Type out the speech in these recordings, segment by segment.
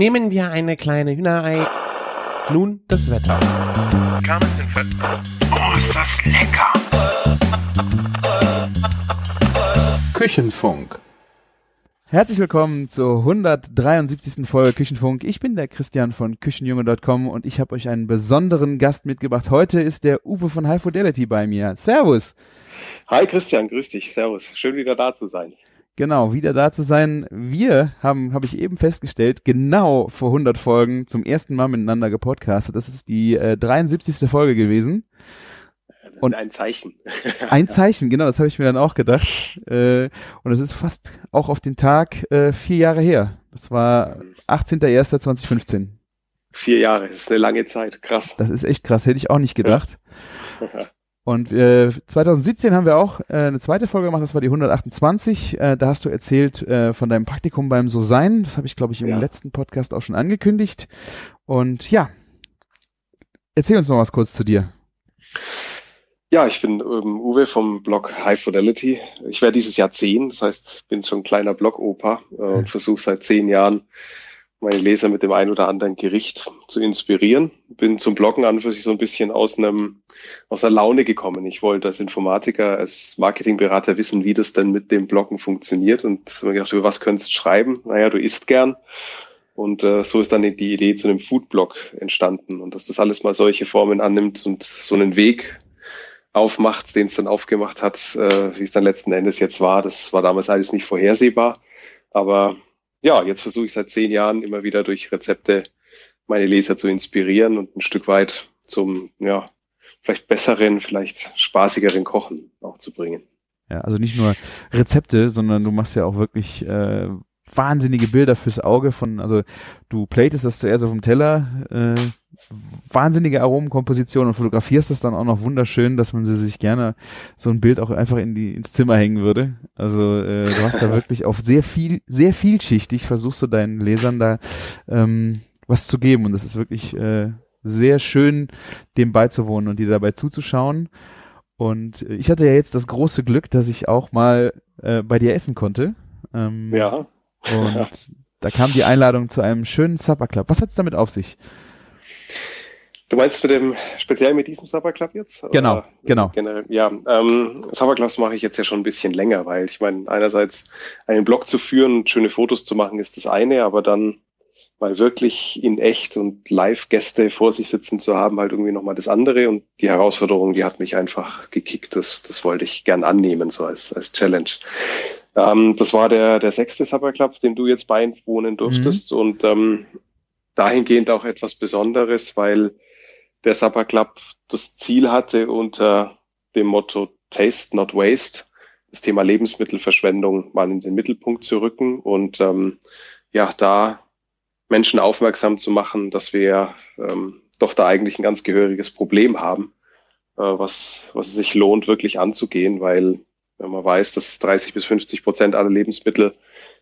Nehmen wir eine kleine Hühnerei. Nun das Wetter. Oh, ist das lecker! Küchenfunk. Herzlich willkommen zur 173. Folge Küchenfunk. Ich bin der Christian von Küchenjunge.com und ich habe euch einen besonderen Gast mitgebracht. Heute ist der Uwe von High Fidelity bei mir. Servus. Hi Christian, grüß dich. Servus. Schön wieder da zu sein. Genau, wieder da zu sein. Wir haben, habe ich eben festgestellt, genau vor 100 Folgen zum ersten Mal miteinander gepodcastet. Das ist die äh, 73. Folge gewesen. Und ein Zeichen. Ein Zeichen, genau, das habe ich mir dann auch gedacht. Äh, und es ist fast auch auf den Tag äh, vier Jahre her. Das war 18.01.2015. Vier Jahre, das ist eine lange Zeit, krass. Das ist echt krass, hätte ich auch nicht gedacht. Und äh, 2017 haben wir auch äh, eine zweite Folge gemacht, das war die 128. Äh, da hast du erzählt äh, von deinem Praktikum beim So Sein. Das habe ich, glaube ich, im Ja. letzten Podcast auch schon angekündigt. Und ja, erzähl uns noch was kurz zu dir. Ja, ich bin ähm, Uwe vom Blog High Fidelity. Ich werde dieses Jahr zehn, das heißt, bin schon ein kleiner Blog-Opa äh, und versuche seit zehn Jahren meine Leser mit dem ein oder anderen Gericht zu inspirieren. Bin zum Bloggen an für sich so ein bisschen aus einem aus einer Laune gekommen. Ich wollte als Informatiker, als Marketingberater wissen, wie das denn mit dem Bloggen funktioniert und hab mir gedacht, über was könntest du schreiben? Naja, du isst gern. Und äh, so ist dann die Idee zu einem Foodblog entstanden und dass das alles mal solche Formen annimmt und so einen Weg aufmacht, den es dann aufgemacht hat, äh, wie es dann letzten Endes jetzt war. Das war damals alles nicht vorhersehbar. Aber ja, jetzt versuche ich seit zehn Jahren immer wieder durch Rezepte meine Leser zu inspirieren und ein Stück weit zum, ja, vielleicht besseren, vielleicht spaßigeren Kochen auch zu bringen. Ja, also nicht nur Rezepte, sondern du machst ja auch wirklich äh, wahnsinnige Bilder fürs Auge von, also du platest das zuerst auf dem Teller, äh, wahnsinnige Aromenkomposition und fotografierst das dann auch noch wunderschön, dass man sie sich gerne so ein Bild auch einfach in die ins Zimmer hängen würde. Also äh, du hast da wirklich auf sehr viel, sehr vielschichtig versuchst du deinen Lesern da ähm, was zu geben und das ist wirklich äh, sehr schön, dem beizuwohnen und dir dabei zuzuschauen. Und äh, ich hatte ja jetzt das große Glück, dass ich auch mal äh, bei dir essen konnte. Ähm, Ja, Und da kam die Einladung zu einem schönen Supper Club. Was hat's damit auf sich? Du meinst mit dem, speziell mit diesem Supper Club jetzt? Genau, Oder genau. Generell, ja, ähm, Supper Clubs mache ich jetzt ja schon ein bisschen länger, weil ich meine, einerseits einen Blog zu führen und schöne Fotos zu machen ist das eine, aber dann mal wirklich in echt und live Gäste vor sich sitzen zu haben, halt irgendwie nochmal das andere und die Herausforderung, die hat mich einfach gekickt, das, das wollte ich gern annehmen, so als, als Challenge. Ähm, das war der, der sechste Supper Club, dem du jetzt beiwohnen durftest und ähm, dahingehend auch etwas Besonderes, weil der Supper Club das Ziel hatte, unter dem Motto Taste Not Waste. Das Thema Lebensmittelverschwendung mal in den Mittelpunkt zu rücken und ähm, ja, da Menschen aufmerksam zu machen, dass wir ähm, doch da eigentlich ein ganz gehöriges Problem haben, äh, was, was es sich lohnt, wirklich anzugehen, weil wenn man weiß, dass 30 bis 50 Prozent aller Lebensmittel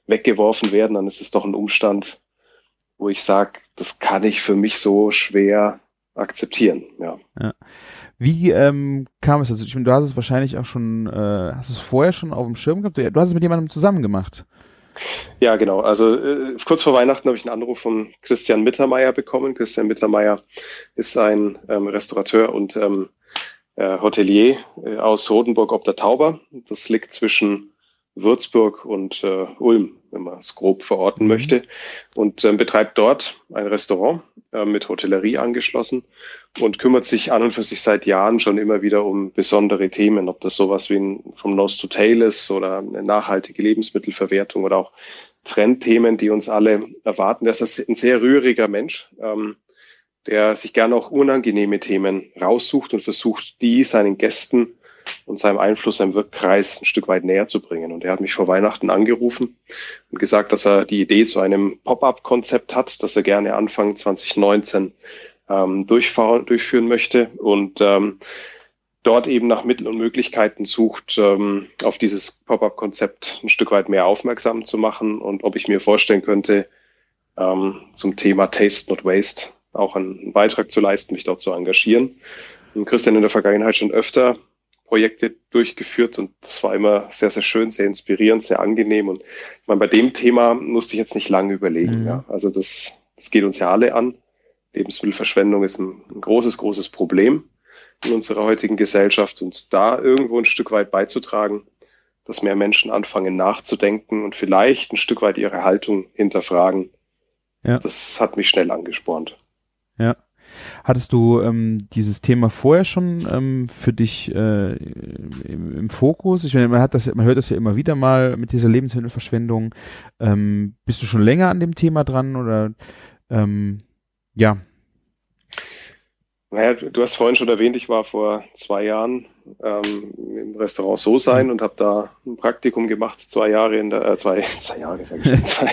weggeworfen werden, dann ist es doch ein Umstand, wo ich sage, das kann ich für mich so schwer akzeptieren. Ja. Wie ähm, kam es dazu? Ich meine, du hast es wahrscheinlich auch schon, äh, hast du es vorher schon auf dem Schirm gehabt? Du hast es mit jemandem zusammen gemacht. Ja, genau. Also äh, kurz vor Weihnachten habe ich einen Anruf von Christian Mittermeier bekommen. Christian Mittermeier ist ein ähm, Restaurateur und ähm, äh, Hotelier äh, aus Rodenburg ob der Tauber. Das liegt zwischen Würzburg und äh, Ulm, wenn man es grob verorten möchte. Und ähm, betreibt dort ein Restaurant äh, mit Hotellerie angeschlossen und kümmert sich an und für sich seit Jahren schon immer wieder um besondere Themen, ob das sowas wie ein From Nose to Tail ist oder eine nachhaltige Lebensmittelverwertung oder auch Trendthemen, die uns alle erwarten. Der ist ein sehr rühriger Mensch, ähm, der sich gerne auch unangenehme Themen raussucht und versucht, die seinen Gästen und seinem Einfluss, seinem Wirkkreis ein Stück weit näher zu bringen. Und er hat mich vor Weihnachten angerufen und gesagt, dass er die Idee zu einem Pop-up-Konzept hat, das er gerne Anfang 2019 ähm, durchfahren, durchführen möchte und ähm, dort eben nach Mitteln und Möglichkeiten sucht, ähm, auf dieses Pop-up-Konzept ein Stück weit mehr aufmerksam zu machen und ob ich mir vorstellen könnte, ähm, zum Thema Taste Not Waste auch einen Beitrag zu leisten, mich dort zu engagieren. Und Christian in der Vergangenheit schon öfter Projekte durchgeführt und das war immer sehr, sehr schön, sehr inspirierend, sehr angenehm. Und ich meine, bei dem Thema musste ich jetzt nicht lange überlegen. Mhm. Ja. Also das, Das geht uns ja alle an. Lebensmittelverschwendung ist ein, ein großes, großes Problem in unserer heutigen Gesellschaft und da irgendwo ein Stück weit beizutragen, dass mehr Menschen anfangen nachzudenken und vielleicht ein Stück weit ihre Haltung hinterfragen. Ja. Das hat mich schnell angespornt. Ja. Hattest du ähm, dieses Thema vorher schon ähm, für dich äh, im, im, Fokus? Ich meine, man hat das, man hört das ja immer wieder mal mit dieser Lebensmittelverschwendung. Ähm, bist du schon länger an dem Thema dran oder ähm, ja? Naja, du hast vorhin schon erwähnt, ich war vor zwei Jahren ähm, im Restaurant So sein mhm. und habe da ein Praktikum gemacht, zwei Jahre in der, äh, zwei, zwei Jahre, sag ich schon, zwei,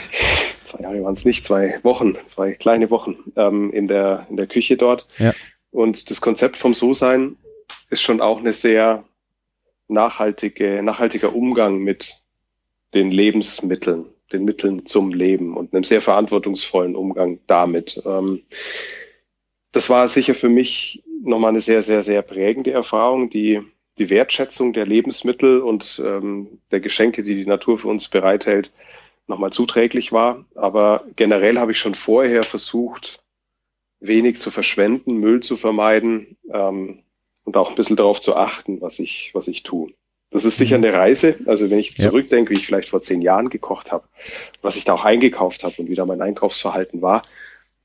zwei Jahre waren es nicht, zwei Wochen, zwei kleine Wochen ähm, in der in der Küche dort. Ja. Und das Konzept vom So sein ist schon auch eine sehr nachhaltige, nachhaltiger Umgang mit den Lebensmitteln, den Mitteln zum Leben und einem sehr verantwortungsvollen Umgang damit. Ähm, das war sicher für mich nochmal eine sehr, sehr, sehr prägende Erfahrung, die die Wertschätzung der Lebensmittel und ähm, der Geschenke, die die Natur für uns bereithält, nochmal zuträglich war. Aber generell habe ich schon vorher versucht, wenig zu verschwenden, Müll zu vermeiden ähm, und auch ein bisschen darauf zu achten, was ich, was ich tue. Das ist sicher mhm. eine Reise. Also wenn ich zurückdenke, wie ich vielleicht vor zehn Jahren gekocht habe, was ich da auch eingekauft habe und wie da mein Einkaufsverhalten war,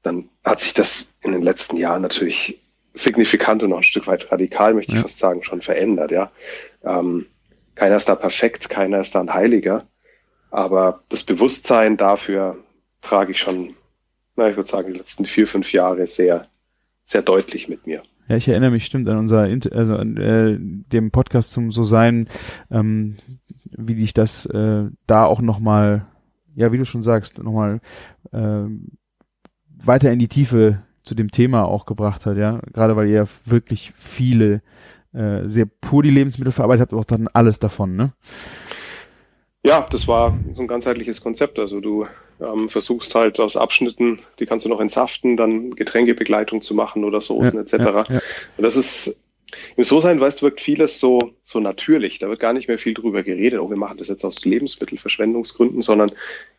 dann hat sich das in den letzten Jahren natürlich signifikant und noch ein Stück weit radikal, möchte ja. ich fast sagen, schon verändert. Ja, ähm, keiner ist da perfekt, keiner ist da ein Heiliger, aber das Bewusstsein dafür trage ich schon, na, ich würde sagen, die letzten vier, fünf Jahre sehr, sehr deutlich mit mir. Ja, ich erinnere mich stimmt an unser, also an äh, dem Podcast zum So sein, ähm, wie ich das äh, da auch nochmal, ja, wie du schon sagst, nochmal äh, weiter in die Tiefe zu dem Thema auch gebracht hat, ja. Gerade weil ihr wirklich viele, äh, sehr pur die Lebensmittel verarbeitet habt, auch dann alles davon, ne? Ja, das war so ein ganzheitliches Konzept. Also du ähm, versuchst halt aus Abschnitten, die kannst du noch entsaften, dann Getränkebegleitung zu machen oder Soßen ja, etc. Ja, ja. Und das ist im So-Sein, weißt du, wirkt vieles so, so natürlich. Da wird gar nicht mehr viel drüber geredet. Oh, wir machen das jetzt aus Lebensmittelverschwendungsgründen, sondern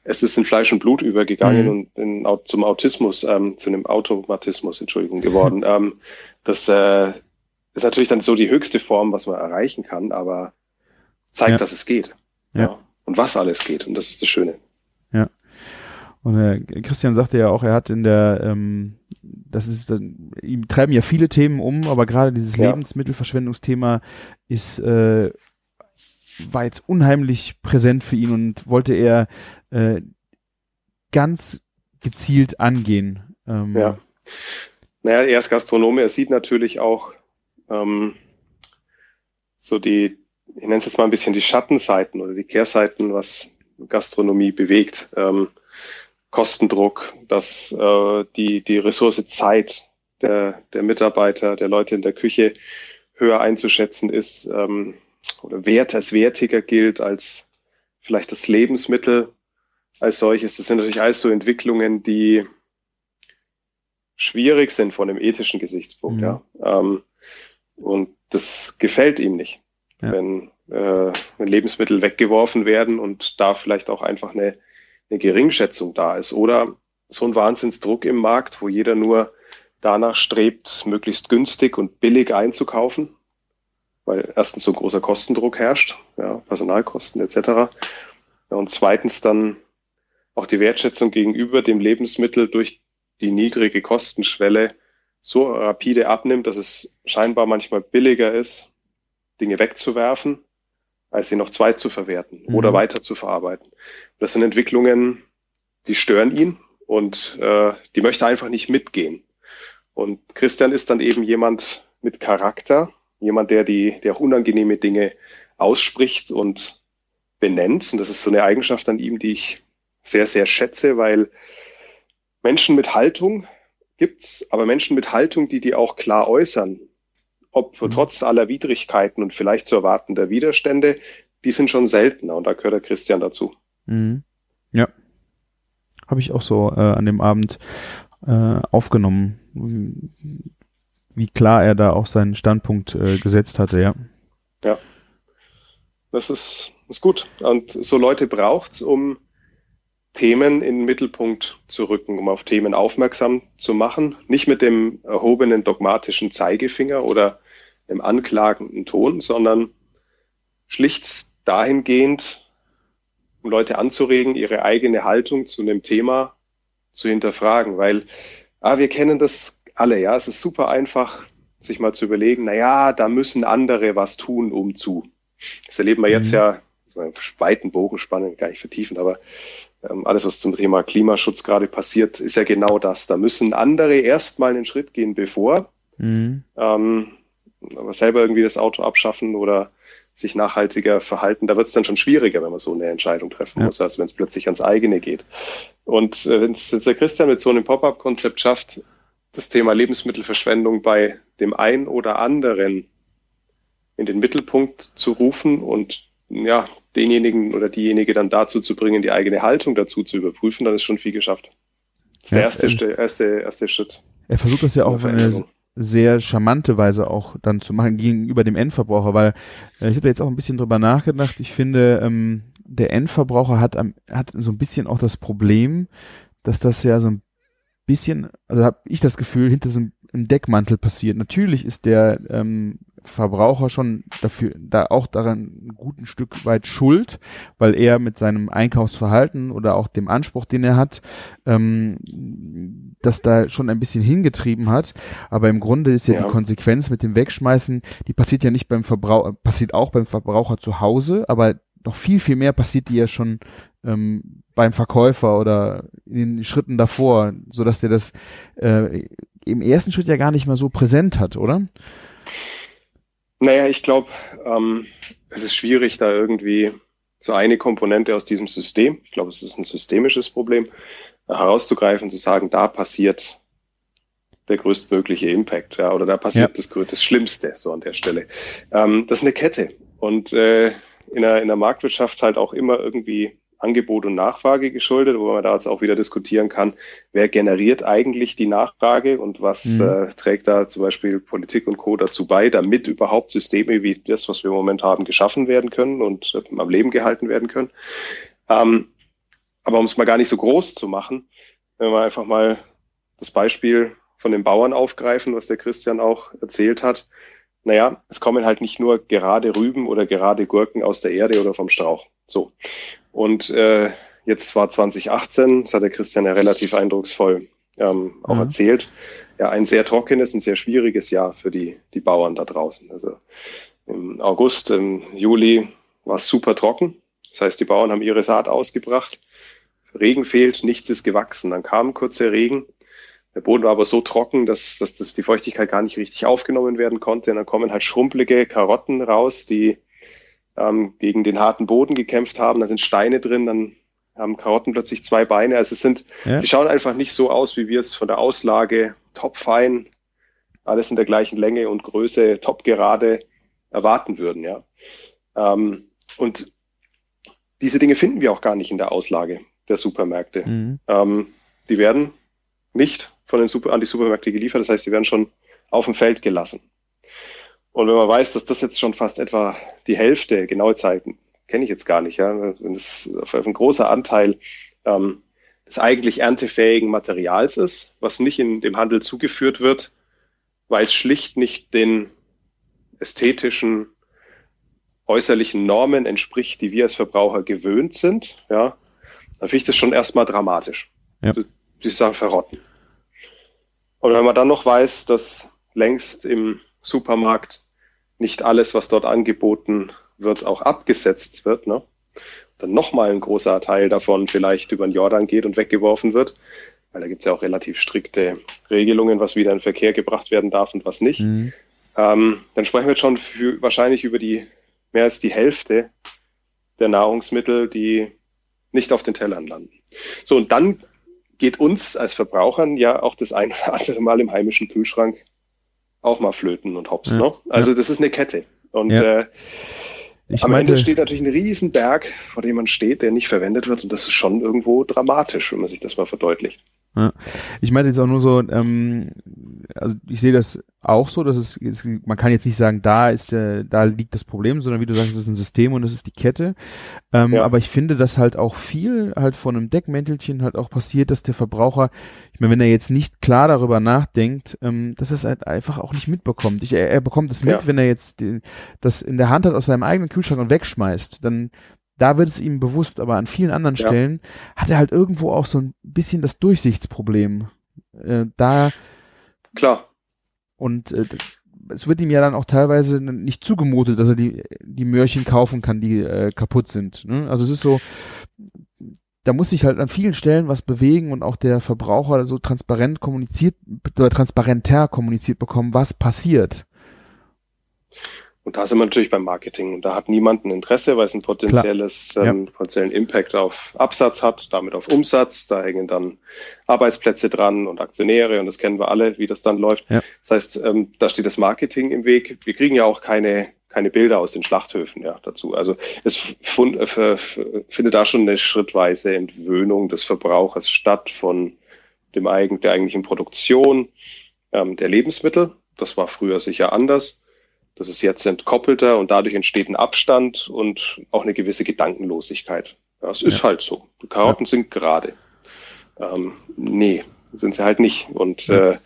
es ist in Fleisch und Blut übergegangen mhm. und in, zum Autismus, ähm, zu einem Automatismus, Entschuldigung, geworden. ähm, das äh, ist natürlich dann so die höchste Form, was man erreichen kann, aber zeigt, dass es geht. Ja. Und was alles geht. Und das ist das Schöne. Ja. Und äh, Christian sagte ja auch, er hat in der, ähm, das ist, äh, ihm treiben ja viele Themen um, aber gerade dieses ja. Lebensmittelverschwendungsthema ist, äh, war jetzt unheimlich präsent für ihn und wollte er äh, ganz gezielt angehen. Ähm, ja. Naja, er ist Gastronome, er sieht natürlich auch ähm, so die, ich nenne es jetzt mal ein bisschen die Schattenseiten oder die Kehrseiten, was Gastronomie bewegt. Ähm, Kostendruck, dass äh, die, die Ressource Zeit der, der Mitarbeiter, der Leute in der Küche höher einzuschätzen ist ähm, oder wert als wertiger gilt als vielleicht das Lebensmittel als solches. Das sind natürlich alles so Entwicklungen, die schwierig sind von einem ethischen Gesichtspunkt. Mhm. Ja. Ähm, und das gefällt ihm nicht, ja. wenn, äh, wenn Lebensmittel weggeworfen werden und da vielleicht auch einfach eine eine Geringschätzung da ist oder so ein Wahnsinnsdruck im Markt, wo jeder nur danach strebt, möglichst günstig und billig einzukaufen, weil erstens so ein großer Kostendruck herrscht, ja, Personalkosten etc. Und zweitens dann auch die Wertschätzung gegenüber dem Lebensmittel durch die niedrige Kostenschwelle so rapide abnimmt, dass es scheinbar manchmal billiger ist, Dinge wegzuwerfen, als sie noch zwei zu verwerten mhm. oder weiter zu verarbeiten. Das sind Entwicklungen, die stören ihn und äh, die möchte einfach nicht mitgehen. Und Christian ist dann eben jemand mit Charakter, jemand, der die, der auch unangenehme Dinge ausspricht und benennt. Und das ist so eine Eigenschaft an ihm, die ich sehr, sehr schätze, weil Menschen mit Haltung gibt's, aber Menschen mit Haltung, die die auch klar äußern, ob mhm. trotz aller Widrigkeiten und vielleicht zu erwartender Widerstände, die sind schon seltener und da gehört der Christian dazu. Mhm. Ja. Habe ich auch so äh, an dem Abend äh, aufgenommen, wie, wie klar er da auch seinen Standpunkt äh, gesetzt hatte, ja. Ja. Das ist, ist gut. Und so Leute braucht's, um Themen in den Mittelpunkt zu rücken, um auf Themen aufmerksam zu machen. Nicht mit dem erhobenen dogmatischen Zeigefinger oder dem anklagenden Ton, sondern schlicht dahingehend, um Leute anzuregen, ihre eigene Haltung zu einem Thema zu hinterfragen, weil ah, wir kennen das alle, ja, es ist super einfach, sich mal zu überlegen, na ja, da müssen andere was tun, um zu. Das erleben wir mhm. jetzt ja, weiten Bogen spannen, gar nicht vertiefen, aber alles, was zum Thema Klimaschutz gerade passiert, ist ja genau das. Da müssen andere erstmal einen Schritt gehen, bevor mhm. ähm, aber selber irgendwie das Auto abschaffen oder sich nachhaltiger verhalten. Da wird es dann schon schwieriger, wenn man so eine Entscheidung treffen ja. muss, als wenn es plötzlich ans eigene geht. Und äh, wenn es jetzt der Christian mit so einem Pop-up-Konzept schafft, das Thema Lebensmittelverschwendung bei dem einen oder anderen in den Mittelpunkt zu rufen und ja, denjenigen oder diejenige dann dazu zu bringen, die eigene Haltung dazu zu überprüfen, dann ist schon viel geschafft. Das ist ja, der erste, ähm, erste, erste Schritt. Er versucht das ja auch auf eine sehr charmante Weise auch dann zu machen gegenüber dem Endverbraucher, weil äh, ich habe jetzt auch ein bisschen drüber nachgedacht. Ich finde, ähm, der Endverbraucher hat, hat so ein bisschen auch das Problem, dass das ja so ein bisschen, also habe ich das Gefühl, hinter so einem Deckmantel passiert. Natürlich ist der ähm, Verbraucher schon dafür, da auch daran ein guten Stück weit schuld, weil er mit seinem Einkaufsverhalten oder auch dem Anspruch, den er hat, ähm, das da schon ein bisschen hingetrieben hat. Aber im Grunde ist ja, ja. die Konsequenz mit dem Wegschmeißen, die passiert ja nicht beim Verbraucher, passiert auch beim Verbraucher zu Hause, aber noch viel, viel mehr passiert die ja schon ähm, beim Verkäufer oder in den Schritten davor, so dass der das äh, im ersten Schritt ja gar nicht mal so präsent hat, oder? Naja, ich glaube, ähm, es ist schwierig, da irgendwie so eine Komponente aus diesem System, ich glaube, es ist ein systemisches Problem, äh, herauszugreifen, zu sagen, da passiert der größtmögliche Impact, ja, oder da passiert ja. das, das Schlimmste, so an der Stelle. Ähm, das ist eine Kette. Und äh, in, der, in der Marktwirtschaft halt auch immer irgendwie Angebot und Nachfrage geschuldet, wo man da jetzt auch wieder diskutieren kann, wer generiert eigentlich die Nachfrage und was mhm. äh, trägt da zum Beispiel Politik und Co. dazu bei, damit überhaupt Systeme wie das, was wir im Moment haben, geschaffen werden können und äh, am Leben gehalten werden können. Ähm, aber um es mal gar nicht so groß zu machen, wenn wir einfach mal das Beispiel von den Bauern aufgreifen, was der Christian auch erzählt hat. Naja, es kommen halt nicht nur gerade Rüben oder gerade Gurken aus der Erde oder vom Strauch. So. Und äh, jetzt war 2018, das hat der Christian ja relativ eindrucksvoll ähm, auch mhm. erzählt, ja ein sehr trockenes und sehr schwieriges Jahr für die, die Bauern da draußen. Also im August, im Juli war es super trocken. Das heißt, die Bauern haben ihre Saat ausgebracht. Regen fehlt, nichts ist gewachsen. Dann kam kurzer Regen. Der Boden war aber so trocken, dass, dass das die Feuchtigkeit gar nicht richtig aufgenommen werden konnte. Und dann kommen halt schrumpelige Karotten raus, die ähm, gegen den harten Boden gekämpft haben. Da sind Steine drin, dann haben Karotten plötzlich zwei Beine. Also es sind, ja. die schauen einfach nicht so aus, wie wir es von der Auslage topfein, alles in der gleichen Länge und Größe, top gerade erwarten würden, ja. Ähm, und diese Dinge finden wir auch gar nicht in der Auslage der Supermärkte. Mhm. Ähm, die werden nicht von den Super an die Supermärkte geliefert, das heißt, die werden schon auf dem Feld gelassen. Und wenn man weiß, dass das jetzt schon fast etwa die Hälfte, genaue Zeiten, kenne ich jetzt gar nicht, ja, wenn es ein großer Anteil ähm, des eigentlich erntefähigen Materials ist, was nicht in dem Handel zugeführt wird, weil es schlicht nicht den ästhetischen, äußerlichen Normen entspricht, die wir als Verbraucher gewöhnt sind, ja, dann finde ich das schon erstmal dramatisch. Ja. Die sagen verrotten. Und wenn man dann noch weiß, dass längst im Supermarkt nicht alles, was dort angeboten wird, auch abgesetzt wird, ne? dann nochmal ein großer Teil davon vielleicht über den Jordan geht und weggeworfen wird, weil da gibt es ja auch relativ strikte Regelungen, was wieder in Verkehr gebracht werden darf und was nicht. Mhm. Ähm, dann sprechen wir jetzt schon für, wahrscheinlich über die mehr als die Hälfte der Nahrungsmittel, die nicht auf den Tellern landen. So, und dann geht uns als Verbrauchern ja auch das ein oder andere Mal im heimischen Kühlschrank auch mal flöten und hops. Ja, ne? Also ja. das ist eine Kette. Und ja. äh, ich am meinte, Ende steht natürlich ein Riesenberg, vor dem man steht, der nicht verwendet wird. Und das ist schon irgendwo dramatisch, wenn man sich das mal verdeutlicht. Ich meinte jetzt auch nur so, ähm, also ich sehe das auch so, dass es, es, man kann jetzt nicht sagen, da ist der, da liegt das Problem, sondern wie du sagst, es ist ein System und es ist die Kette. Ähm, ja. Aber ich finde, dass halt auch viel halt von einem Deckmäntelchen halt auch passiert, dass der Verbraucher, ich meine, wenn er jetzt nicht klar darüber nachdenkt, ähm, dass er es halt einfach auch nicht mitbekommt. Ich, er, er bekommt es mit, ja. wenn er jetzt die, das in der Hand hat aus seinem eigenen Kühlschrank und wegschmeißt, dann da wird es ihm bewusst, aber an vielen anderen ja. Stellen hat er halt irgendwo auch so ein bisschen das Durchsichtsproblem. Äh, da klar und äh, es wird ihm ja dann auch teilweise nicht zugemutet, dass er die die Möhrchen kaufen kann, die äh, kaputt sind. Ne? Also es ist so, da muss sich halt an vielen Stellen was bewegen und auch der Verbraucher so transparent kommuniziert oder transparenter kommuniziert bekommen, was passiert. Und da sind wir natürlich beim Marketing. Und da hat niemand ein Interesse, weil es ein potenzielles, ähm, ja. potenziellen Impact auf Absatz hat, damit auf Umsatz. Da hängen dann Arbeitsplätze dran und Aktionäre und das kennen wir alle, wie das dann läuft. Ja. Das heißt, ähm, da steht das Marketing im Weg. Wir kriegen ja auch keine, keine Bilder aus den Schlachthöfen ja, dazu. Also es fund, äh, findet da schon eine schrittweise Entwöhnung des Verbrauchers statt von dem eigen, der eigentlichen Produktion ähm, der Lebensmittel. Das war früher sicher anders das ist jetzt entkoppelter und dadurch entsteht ein Abstand und auch eine gewisse Gedankenlosigkeit. Ja, es ist ja. halt so. Die Karotten ja. sind gerade. Ähm, nee, sind sie halt nicht. Und äh,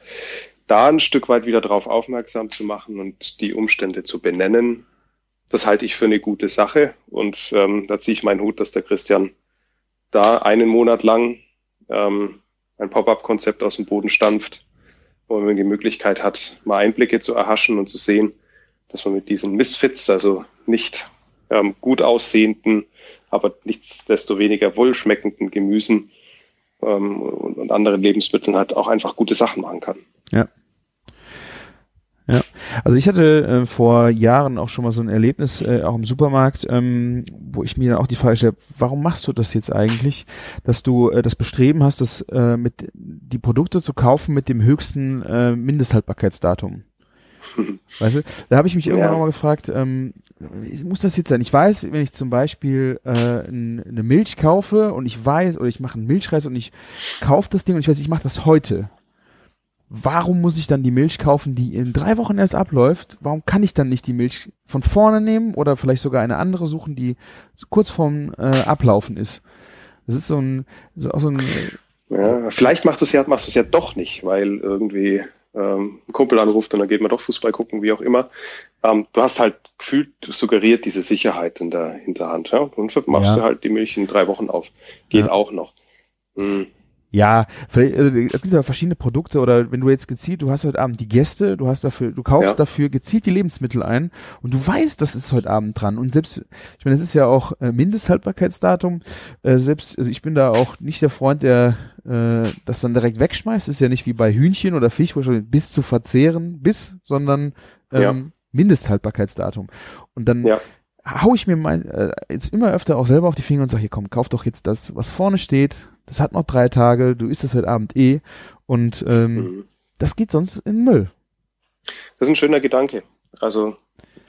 da ein Stück weit wieder darauf aufmerksam zu machen und die Umstände zu benennen, das halte ich für eine gute Sache. Und ähm, da ziehe ich meinen Hut, dass der Christian da einen Monat lang ähm, ein Pop-up-Konzept aus dem Boden stampft, wo man die Möglichkeit hat, mal Einblicke zu erhaschen und zu sehen, dass man mit diesen Misfits, also nicht ähm, gut aussehenden, aber nichtsdestoweniger wohlschmeckenden Gemüsen ähm, und, und anderen Lebensmitteln halt auch einfach gute Sachen machen kann. Ja. Ja, also ich hatte äh, vor Jahren auch schon mal so ein Erlebnis, äh, auch im Supermarkt, ähm, wo ich mir dann auch die Frage stelle, warum machst du das jetzt eigentlich, dass du äh, das Bestreben hast, das äh, mit die Produkte zu kaufen mit dem höchsten äh, Mindesthaltbarkeitsdatum? Weißt du, da habe ich mich irgendwann ja. mal gefragt, ähm, muss das jetzt sein? Ich weiß, wenn ich zum Beispiel äh, eine Milch kaufe und ich weiß, oder ich mache einen Milchreis und ich kaufe das Ding und ich weiß, ich mache das heute. Warum muss ich dann die Milch kaufen, die in drei Wochen erst abläuft? Warum kann ich dann nicht die Milch von vorne nehmen oder vielleicht sogar eine andere suchen, die kurz vorm äh, Ablaufen ist? Das ist so ein, so auch so ein. Ja, vielleicht machst du es ja, machst du es ja doch nicht, weil irgendwie ähm, ein Kumpel anruft und dann geht man doch Fußball gucken, wie auch immer. Ähm, du hast halt gefühlt suggeriert diese Sicherheit in der Hinterhand. Ja? Und machst ja. du halt die Milch in drei Wochen auf. Geht ja. auch noch. Mhm. Ja, vielleicht, also es gibt ja verschiedene Produkte oder wenn du jetzt gezielt, du hast heute Abend die Gäste, du hast dafür, du kaufst ja. dafür gezielt die Lebensmittel ein und du weißt, das ist heute Abend dran. Und selbst, ich meine, es ist ja auch äh, Mindesthaltbarkeitsdatum, äh, selbst, also ich bin da auch nicht der Freund, der äh, das dann direkt wegschmeißt, ist ja nicht wie bei Hühnchen oder Fisch, wo schon bis zu verzehren, bis, sondern ähm, ja. Mindesthaltbarkeitsdatum. Und dann ja hau ich mir mein, äh, jetzt immer öfter auch selber auf die Finger und sage, hier komm, kauf doch jetzt das, was vorne steht, das hat noch drei Tage, du isst es heute Abend eh und ähm, mhm. das geht sonst in Müll. Das ist ein schöner Gedanke. Also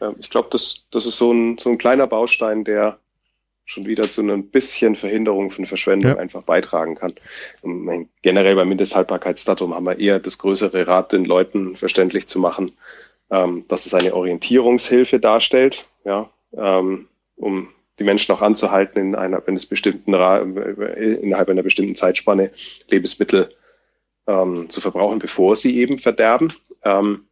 äh, ich glaube, das, das ist so ein, so ein kleiner Baustein, der schon wieder zu einem bisschen Verhinderung von Verschwendung ja. einfach beitragen kann. Und generell beim Mindesthaltbarkeitsdatum haben wir eher das größere Rad den Leuten verständlich zu machen, ähm, dass es eine Orientierungshilfe darstellt, ja, ähm, um die Menschen auch anzuhalten, in einer eines bestimmten innerhalb einer bestimmten Zeitspanne Lebensmittel ähm, zu verbrauchen, bevor sie eben verderben. Ähm,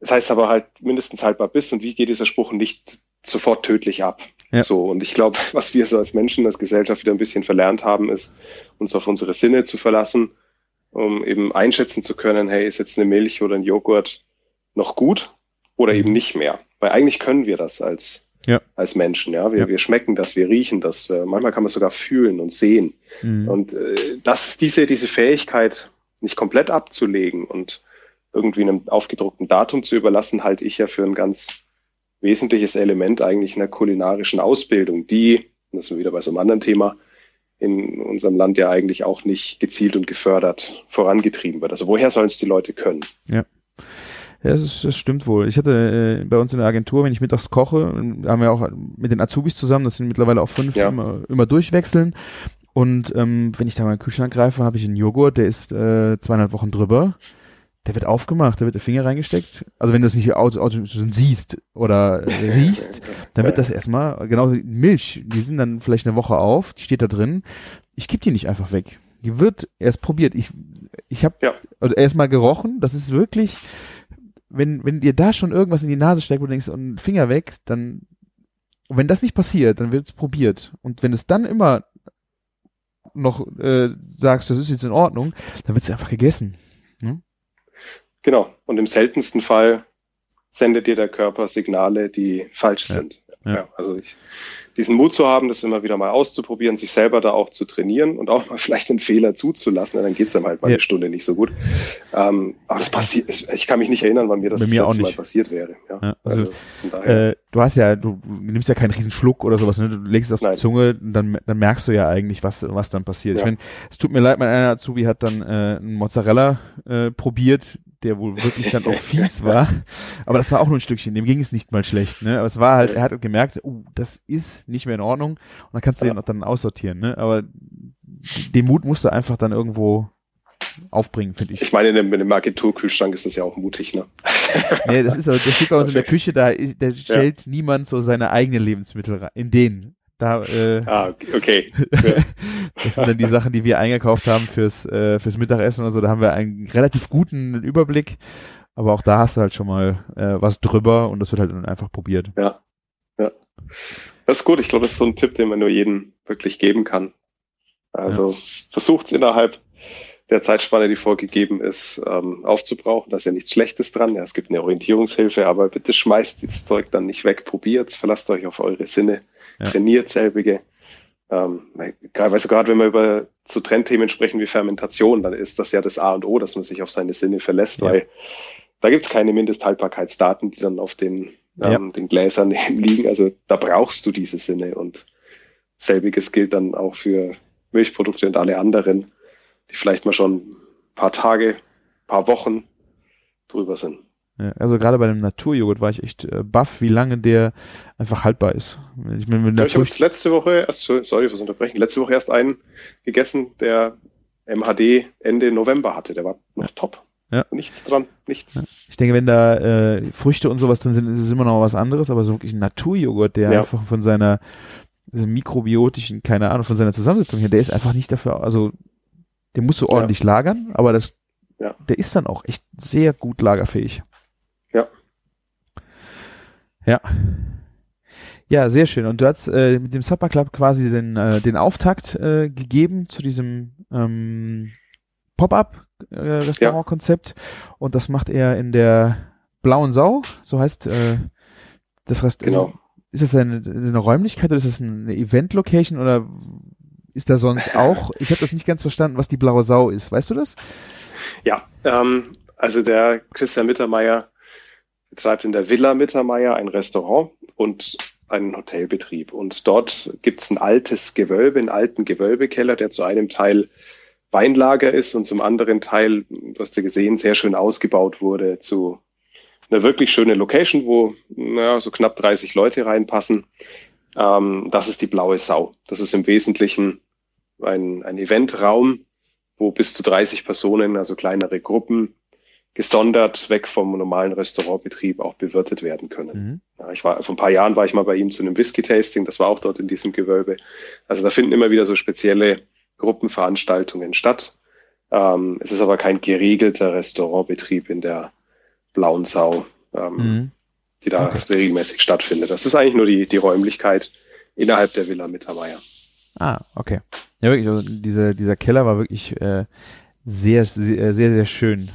das heißt aber halt mindestens haltbar bis und wie geht dieser Spruch nicht sofort tödlich ab. Ja. So, und ich glaube, was wir so als Menschen, als Gesellschaft wieder ein bisschen verlernt haben, ist, uns auf unsere Sinne zu verlassen, um eben einschätzen zu können, hey, ist jetzt eine Milch oder ein Joghurt noch gut oder eben nicht mehr. Weil eigentlich können wir das als ja. als Menschen. Ja, wir, ja. wir schmecken das, wir riechen das. Äh, manchmal kann man sogar fühlen und sehen. Mhm. Und äh, das diese diese Fähigkeit nicht komplett abzulegen und irgendwie einem aufgedruckten Datum zu überlassen, halte ich ja für ein ganz wesentliches Element eigentlich in der kulinarischen Ausbildung, die, das sind wir wieder bei so einem anderen Thema, in unserem Land ja eigentlich auch nicht gezielt und gefördert vorangetrieben wird. Also woher sollen es die Leute können? Ja. Ja, das, ist, das stimmt wohl. Ich hatte äh, bei uns in der Agentur, wenn ich mittags koche, haben wir auch mit den Azubis zusammen, das sind mittlerweile auch fünf, ja. immer, immer durchwechseln. Und ähm, wenn ich da mal in den Kühlschrank greife, habe ich einen Joghurt, der ist äh, zweieinhalb Wochen drüber. der wird aufgemacht, da wird der Finger reingesteckt. Also wenn du es nicht auto, auto siehst oder äh, riechst, dann wird das erstmal, genauso wie Milch, die sind dann vielleicht eine Woche auf, die steht da drin. Ich gebe die nicht einfach weg. Die wird erst probiert. Ich, ich habe Ja. also erstmal gerochen. Das ist wirklich, wenn, wenn dir da schon irgendwas in die Nase steckt, wo du denkst, und Finger weg, dann, und wenn das nicht passiert, dann wird es probiert. Und wenn es dann immer noch äh, sagst, das ist jetzt in Ordnung, dann wird es einfach gegessen. Genau. Und im seltensten Fall sendet dir der Körper Signale, die falsch Ja. sind. Ja. Ja. also ich, diesen Mut zu haben, das immer wieder mal auszuprobieren, sich selber da auch zu trainieren und auch mal vielleicht einen Fehler zuzulassen, dann geht's dann halt mal Ja. eine Stunde nicht so gut. Ähm, aber das passiert, ich kann mich nicht erinnern, wann mir das mir das auch letzte Mal passiert wäre. Ja. Ja, also, also, Äh, du hast ja, du nimmst ja keinen riesen Schluck oder sowas, ne? Du legst es auf Nein. die Zunge, dann, dann merkst du ja eigentlich, was, was dann passiert. Ich meine, es tut mir leid, mein einer Azubi hat dann äh, einen Mozzarella äh, probiert, der wohl wirklich dann auch fies war. Aber das war auch nur ein Stückchen, dem ging es nicht mal schlecht, ne? Aber es war halt, er hat gemerkt, uh, das ist nicht mehr in Ordnung. Und dann kannst du Ja. den auch dann aussortieren, ne? Aber den Mut musst du einfach dann irgendwo aufbringen, finde ich. ich meine, in einem, in einem Agenturkühlschrank ist das ja auch mutig, ne? Nee, das ist aber, das steht bei uns in der Küche, da, da stellt niemand so seine eigenen Lebensmittel rein. In den. Da, äh, Ah, okay. Ja. das sind dann die Sachen, die wir eingekauft haben fürs, äh, fürs Mittagessen und so. Da haben wir einen relativ guten Überblick. Aber auch da hast du halt schon mal äh, was drüber und das wird halt dann einfach probiert. Ja. ja. Das ist gut. Ich glaube, das ist so ein Tipp, den man nur jedem wirklich geben kann. Also versucht's innerhalb der Zeitspanne, die vorgegeben ist, ähm, aufzubrauchen. Da ist ja nichts Schlechtes dran. Ja, es gibt eine Orientierungshilfe, aber bitte schmeißt dieses Zeug dann nicht weg. Probiert's, verlasst euch auf eure Sinne, Ja. trainiert selbige. Ähm, du, gerade wenn wir über so Trendthemen sprechen wie Fermentation, dann ist das ja das A und O, dass man sich auf seine Sinne verlässt, Ja. weil da gibt's keine Mindesthaltbarkeitsdaten, die dann auf den, ähm, den Gläsern liegen. Also da brauchst du diese Sinne und selbiges gilt dann auch für Milchprodukte und alle anderen, die vielleicht mal schon ein paar Tage, paar Wochen drüber sind. Ja, also gerade bei dem Naturjoghurt war ich echt äh, baff, wie lange der einfach haltbar ist. Ich wenn Ja, der ich habe jetzt letzte Woche, erst, sorry fürs Unterbrechen, letzte Woche erst einen gegessen, der MHD Ende November hatte. Der war noch top. Ja. Nichts dran, nichts. Ja. ich denke, wenn da äh, Früchte und sowas drin sind, ist es immer noch was anderes, aber so wirklich ein Naturjoghurt, der Ja. einfach von seiner mikrobiotischen, keine Ahnung, von seiner Zusammensetzung her, der ist einfach nicht dafür, also den musst du Ja. ordentlich lagern, aber das, Ja. der ist dann auch echt sehr gut lagerfähig. Ja. Ja. Ja, sehr schön. Und du hast äh, mit dem Supper Club quasi den, äh, den Auftakt äh, gegeben zu diesem ähm, Pop-up-Restaurant-Konzept. Und das macht er in der Blauen Sau, so heißt äh, das Restaurant. Genau. Ist das eine, eine Räumlichkeit oder ist das eine Event-Location oder ist da sonst auch? Ich habe das nicht ganz verstanden, was die Blaue Sau ist. Weißt du das? Ja, ähm, also der Christian Mittermeier betreibt in der Villa Mittermeier ein Restaurant und einen Hotelbetrieb. Und dort gibt's ein altes Gewölbe, einen alten Gewölbekeller, der zu einem Teil Weinlager ist und zum anderen Teil, du hast ja gesehen, sehr schön ausgebaut wurde zu einer wirklich schönen Location, wo naja, so knapp 30 Leute reinpassen. Ähm, das ist die Blaue Sau. Das ist im Wesentlichen ein, ein Eventraum, wo bis zu 30 Personen, also kleinere Gruppen, gesondert weg vom normalen Restaurantbetrieb auch bewirtet werden können. Mhm. Ja, ich war, vor ein paar Jahren war ich mal bei ihm zu einem Whisky-Tasting, das war auch dort in diesem Gewölbe. Also da finden immer wieder so spezielle Gruppenveranstaltungen statt. Ähm, es ist aber kein geregelter Restaurantbetrieb in der Blauen Sau, ähm, Mhm. die da Okay. regelmäßig stattfindet. Das ist eigentlich nur die, die Räumlichkeit innerhalb der Villa Mittermeier. Ah, okay. Ja, wirklich, also dieser, dieser Keller war wirklich äh, sehr, sehr, sehr, sehr schön.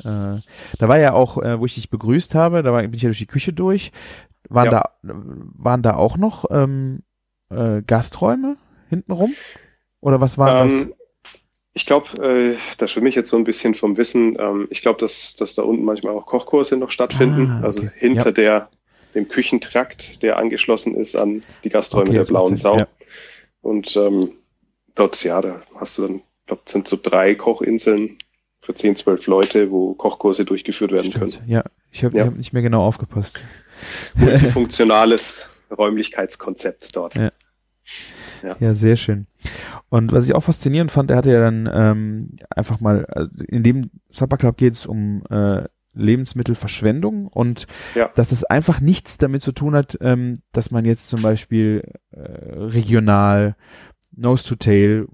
Äh, da war ja auch, äh, wo ich dich begrüßt habe, da war, bin ich ja durch die Küche durch. Waren, Ja. da, waren da auch noch ähm, äh, Gasträume hintenrum? Oder was war das? Ähm, ich glaube, äh, da schwimme ich jetzt so ein bisschen vom Wissen. Ähm, ich glaube, dass, dass da unten manchmal auch Kochkurse noch stattfinden. Ah, okay. Also hinter Ja. der, dem Küchentrakt, der angeschlossen ist an die Gasträume Okay, der das Blauen Sau. ja. Und ähm, dort, ja, da hast du dann, ich glaube, sind so drei Kochinseln für 10, 12 Leute, wo Kochkurse durchgeführt werden Stimmt. können. Ja, ich habe Ja. hab nicht mehr genau aufgepasst. Multifunktionales Räumlichkeitskonzept dort. Ja. Ja, sehr schön. Und was ich auch faszinierend fand, er hatte ja dann ähm, einfach mal, also in dem Supper Club geht es um äh, Lebensmittelverschwendung und Ja. dass es einfach nichts damit zu tun hat, ähm, dass man jetzt zum Beispiel äh, regional Nose to Tail,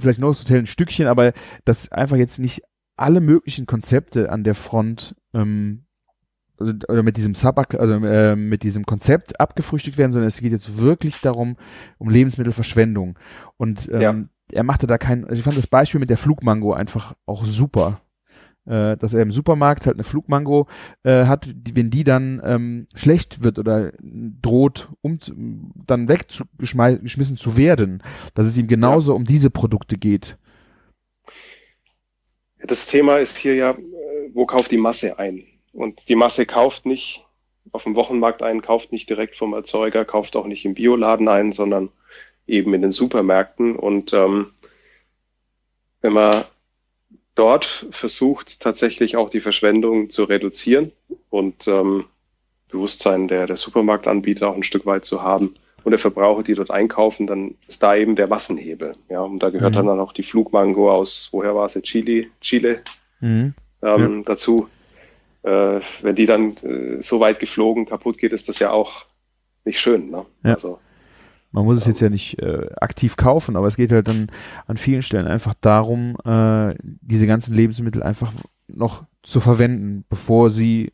vielleicht Nose to Tail ein Stückchen, aber dass einfach jetzt nicht alle möglichen Konzepte an der Front ähm, also, oder mit diesem Sub also äh, mit diesem Konzept abgefrühstückt werden, sondern es geht jetzt wirklich darum um Lebensmittelverschwendung und ähm, Ja. er machte da kein, also ich fand das Beispiel mit der Flugmango einfach auch super äh, dass er im Supermarkt halt eine Flugmango äh, hat, die, wenn die dann ähm, schlecht wird oder droht, um dann weggeschmissen zu werden, dass es ihm genauso um diese Produkte geht. Das Thema ist hier ja, äh, wo kauft die Masse ein? Und die Masse kauft nicht auf dem Wochenmarkt ein, kauft nicht direkt vom Erzeuger, kauft auch nicht im Bioladen ein, sondern eben in den Supermärkten. Und ähm, wenn man dort versucht, tatsächlich auch die Verschwendung zu reduzieren und ähm, Bewusstsein der, der Supermarktanbieter auch ein Stück weit zu haben und der Verbraucher, die dort einkaufen, dann ist da eben der Massenhebel. Ja, und da gehört Mhm. dann, auch die Flugmango aus, woher war sie, Chile, Chile Mhm. ähm, dazu. Äh, wenn die dann äh, so weit geflogen kaputt geht, ist das ja auch nicht schön. Ne? Ja. Also, Man muss es jetzt ja nicht äh, aktiv kaufen, aber es geht halt dann an vielen Stellen einfach darum, äh, diese ganzen Lebensmittel einfach noch zu verwenden, bevor sie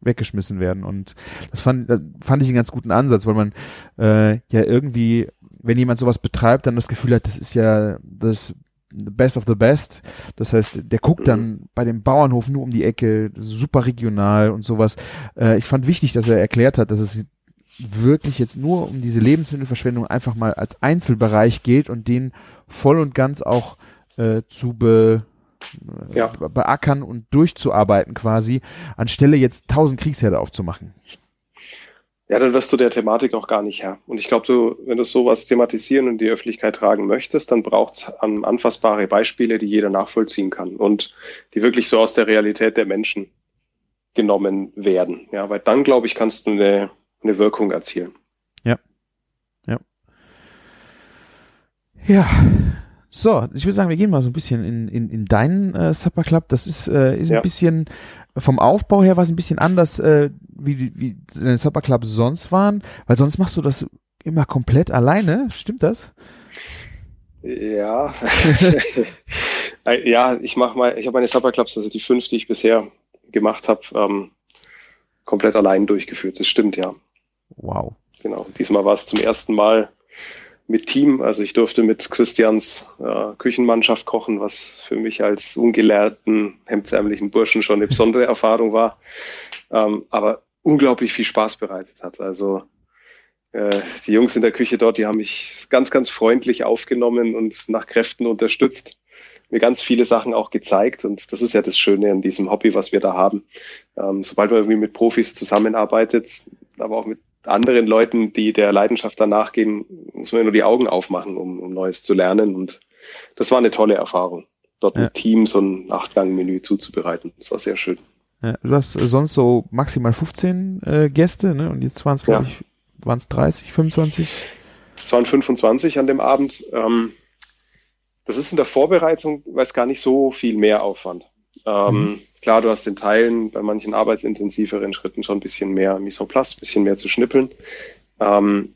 weggeschmissen werden. Und das fand, das fand ich einen ganz guten Ansatz, weil man äh, ja irgendwie, wenn jemand sowas betreibt, dann das Gefühl hat, das ist ja das best of the best. Das heißt, der guckt dann bei dem Bauernhof nur um die Ecke, super regional und sowas. Äh, ich fand wichtig, dass er erklärt hat, dass es wirklich jetzt nur um diese Lebensmittelverschwendung einfach mal als Einzelbereich geht und den voll und ganz auch äh, zu be, Ja. be- beackern und durchzuarbeiten quasi, anstelle jetzt tausend Kriegsherde aufzumachen. ja, dann wirst du der Thematik auch gar nicht Herr. Und ich glaube, du, wenn du sowas thematisieren und in die Öffentlichkeit tragen möchtest, dann braucht es an, anfassbare Beispiele, die jeder nachvollziehen kann und die wirklich so aus der Realität der Menschen genommen werden. Ja, weil dann, glaube ich, kannst du eine, eine Wirkung erzielen. Ja. So, ich würde sagen, wir gehen mal so ein bisschen in, in, in deinen äh, Supper Club. Das ist, äh, ist Ja. ein bisschen vom Aufbau her was ein bisschen anders, äh, wie, wie deine Supper Clubs sonst waren, weil sonst machst du das immer komplett alleine. Stimmt das? Ja, ja, ich mache mal, ich habe meine Supper Clubs, also die fünf, die ich bisher gemacht habe, ähm, komplett allein durchgeführt. Das stimmt, ja. Wow. Genau. Diesmal war es zum ersten Mal mit Team. Also ich durfte mit Christians äh, Küchenmannschaft kochen, was für mich als ungelehrten, hemdsärmlichen Burschen schon eine besondere Erfahrung war, ähm, aber unglaublich viel Spaß bereitet hat. Also äh, die Jungs in der Küche dort, die haben mich ganz, ganz freundlich aufgenommen und nach Kräften unterstützt, mir ganz viele Sachen auch gezeigt. Und das ist ja das Schöne an diesem Hobby, was wir da haben. Ähm, sobald man irgendwie mit Profis zusammenarbeitet, aber auch mit anderen Leuten, die der Leidenschaft danach gehen, muss man ja nur die Augen aufmachen, um, um Neues zu lernen. Und das war eine tolle Erfahrung, dort Ja. mit Team so ein Achtgang-Menü zuzubereiten. Das war sehr schön. Ja, du hast äh, sonst so maximal 15 äh, Gäste, ne? Und jetzt waren es, glaube Ja. ich, waren es 30, 25? Es waren 25 an dem Abend. Ähm, das ist in der Vorbereitung, weil es gar nicht so viel mehr Aufwand. Ähm, Mhm. Klar, du hast in Teilen bei manchen arbeitsintensiveren Schritten schon ein bisschen mehr place, ein bisschen mehr zu schnippeln. Ähm,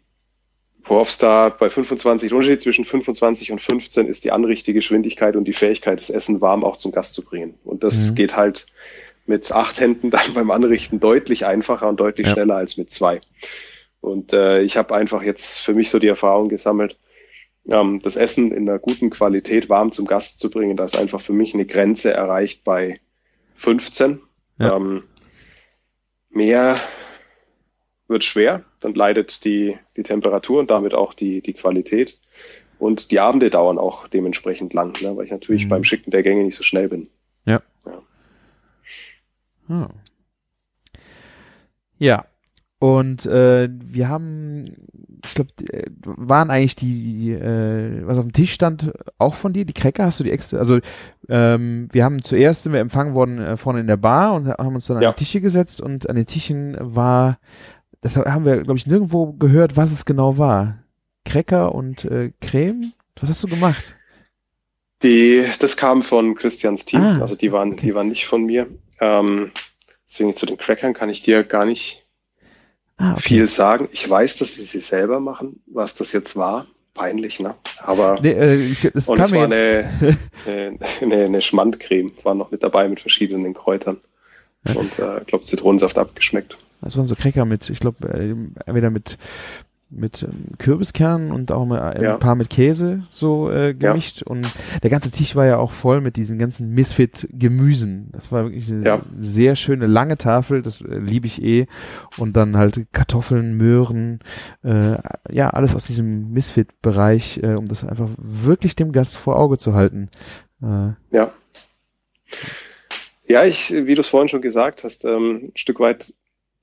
worauf es da bei 25, der Unterschied zwischen 25 und 15 ist die Anrichteggeschwindigkeit und die Fähigkeit, das Essen warm auch zum Gast zu bringen. Und das Mhm. geht halt mit acht Händen dann beim Anrichten deutlich einfacher und deutlich Ja. schneller als mit zwei. Und äh, ich habe einfach jetzt für mich so die Erfahrung gesammelt, ähm, das Essen in einer guten Qualität warm zum Gast zu bringen. Da ist einfach für mich eine Grenze erreicht bei 15. Ja. Ähm, mehr wird schwer, dann leidet die, die Temperatur und damit auch die, die Qualität. Und die Abende dauern auch dementsprechend lang, ne, weil ich natürlich Mhm. beim Schicken der Gänge nicht so schnell bin. Hm. Ja. Und äh, wir haben, ich glaube, waren eigentlich die, äh, was auf dem Tisch stand, auch von dir, die Cracker, hast du die extra, also ähm, wir haben zuerst sind wir empfangen worden äh, vorne in der Bar und haben uns dann an Ja. die Tische gesetzt und an den Tischen war, das haben wir, glaube ich, nirgendwo gehört, was es genau war. Cracker und äh, Creme, Was hast du gemacht? Die, das kam von Christians Team, Ah, also die waren, okay. die waren nicht von mir. Ähm, deswegen zu den Crackern kann ich dir gar nicht Ah, okay. viel sagen. Ich weiß, dass sie sie selber machen, was das jetzt war. Peinlich, ne? Aber Nee, äh, ich, das und es war eine, eine, eine, Schmandcreme, war noch mit dabei mit verschiedenen Kräutern. Und äh, ich glaube Zitronensaft abgeschmeckt. Das waren so Cracker mit, ich glaube, äh, entweder mit mit ähm, Kürbiskernen und auch mal ein Ja. paar mit Käse so äh, gemischt und der ganze Tisch war ja auch voll mit diesen ganzen Misfit Gemüsen. Das war wirklich eine Ja. sehr schöne lange Tafel, das äh, liebe ich eh und dann halt Kartoffeln, Möhren, äh, ja, alles aus diesem Misfit Bereich, äh, um das einfach wirklich dem Gast vor Auge zu halten. Äh, Ja. Ja, ich, wie du es vorhin schon gesagt hast, ähm, ein Stück weit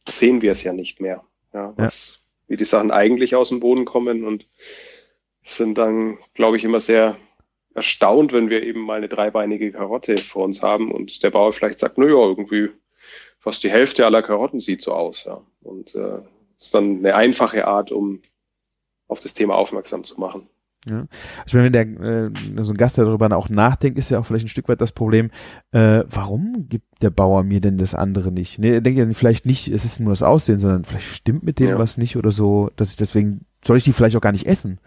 sehen wir es ja nicht mehr. Ja, was, wie die Sachen eigentlich aus dem Boden kommen und sind dann, glaube ich, immer sehr erstaunt, wenn wir eben mal eine dreibeinige Karotte vor uns haben und der Bauer vielleicht sagt, na ja, irgendwie fast die Hälfte aller Karotten sieht so aus. Ja. Und äh, ist dann eine einfache Art, um auf das Thema aufmerksam zu machen. Ja. Ich meine, wenn der äh, so ein Gast darüber auch nachdenkt, ist ja auch vielleicht ein Stück weit das Problem, äh, warum gibt der Bauer mir denn das andere nicht? Ne, er denkt ja vielleicht nicht, es ist nur das Aussehen, sondern vielleicht stimmt mit dem Ja. was nicht oder so, dass ich deswegen soll ich die vielleicht auch gar nicht essen.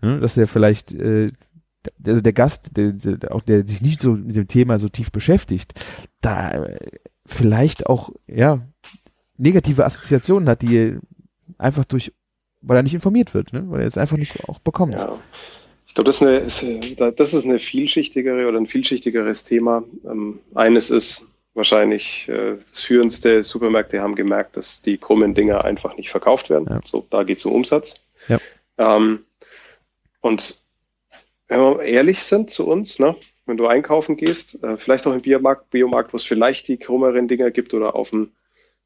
Ne? Dass er vielleicht äh, der- also der Gast, der, der, auch der sich nicht so mit dem Thema so tief beschäftigt, da äh, vielleicht auch ja negative Assoziationen hat, die einfach durch weil er nicht informiert wird, ne? weil er es einfach nicht auch bekommt. Ja. Ich glaube, das, ist eine- das ist eine vielschichtigere oder ein vielschichtigeres Thema. Ähm, eines ist wahrscheinlich äh, das führendste. Supermärkte haben gemerkt, dass die krummen Dinger einfach nicht verkauft werden. Ja. So, da geht es um Umsatz. Ja. Ähm, und wenn wir ehrlich sind zu uns, ne, wenn du einkaufen gehst, äh, vielleicht auch im Biomarkt, Biomarkt, wo es vielleicht die krummeren Dinger gibt oder auf dem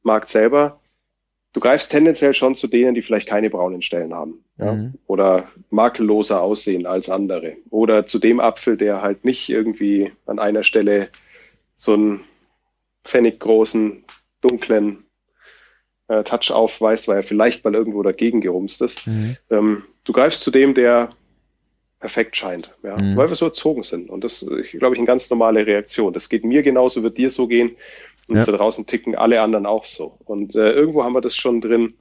Markt selber, du greifst tendenziell schon zu denen, die vielleicht keine braunen Stellen haben. Ja? Mhm. Oder makelloser aussehen als andere. Oder zu dem Apfel, der halt nicht irgendwie an einer Stelle so einen pfenniggroßen, dunklen äh, Touch aufweist, weil er vielleicht mal irgendwo dagegen gerumst ist. Mhm. Ähm, du greifst zu dem, der perfekt scheint, ja, Mhm. weil wir so erzogen sind. Und das ist, glaube ich, eine ganz normale Reaktion. Das geht mir genauso, wird dir so gehen. Und Ja. da draußen ticken alle anderen auch so. Und äh, irgendwo haben wir das schon drin.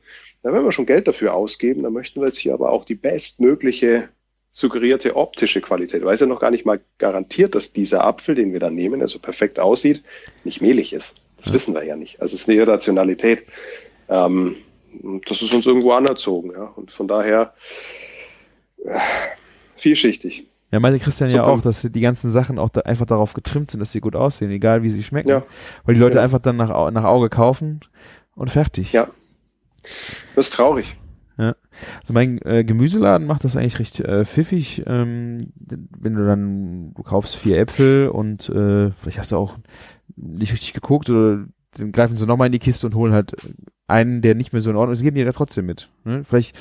Na, wenn wir schon Geld dafür ausgeben, dann möchten wir jetzt hier aber auch die bestmögliche suggerierte optische Qualität. Weil es ja noch gar nicht mal garantiert, dass dieser Apfel, den wir dann nehmen, der so perfekt aussieht, nicht mehlig ist. Das wissen wir ja nicht. Also es ist eine Irrationalität. Ähm, das ist uns irgendwo anerzogen. Ja. Und von daher äh, vielschichtig. Ja, meinte Christian ja auch, dass die ganzen Sachen auch da einfach darauf getrimmt sind, dass sie gut aussehen, egal wie sie schmecken. Ja. Weil die Leute Ja. einfach dann nach, nach Auge kaufen und fertig. Ja. Das ist traurig. Also mein äh, Gemüseladen macht das eigentlich recht äh, pfiffig. Ähm, wenn du dann, du kaufst vier Äpfel und äh, vielleicht hast du auch nicht richtig geguckt oder dann greifen sie nochmal in die Kiste und holen halt einen, der nicht mehr so in Ordnung ist, geben die ja trotzdem mit. Ne? Vielleicht,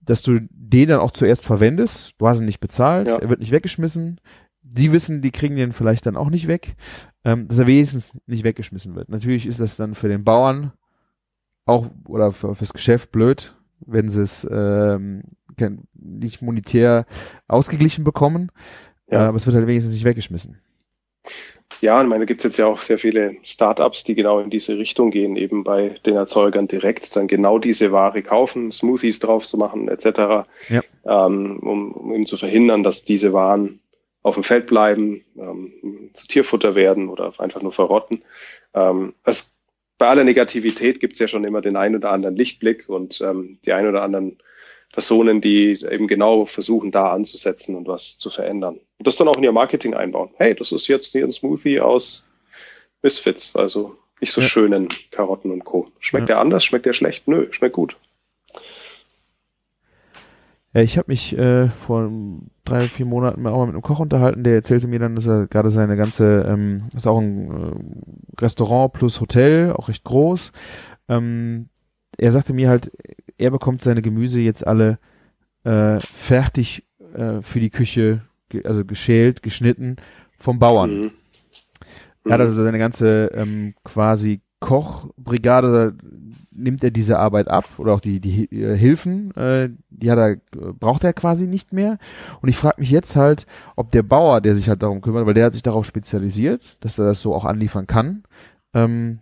dass du den dann auch zuerst verwendest, du hast ihn nicht bezahlt, Ja. er wird nicht weggeschmissen, die wissen, die kriegen den vielleicht dann auch nicht weg, ähm, dass er wenigstens nicht weggeschmissen wird. Natürlich ist das dann für den Bauern auch oder für, fürs Geschäft blöd, wenn sie es ähm, nicht monetär ausgeglichen bekommen, Ja. äh, aber es wird halt wenigstens nicht weggeschmissen. Ja, ich meine, da gibt es jetzt ja auch sehr viele Startups, die genau in diese Richtung gehen, eben bei den Erzeugern direkt dann genau diese Ware kaufen, Smoothies drauf zu machen, etc., Ja. ähm, um, um eben zu verhindern, dass diese Waren auf dem Feld bleiben, ähm, zu Tierfutter werden oder einfach nur verrotten. Ähm, es, bei aller Negativität gibt es ja schon immer den einen oder anderen Lichtblick und ähm, die ein oder anderen Personen, die eben genau versuchen, da anzusetzen und was zu verändern. Und das dann auch in ihr Marketing einbauen. Hey, das ist jetzt hier ein Smoothie aus Misfits, also nicht so Ja. schönen Karotten und Co. Schmeckt Ja. der anders? Schmeckt der schlecht? Nö, schmeckt gut. Ja, ich habe mich äh, vor drei, vier Monaten auch mal mit einem Koch unterhalten, der erzählte mir dann, dass er gerade seine ganze, ähm, ist auch ein äh, Restaurant plus Hotel, auch recht groß. Ähm, er sagte mir halt, er bekommt seine Gemüse jetzt alle äh, fertig äh, für die Küche, ge also geschält, geschnitten vom Bauern. Mhm. Er hat also seine ganze ähm, quasi Kochbrigade nimmt er diese Arbeit ab oder auch die, die äh, Hilfen, äh, die hat er, braucht er quasi nicht mehr. Und ich frage mich jetzt halt, ob der Bauer, der sich halt darum kümmert, weil der hat sich darauf spezialisiert, dass er das so auch anliefern kann, ähm,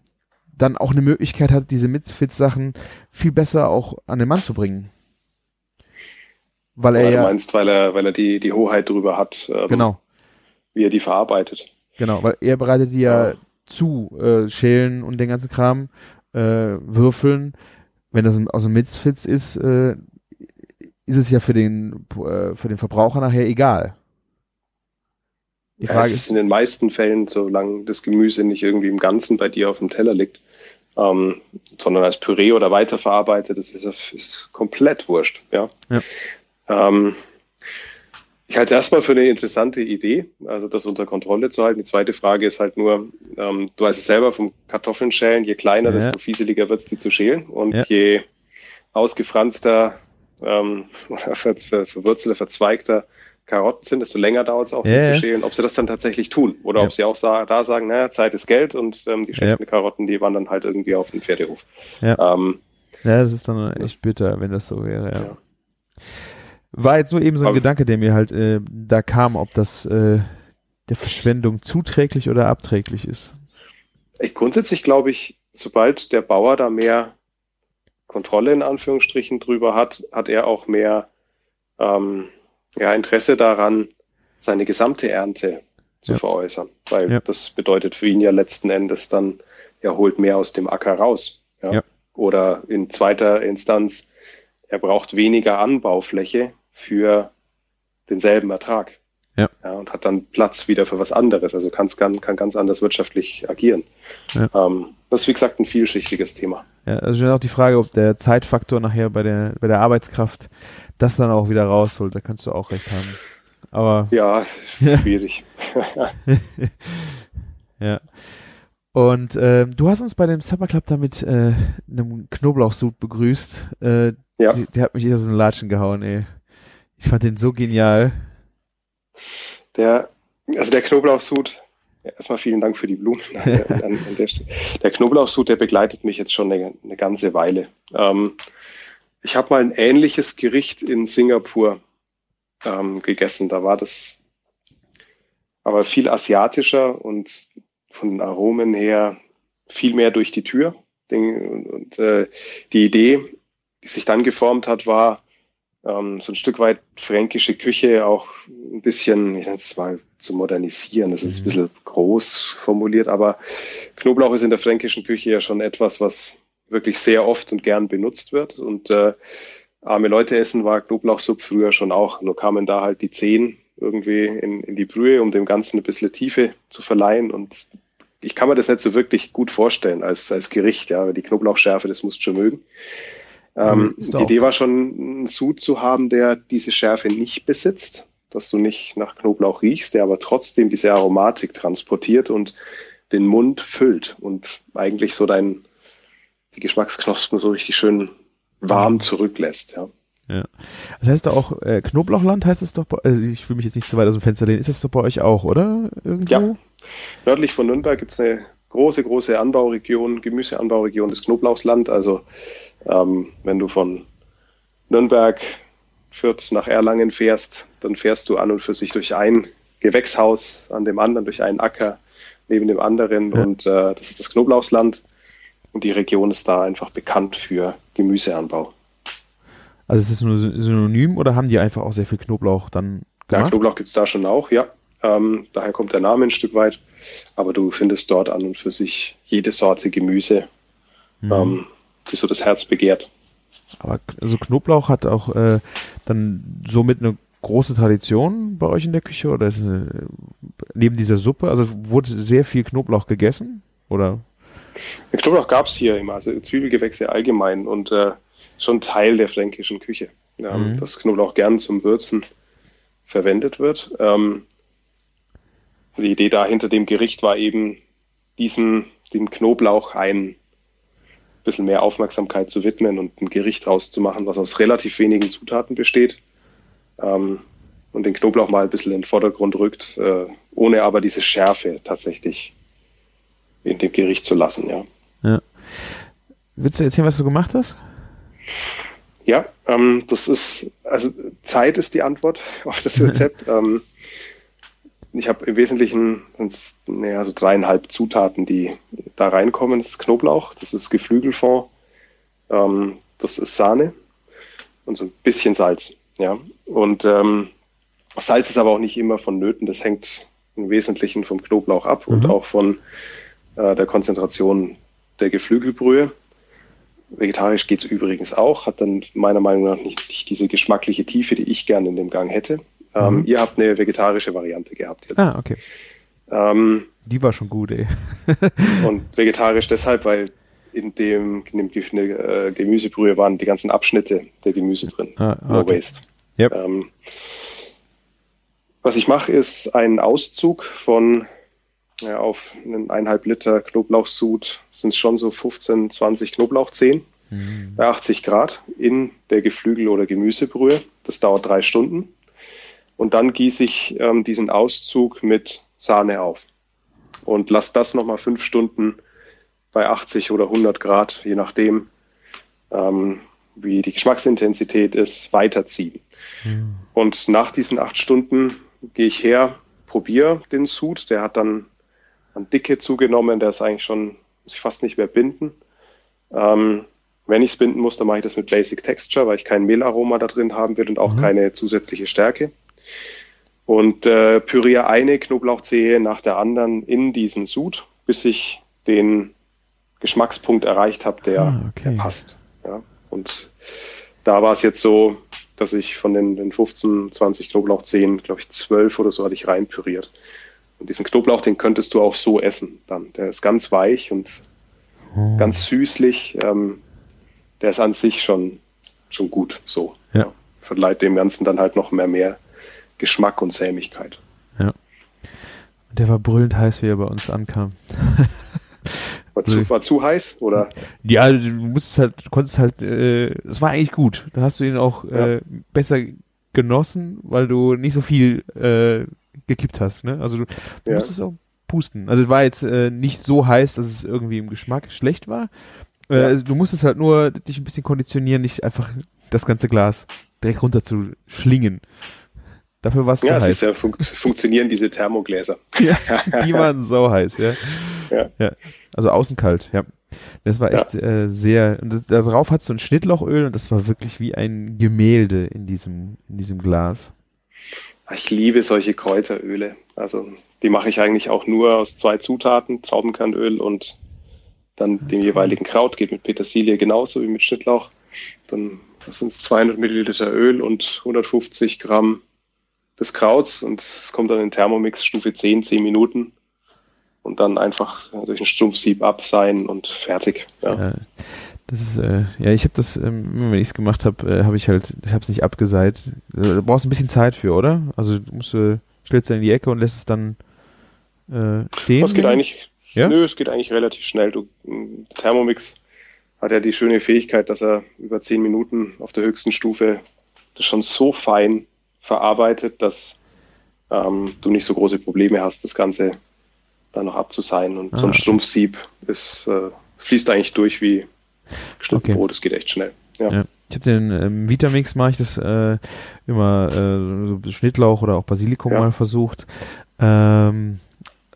dann auch eine Möglichkeit hat, diese Misfits-Sachen viel besser auch an den Mann zu bringen. Weil er ja, ja, du meinst, weil er, weil er die, die Hoheit darüber hat, ähm, genau. wie er die verarbeitet. Genau, weil er bereitet die ja, ja zu, äh, schälen und den ganzen Kram, äh, würfeln. Wenn das aus dem Misfits ist, äh, ist es ja für den, äh, für den Verbraucher nachher egal. Die Frage ja, es ist in den meisten Fällen, solange das Gemüse nicht irgendwie im Ganzen bei dir auf dem Teller liegt, ähm, sondern als Püree oder weiterverarbeitet, das ist, ist komplett wurscht. Ja. ja. Ähm, ich halte es erstmal für eine interessante Idee, also das unter Kontrolle zu halten. Die zweite Frage ist halt nur, ähm, du weißt es selber vom Kartoffeln schälen, je kleiner, ja. desto fieseliger wird es, die zu schälen. Und ja. je ausgefranster ähm, oder ver ver verwurzelter, verzweigter Karotten sind, desto länger dauert es auch, ja, die zu schälen. Ob sie das dann tatsächlich tun oder ob sie auch sa da sagen, naja, Zeit ist Geld und ähm, die schlechten Karotten, die wandern halt irgendwie auf den Pferdehof. Ja, ähm, ja das ist dann echt bitter, wenn das so wäre, ja. War jetzt nur eben so ein Aber Gedanke, der mir halt äh, da kam, ob das äh, der Verschwendung zuträglich oder abträglich ist. Ich, grundsätzlich glaube ich, sobald der Bauer da mehr Kontrolle in Anführungsstrichen drüber hat, hat er auch mehr ähm, ja, Interesse daran, seine gesamte Ernte zu ja. veräußern. Weil ja. das bedeutet für ihn ja letzten Endes dann, er holt mehr aus dem Acker raus. Ja? ja. Oder in zweiter Instanz, er braucht weniger Anbaufläche, für denselben Ertrag. Ja. ja. Und hat dann Platz wieder für was anderes. Also kann, kann, kann ganz anders wirtschaftlich agieren. Ja. Ähm, das ist wie gesagt ein vielschichtiges Thema. Ja, also auch die Frage, ob der Zeitfaktor nachher bei der, bei der Arbeitskraft das dann auch wieder rausholt. Da kannst du auch recht haben. Aber ja, schwierig. ja. Und äh, du hast uns bei dem Supper Club da mit äh, einem Knoblauchsud begrüßt. Äh, ja. Die, der hat mich aus den Latschen gehauen, ey. Ich fand den so genial. Der, also der Knoblauchsud, erstmal vielen Dank für die Blumen. der, Knoblauchsud, der begleitet mich jetzt schon eine, eine ganze Weile. Ähm, ich habe mal ein ähnliches Gericht in Singapur ähm, gegessen. Da war das aber viel asiatischer und von den Aromen her viel mehr durch die Tür. Und, und äh, die Idee, die sich dann geformt hat, war, ähm, so ein Stück weit fränkische Küche auch ein bisschen, ich nenne es mal, zu modernisieren. Das ist ein mhm. bisschen groß formuliert, aber Knoblauch ist in der fränkischen Küche ja schon etwas, was wirklich sehr oft und gern benutzt wird. Und äh, arme Leute essen war Knoblauchsuppe früher schon auch. Nur kamen da halt die Zehen irgendwie in, in die Brühe, um dem Ganzen ein bisschen Tiefe zu verleihen. Und ich kann mir das nicht so wirklich gut vorstellen als, als Gericht. Ja, die Knoblauchschärfe, das musst du schon mögen. Ähm, die Idee war schon, einen Sud zu haben, der diese Schärfe nicht besitzt, dass du nicht nach Knoblauch riechst, der aber trotzdem diese Aromatik transportiert und den Mund füllt und eigentlich so dein, die Geschmacksknospen so richtig schön warm zurücklässt, ja. Ja. Das heißt doch auch, äh, Knoblauchland heißt es doch, also ich will mich jetzt nicht zu weit aus dem Fenster lehnen, ist das doch bei euch auch, oder? Irgendwo? Ja. Nördlich von Nürnberg gibt es eine große, große Anbauregion, Gemüseanbauregion des Knoblauchsland, also ähm, wenn du von Nürnberg, Fürth nach Erlangen fährst, dann fährst du an und für sich durch ein Gewächshaus an dem anderen, durch einen Acker neben dem anderen ja. und äh, das ist das Knoblauchsland und die Region ist da einfach bekannt für Gemüseanbau. Also ist es nur synonym oder haben die einfach auch sehr viel Knoblauch dann gemacht? Ja, Knoblauch gibt es da schon auch, ja. Ähm, daher kommt der Name ein Stück weit. Aber du findest dort an und für sich jede Sorte Gemüse. Mhm. Ähm, die so das Herz begehrt. Aber also Knoblauch hat auch äh, dann somit eine große Tradition bei euch in der Küche oder ist eine, neben dieser Suppe, also wurde sehr viel Knoblauch gegessen oder? Knoblauch gab es hier immer, also Zwiebelgewächse allgemein und äh, schon Teil der fränkischen Küche, ja, mhm. dass Knoblauch gern zum Würzen verwendet wird. Ähm, die Idee da hinter dem Gericht war eben, diesem, dem Knoblauch ein bisschen mehr Aufmerksamkeit zu widmen und ein Gericht rauszumachen, was aus relativ wenigen Zutaten besteht. Ähm, und den Knoblauch mal ein bisschen in den Vordergrund rückt, äh, ohne aber diese Schärfe tatsächlich in dem Gericht zu lassen, ja. Ja. willst du erzählen, was du gemacht hast? Ja, ähm, das ist, also Zeit ist die Antwort auf das Rezept. ähm, ich habe im Wesentlichen naja, so dreieinhalb Zutaten, die da reinkommen. Das ist Knoblauch, das ist Geflügelfond, ähm, das ist Sahne und so ein bisschen Salz. Ja, und ähm, Salz ist aber auch nicht immer vonnöten. Das hängt im Wesentlichen vom Knoblauch ab mhm. und auch von äh, der Konzentration der Geflügelbrühe. Vegetarisch geht es übrigens auch, hat dann meiner Meinung nach nicht, nicht, diese geschmackliche Tiefe, die ich gerne in dem Gang hätte. Ähm, mhm. ihr habt eine vegetarische Variante gehabt jetzt. Ah, okay. Ähm, die war schon gut, ey. und vegetarisch deshalb, weil in dem, in dem äh, Gemüsebrühe waren die ganzen Abschnitte der Gemüse drin. Ah, okay. No waste. Yep. Ähm, was ich mache, ist ein Auszug von ja, auf einen eineinhalb Liter Knoblauchsud sind es schon so 15, 20 Knoblauchzehen mhm. bei 80 Grad in der Geflügel- oder Gemüsebrühe. Das dauert drei Stunden. Und dann gieße ich ähm, diesen Auszug mit Sahne auf und lasse das nochmal fünf Stunden bei 80 oder 100 Grad, je nachdem, ähm, wie die Geschmacksintensität ist, weiterziehen. Mhm. Und nach diesen acht Stunden gehe ich her, probiere den Sud, der hat dann an Dicke zugenommen, der ist eigentlich schon, muss ich fast nicht mehr binden. Ähm, wenn ich es binden muss, dann mache ich das mit Basic Texture, weil ich kein Mehlaroma da drin haben will und auch mhm. keine zusätzliche Stärke. Und äh, püriere eine Knoblauchzehe nach der anderen in diesen Sud, bis ich den Geschmackspunkt erreicht habe, der, ah, okay. der passt. Ja? Und da war es jetzt so, dass ich von den, den 15, 20 Knoblauchzehen, glaube ich, 12 oder so hatte ich reinpüriert. Und diesen Knoblauch, den könntest du auch so essen dann. Der ist ganz weich und oh. ganz süßlich. Ähm, der ist an sich schon, schon gut so. Ja. ja. Verleiht dem Ganzen dann halt noch mehr, mehr Geschmack und Sämigkeit. Ja. Und der war brüllend heiß, wie er bei uns ankam. War zu, war zu heiß, oder? Ja, du musstest halt, du konntest halt, äh, es war eigentlich gut. Dann hast du ihn auch ja. äh, besser genossen, weil du nicht so viel äh, gekippt hast. Ne? Also du, du ja. musstest auch pusten. Also es war jetzt äh, nicht so heiß, dass es irgendwie im Geschmack schlecht war. Äh, ja. Du musstest halt nur dich ein bisschen konditionieren, nicht einfach das ganze Glas direkt runter zu schlingen. Dafür war es ja, so heiß. Ja, fun funktionieren diese Thermogläser. ja, die waren so heiß, ja. ja. ja. Also außen kalt, ja. Das war echt ja. äh, sehr. Und darauf hat so ein Schnittlochöl und das war wirklich wie ein Gemälde in diesem, in diesem Glas. Ich liebe solche Kräuteröle. Also die mache ich eigentlich auch nur aus zwei Zutaten, Traubenkernöl und dann dem jeweiligen Kraut. Geht mit Petersilie genauso wie mit Schnittlauch. Dann sind es 200 Milliliter Öl und 150 Gramm des Krauts und es kommt dann in Thermomix Stufe 10, 10 Minuten und dann einfach durch ein Strumpfsieb abseihen und fertig. Ja. ja das ist, äh, ja, ich habe das, ähm, wenn ich es gemacht habe, äh, habe ich halt, ich habe es nicht abgeseit. Du brauchst ein bisschen Zeit für, oder? Also du musst, äh, stellst in die Ecke und lässt es dann äh, stehen. Das geht eigentlich, ja? nö, es geht eigentlich relativ schnell. Du, Thermomix hat ja die schöne Fähigkeit, dass er über zehn Minuten auf der höchsten Stufe das schon so fein verarbeitet, dass ähm, du nicht so große Probleme hast, das Ganze da noch abzuseihen. Und ah, so ein Strumpfsieb ist, äh, fließt eigentlich durch wie geschnitten okay. Brot. Es geht echt schnell. Ja. ja. Ich habe den ähm, Vitamix mache ich das äh, immer äh, so Schnittlauch oder auch Basilikum ja. mal versucht. Ähm,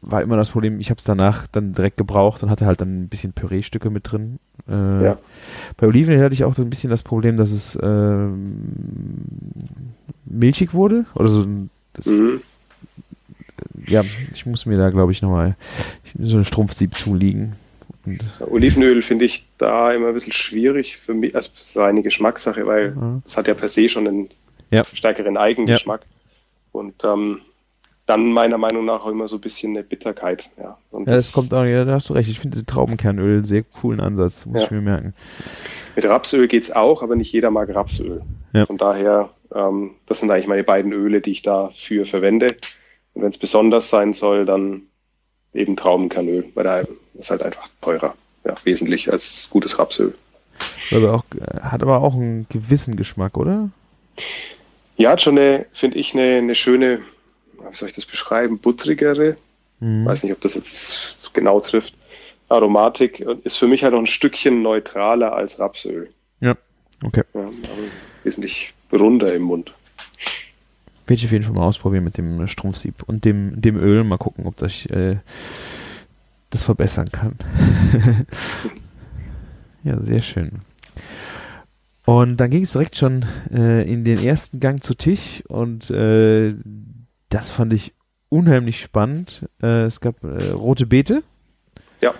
war immer das Problem, ich habe es danach dann direkt gebraucht und hatte halt dann ein bisschen Püreestücke mit drin. Äh, ja. Bei Olivenöl hatte ich auch so ein bisschen das Problem, dass es äh, milchig wurde oder so. Das, mhm. Ja, ich muss mir da glaube ich nochmal so ein Strumpfsieb zulegen. Und Olivenöl finde ich da immer ein bisschen schwierig für mich, also seine Geschmackssache, weil es hat ja per se schon einen ja. stärkeren Eigengeschmack. Ja. Und ähm, dann meiner Meinung nach auch immer so ein bisschen eine Bitterkeit. Ja, ja das, das, kommt auch, ja, da hast du recht. Ich finde Traubenkernöl einen sehr coolen Ansatz, muss ja. ich mir merken. Mit Rapsöl geht es auch, aber nicht jeder mag Rapsöl. Ja. Von daher, ähm, das sind eigentlich meine beiden Öle, die ich dafür verwende. Und wenn es besonders sein soll, dann eben Traubenkernöl, weil da ist halt einfach teurer, ja, wesentlich als gutes Rapsöl. Aber auch, hat aber auch einen gewissen Geschmack, oder? Ja, hat schon eine, finde ich, eine, eine schöne wie soll ich das beschreiben, buttrigere. Mhm. Weiß nicht, ob das jetzt genau trifft. Aromatik ist für mich halt noch ein Stückchen neutraler als Rapsöl. Ja, okay. Ja, wesentlich runder im Mund. Werde ich auf jeden Fall mal ausprobieren mit dem Strumpfsieb und dem, dem Öl. Mal gucken, ob das, äh, das verbessern kann. ja, sehr schön. Und dann ging es direkt schon äh, in den ersten Gang zu Tisch und äh, das fand ich unheimlich spannend. Äh, es gab äh, rote Beete. Ja.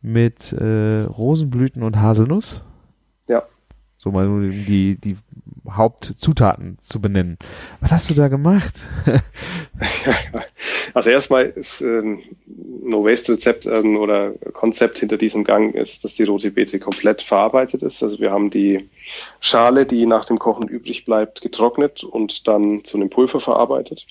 Mit äh, Rosenblüten und Haselnuss. Ja. So mal nur die, die Hauptzutaten zu benennen. Was hast du da gemacht? also erstmal ist ähm, No Waste Rezept ähm, oder Konzept hinter diesem Gang ist, dass die rote Beete komplett verarbeitet ist. Also wir haben die Schale, die nach dem Kochen übrig bleibt, getrocknet und dann zu einem Pulver verarbeitet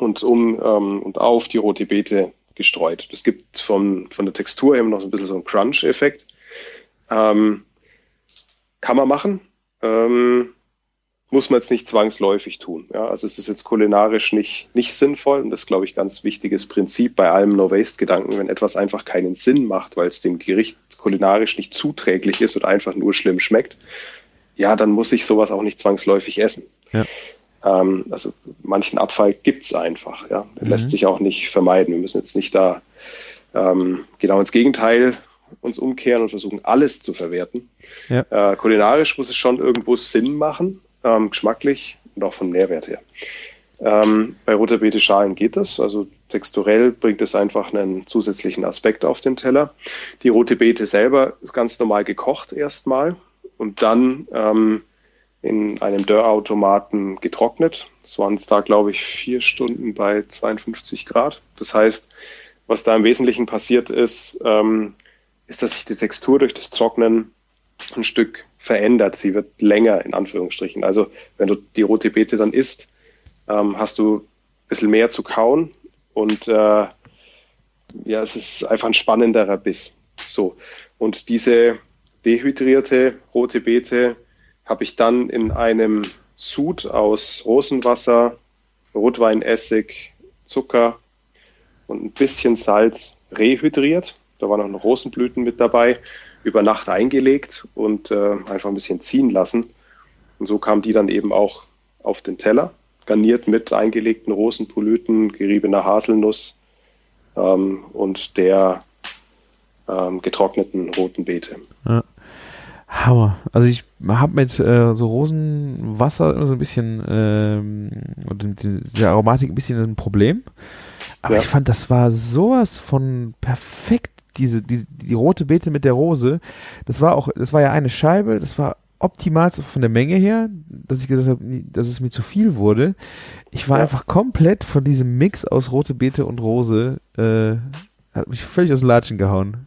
und um ähm, und auf die rote Beete gestreut. Das gibt von, von der Textur eben noch so ein bisschen so einen Crunch-Effekt. Ähm, kann man machen. Ähm, muss man jetzt nicht zwangsläufig tun. Ja, also es ist jetzt kulinarisch nicht, nicht sinnvoll und das ist, glaube ich, ganz wichtiges Prinzip bei allem No-Waste-Gedanken. Wenn etwas einfach keinen Sinn macht, weil es dem Gericht kulinarisch nicht zuträglich ist oder einfach nur schlimm schmeckt, ja, dann muss ich sowas auch nicht zwangsläufig essen. Ja. Ähm, also manchen Abfall gibt's einfach. Ja, mhm. lässt sich auch nicht vermeiden. Wir müssen jetzt nicht da ähm, genau ins Gegenteil uns umkehren und versuchen, alles zu verwerten. Ja. Äh, kulinarisch muss es schon irgendwo Sinn machen, ähm, geschmacklich und auch vom Nährwert her. Ähm, bei roter Beete Schalen geht das. Also texturell bringt es einfach einen zusätzlichen Aspekt auf den Teller. Die rote Beete selber ist ganz normal gekocht erstmal und dann ähm, in einem Dörrautomaten getrocknet. Es waren es da, glaube ich, vier Stunden bei 52 Grad. Das heißt, was da im Wesentlichen passiert ist, ähm, ist, dass sich die Textur durch das Trocknen ein Stück verändert. Sie wird länger, in Anführungsstrichen. Also wenn du die rote Beete dann isst, ähm, hast du ein bisschen mehr zu kauen und äh, ja, es ist einfach ein spannenderer Biss. So. Und diese dehydrierte rote Beete habe ich dann in einem Sud aus Rosenwasser, Rotweinessig, Zucker und ein bisschen Salz rehydriert. Da waren noch Rosenblüten mit dabei über Nacht eingelegt und äh, einfach ein bisschen ziehen lassen. Und so kam die dann eben auch auf den Teller, garniert mit eingelegten Rosenpolyten, geriebener Haselnuss ähm, und der ähm, getrockneten roten Beete. Ja. Hammer. Also ich habe mit äh, so Rosenwasser immer so ein bisschen ähm, und der Aromatik ein bisschen ein Problem. Aber ja. ich fand, das war sowas von perfekt diese, diese, die rote Beete mit der Rose, das war auch, das war ja eine Scheibe, das war optimal von der Menge her, dass ich gesagt habe, dass es mir zu viel wurde. Ich war ja. einfach komplett von diesem Mix aus rote Beete und Rose, äh, hat mich völlig aus dem Latschen gehauen.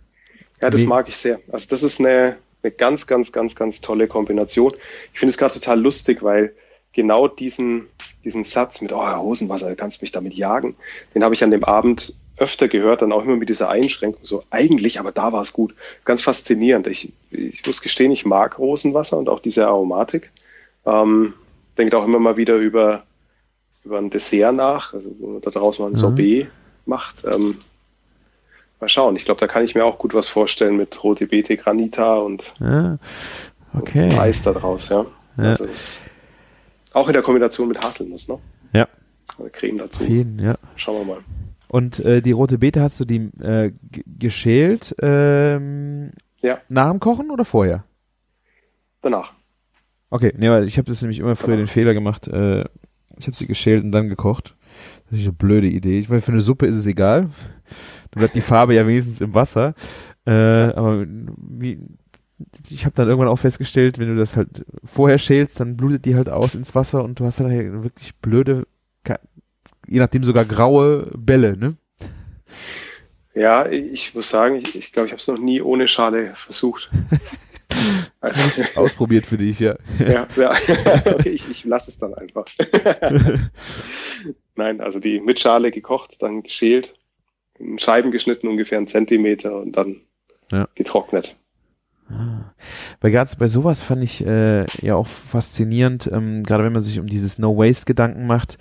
Ja, das nee. mag ich sehr. Also das ist eine, eine ganz, ganz, ganz, ganz tolle Kombination. Ich finde es gerade total lustig, weil genau diesen, diesen Satz mit, oh, Rosenwasser, du kannst mich damit jagen, den habe ich an dem Abend öfter gehört, dann auch immer mit dieser Einschränkung, so eigentlich, aber da war es gut. Ganz faszinierend. Ich, ich muss gestehen, ich mag Rosenwasser und auch diese Aromatik. Ähm, denkt auch immer mal wieder über, über ein Dessert nach, also wo man da draus mal ein mhm. Sorbet macht. Ähm, mal schauen. Ich glaube, da kann ich mir auch gut was vorstellen mit Rote Beete, Granita und, ja. okay. und Eis da draus, ja. ja. Also auch in der Kombination mit Haselnuss, ne? Ja. Oder Creme dazu. Jeden, ja. Schauen wir mal. Und äh, die rote Beete hast du die äh, geschält ähm, ja. nach dem Kochen oder vorher? Danach. Okay, nee, weil ich habe das nämlich immer früher Danach. den Fehler gemacht. Äh, ich habe sie geschält und dann gekocht. Das ist eine blöde Idee. Ich meine, für eine Suppe ist es egal. Da bleibt die Farbe ja wenigstens im Wasser. Äh, aber wie, ich habe dann irgendwann auch festgestellt, wenn du das halt vorher schälst, dann blutet die halt aus ins Wasser und du hast dann halt wirklich blöde je nachdem sogar graue Bälle, ne? Ja, ich muss sagen, ich glaube, ich, glaub, ich habe es noch nie ohne Schale versucht. Ausprobiert für dich, ja. ja, ja. ich, ich lasse es dann einfach. Nein, also die mit Schale gekocht, dann geschält, Scheiben geschnitten, ungefähr einen Zentimeter und dann ja. getrocknet. Ah. Weil gerade bei sowas fand ich äh, ja auch faszinierend, ähm, gerade wenn man sich um dieses No-Waste-Gedanken macht,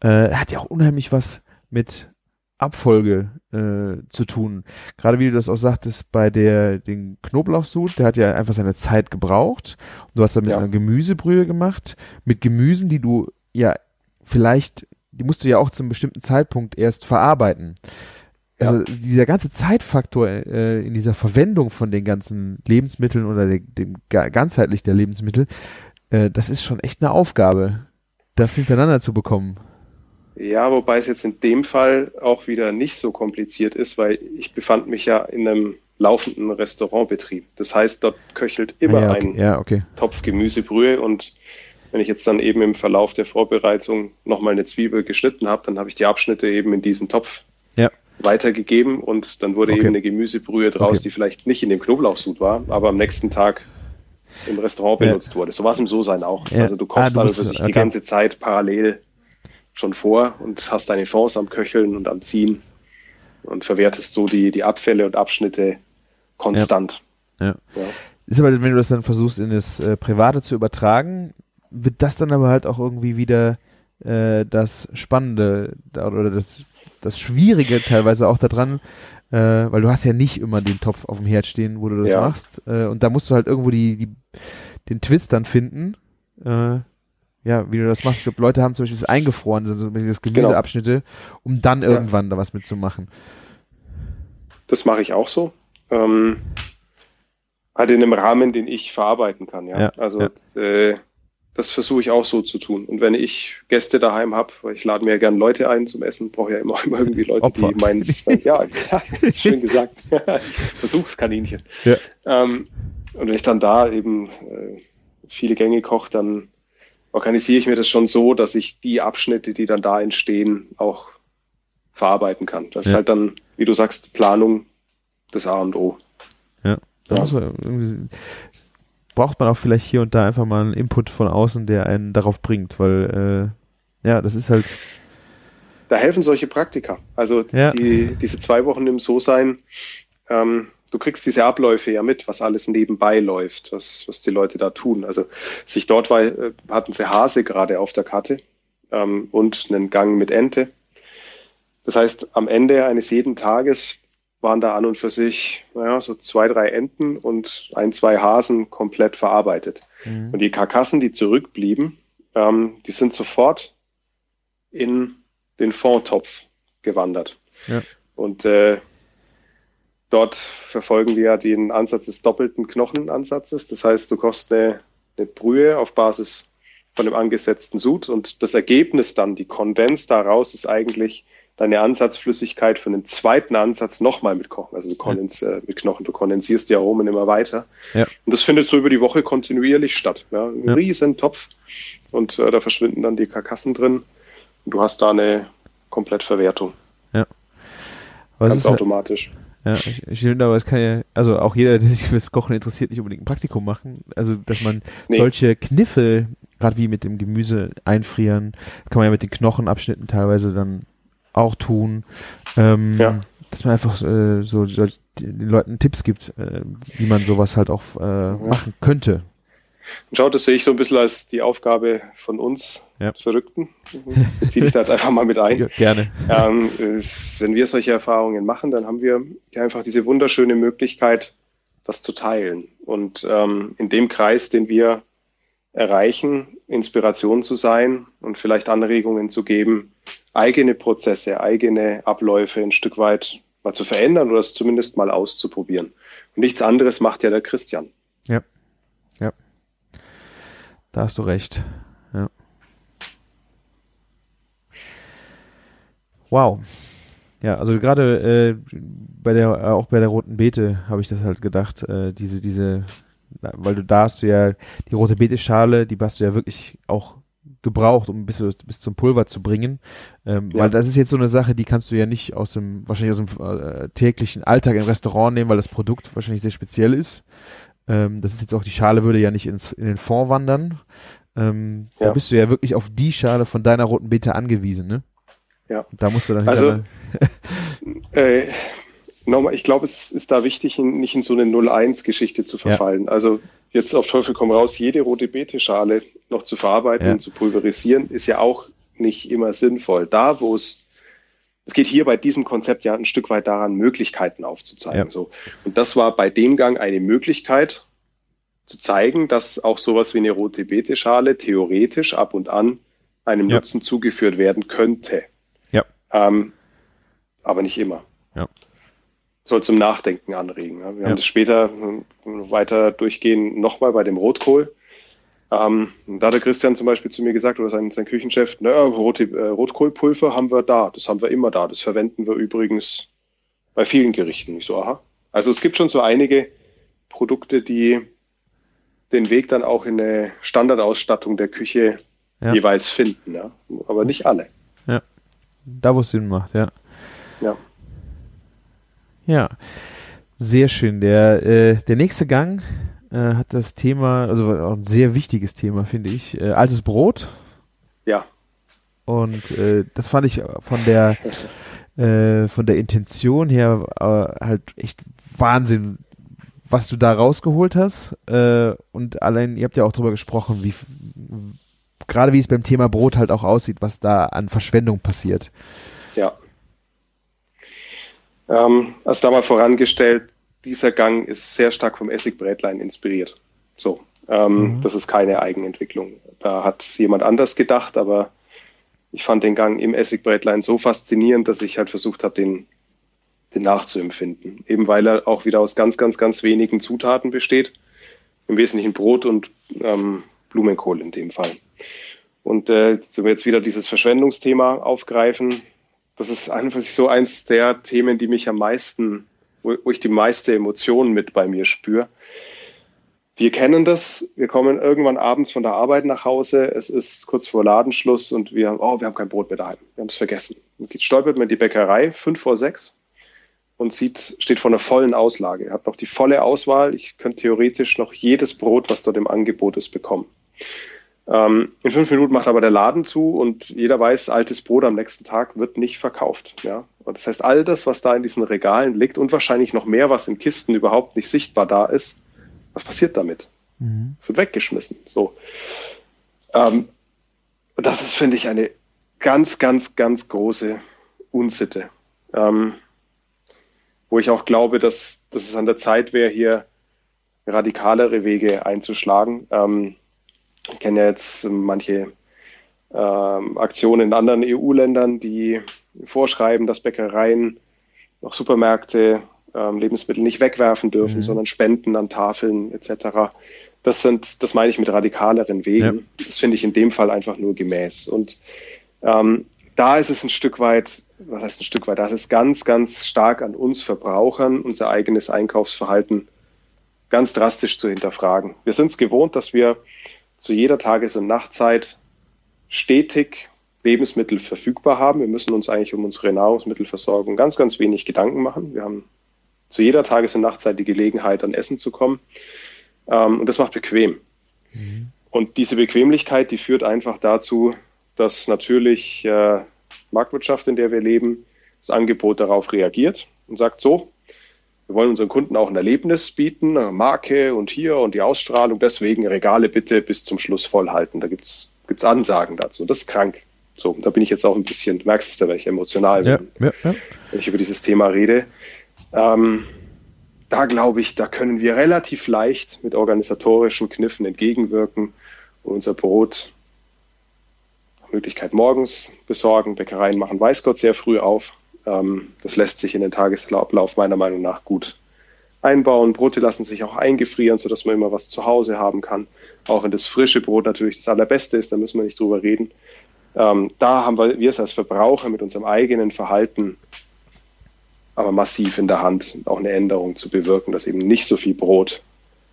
äh, hat ja auch unheimlich was mit Abfolge äh, zu tun. Gerade wie du das auch sagtest bei der den Knoblauchsud, der hat ja einfach seine Zeit gebraucht. Du hast damit Ja. eine Gemüsebrühe gemacht mit Gemüsen, die du ja vielleicht, die musst du ja auch zu einem bestimmten Zeitpunkt erst verarbeiten. Also dieser ganze Zeitfaktor äh, in dieser Verwendung von den ganzen Lebensmitteln oder de, dem ga- ganzheitlich der Lebensmittel, äh, das ist schon echt eine Aufgabe, das hintereinander zu bekommen. Ja, wobei es jetzt in dem Fall auch wieder nicht so kompliziert ist, weil ich befand mich ja in einem laufenden Restaurantbetrieb. Das heißt, dort köchelt immer ja, ein okay. ja, okay. Topf Gemüsebrühe und wenn ich jetzt dann eben im Verlauf der Vorbereitung nochmal eine Zwiebel geschnitten habe, dann habe ich die Abschnitte eben in diesen Topf Ja. Weitergegeben und dann wurde Okay. eben eine Gemüsebrühe draus, Okay. die vielleicht nicht in dem Knoblauchsud war, aber am nächsten Tag im Restaurant Ja. benutzt wurde. So war es im So-Sein auch. Ja. Also du Ah, kochst du dann für sich okay. die ganze Zeit parallel schon vor und hast deine Fonds am Köcheln und am Ziehen und verwertest so die, die Abfälle und Abschnitte konstant. Ja. Ja. Ist aber, wenn du das dann versuchst, in das äh, Private zu übertragen, wird das dann aber halt auch irgendwie wieder äh, das Spannende oder das, das Schwierige teilweise auch daran, äh, weil du hast ja nicht immer den Topf auf dem Herd stehen, wo du das Ja. machst. Äh, und da musst du halt irgendwo die, die, den Twist dann finden. Äh, ja, wie du das machst. Ich glaube, Leute haben zum Beispiel das eingefroren, also das Gemüseabschnitte, um dann Genau. Ja. irgendwann da was mitzumachen. Das mache ich auch so. Ähm, halt in einem Rahmen, den ich verarbeiten kann. Ja, Ja, also ja. Äh, das versuche ich auch so zu tun. Und wenn ich Gäste daheim habe, weil ich lade mir ja gern Leute ein zum Essen, brauche ja immer, immer irgendwie Leute, Opfer. die meinen, ja, ja, ist schön gesagt, Versuchskaninchen. Ja. Ähm, und wenn ich dann da eben äh, viele Gänge koche, dann organisiere ich mir das schon so, dass ich die Abschnitte, die dann da entstehen, auch verarbeiten kann. Das ist Ja. halt dann, wie du sagst, Planung das A und O. Ja. irgendwie, braucht man auch vielleicht hier und da einfach mal einen Input von außen, der einen darauf bringt, weil äh, ja, das ist halt Da helfen solche Praktika. Also Ja. die, diese zwei Wochen im So-Sein, ähm, du kriegst diese Abläufe ja mit, was alles nebenbei läuft, was, was die Leute da tun. Also sich dort war, äh, hatten sie Hase gerade auf der Karte ähm, und einen Gang mit Ente. Das heißt, am Ende eines jeden Tages waren da an und für sich naja, so zwei, drei Enten und ein, zwei Hasen komplett verarbeitet. Und die Karkassen, die zurückblieben, ähm, die sind sofort in den Fondtopf gewandert. Ja. Und äh, dort verfolgen wir ja den Ansatz des doppelten Knochenansatzes. Das heißt, du kochst eine, eine Brühe auf Basis von dem angesetzten Sud und das Ergebnis dann, die Kondens daraus, ist eigentlich deine Ansatzflüssigkeit für einen zweiten Ansatz nochmal mit Kochen. Also du kondens, äh, mit Knochen, du kondensierst die Aromen immer weiter. Ja. Und das findet so über die Woche kontinuierlich statt. Ja? Ein Ja. riesen Topf und äh, da verschwinden dann die Karkassen drin und du hast da eine Komplettverwertung, aber es ganz ist automatisch. ja, ich, ich finde, aber es kann ja, also auch jeder, der sich fürs Kochen interessiert, nicht unbedingt ein Praktikum machen. Also, dass man Nee. solche Kniffe, gerade wie mit dem Gemüse einfrieren, das kann man ja mit den Knochenabschnitten teilweise dann auch tun. Ähm, Ja. Dass man einfach äh, so, den Leuten Tipps gibt, äh, wie man sowas halt auch äh, machen könnte. Und schau, das sehe ich so ein bisschen als die Aufgabe von uns Ja. Verrückten. Beziehe dich da jetzt einfach mal mit ein. Ja, gerne. Ähm, wenn wir solche Erfahrungen machen, dann haben wir ja einfach diese wunderschöne Möglichkeit, das zu teilen. Und ähm, in dem Kreis, den wir erreichen, Inspiration zu sein und vielleicht Anregungen zu geben, eigene Prozesse, eigene Abläufe ein Stück weit mal zu verändern oder es zumindest mal auszuprobieren. Und nichts anderes macht ja der Christian. Da hast du recht. Ja. Wow. Ja, also gerade äh, bei der, äh, auch bei der roten Beete habe ich das halt gedacht, äh, diese, diese, weil du da hast du ja die rote Beete-Schale, die hast du ja wirklich auch gebraucht, um bis, bis zum Pulver zu bringen. Ähm, Ja. Weil das ist jetzt so eine Sache, die kannst du ja nicht aus dem, wahrscheinlich aus dem äh, täglichen Alltag im Restaurant nehmen, weil das Produkt wahrscheinlich sehr speziell ist. Ähm, das ist jetzt auch, die Schale würde ja nicht ins, in den Fond wandern. Ähm, Da Ja. bist du ja wirklich auf die Schale von deiner roten Beete angewiesen, ne? Ja. Und Da musst du dann Also, Äh, nochmal, ich glaube, es ist da wichtig, in, nicht in so eine 0-1-Geschichte zu verfallen. Also jetzt auf Teufel komm raus, jede rote Beete-Schale noch zu verarbeiten Ja. und zu pulverisieren, ist ja auch nicht immer sinnvoll. Da, wo es es geht hier bei diesem Konzept ja ein Stück weit daran, Möglichkeiten aufzuzeigen. Ja. So. Und das war bei dem Gang eine Möglichkeit zu zeigen, dass auch sowas wie eine rote Beete-Schale theoretisch ab und an einem Ja. Nutzen zugeführt werden könnte. Ja. Ähm, aber nicht immer. Ja. Soll zum Nachdenken anregen. Ja. Wir Ja. haben das später äh, weiter durchgehen, nochmal bei dem Rotkohl. Ähm, da hat der Christian zum Beispiel zu mir gesagt, oder sein, sein Küchenchef, naja, rote, äh, Rotkohlpulver haben wir da, das haben wir immer da, das verwenden wir übrigens bei vielen Gerichten. Ich so, aha. Also es gibt schon so einige Produkte, die den Weg dann auch in eine Standardausstattung der Küche Ja. jeweils finden, ja. aber nicht alle. Da, wo es Sinn macht, ja. Ja. Ja, sehr schön. Der, äh, der nächste Gang äh, hat das Thema, also auch ein sehr wichtiges Thema, finde ich, äh, altes Brot. Ja, Und äh, das fand ich von der äh, von der Intention her äh, halt echt Wahnsinn, was du da rausgeholt hast. Äh, und allein, ihr habt ja auch drüber gesprochen, wie gerade wie es beim Thema Brot halt auch aussieht, was da an Verschwendung passiert. Ähm, also da mal vorangestellt, dieser Gang ist sehr stark vom Essigbrätlein inspiriert. So, ähm, Mhm. das ist keine Eigenentwicklung. Da hat jemand anders gedacht, aber ich fand den Gang im Essigbrätlein so faszinierend, dass ich halt versucht habe, den, den nachzuempfinden. Eben weil er auch wieder aus ganz, ganz, ganz wenigen Zutaten besteht. Im Wesentlichen Brot und ähm, Blumenkohl in dem Fall. Und äh, so wir jetzt wieder dieses Verschwendungsthema aufgreifen, das ist einfach so eins der Themen, die mich am meisten, wo, ich die meiste Emotionen mit bei mir spüre. Wir kennen das, wir kommen irgendwann abends von der Arbeit nach Hause, es ist kurz vor Ladenschluss und wir, oh, wir haben kein Brot mehr daheim, wir haben es vergessen. Und stolpert man in die Bäckerei, fünf vor sechs, und sieht, steht vor einer vollen Auslage. Ihr habt noch die volle Auswahl, ich könnte theoretisch noch jedes Brot, was dort im Angebot ist, bekommen. Ähm, in fünf Minuten macht aber der Laden zu und jeder weiß, altes Brot am nächsten Tag wird nicht verkauft. Ja? Und das heißt, all das, was da in diesen Regalen liegt und wahrscheinlich noch mehr, was in Kisten überhaupt nicht sichtbar da ist, was passiert damit? Es wird weggeschmissen. So. Ähm, das ist, finde ich, eine ganz, ganz, ganz große Unsitte. Ähm, wo ich auch glaube, dass, dass es an der Zeit wäre, hier radikalere Wege einzuschlagen. Ähm, ich kenne ja jetzt manche ähm, Aktionen in anderen EU-Ländern, die vorschreiben, dass Bäckereien, auch Supermärkte ähm, Lebensmittel nicht wegwerfen dürfen, Mhm. sondern spenden an Tafeln etc. Das sind, das meine ich mit radikaleren Wegen. Das finde ich in dem Fall einfach nur gemäß. Und ähm, da ist es ein Stück weit, was heißt ein Stück weit, da ist es ganz, ganz stark an uns Verbrauchern, unser eigenes Einkaufsverhalten ganz drastisch zu hinterfragen. Wir sind es gewohnt, dass wir zu jeder Tages- und Nachtzeit stetig Lebensmittel verfügbar haben. Wir müssen uns eigentlich um unsere Nahrungsmittelversorgung ganz, ganz wenig Gedanken machen. Wir haben zu jeder Tages- und Nachtzeit die Gelegenheit, an Essen zu kommen. Ähm, und das macht bequem. Und diese Bequemlichkeit, die führt einfach dazu, dass natürlich äh, Marktwirtschaft, in der wir leben, das Angebot darauf reagiert und sagt so, wir wollen unseren Kunden auch ein Erlebnis bieten, Marke und hier und die Ausstrahlung, deswegen Regale bitte bis zum Schluss voll halten. Da gibt's gibt's Ansagen dazu. Das ist krank. So, da bin ich jetzt auch ein bisschen, du merkst es da, weil ich emotional bin, ja, ja. wenn ich über dieses Thema rede. Ähm, da glaube ich, da können wir relativ leicht mit organisatorischen Kniffen entgegenwirken und unser Brot nach Möglichkeit morgens besorgen. Bäckereien machen weiß Gott sehr früh auf. Ähm, das lässt sich in den Tagesablauf meiner Meinung nach gut einbauen. Brote lassen sich auch eingefrieren, sodass man immer was zu Hause haben kann. Auch wenn das frische Brot natürlich das allerbeste ist, da müssen wir nicht drüber reden. Ähm, da haben wir, wir es als Verbraucher mit unserem eigenen Verhalten aber massiv in der Hand, auch eine Änderung zu bewirken, dass eben nicht so viel Brot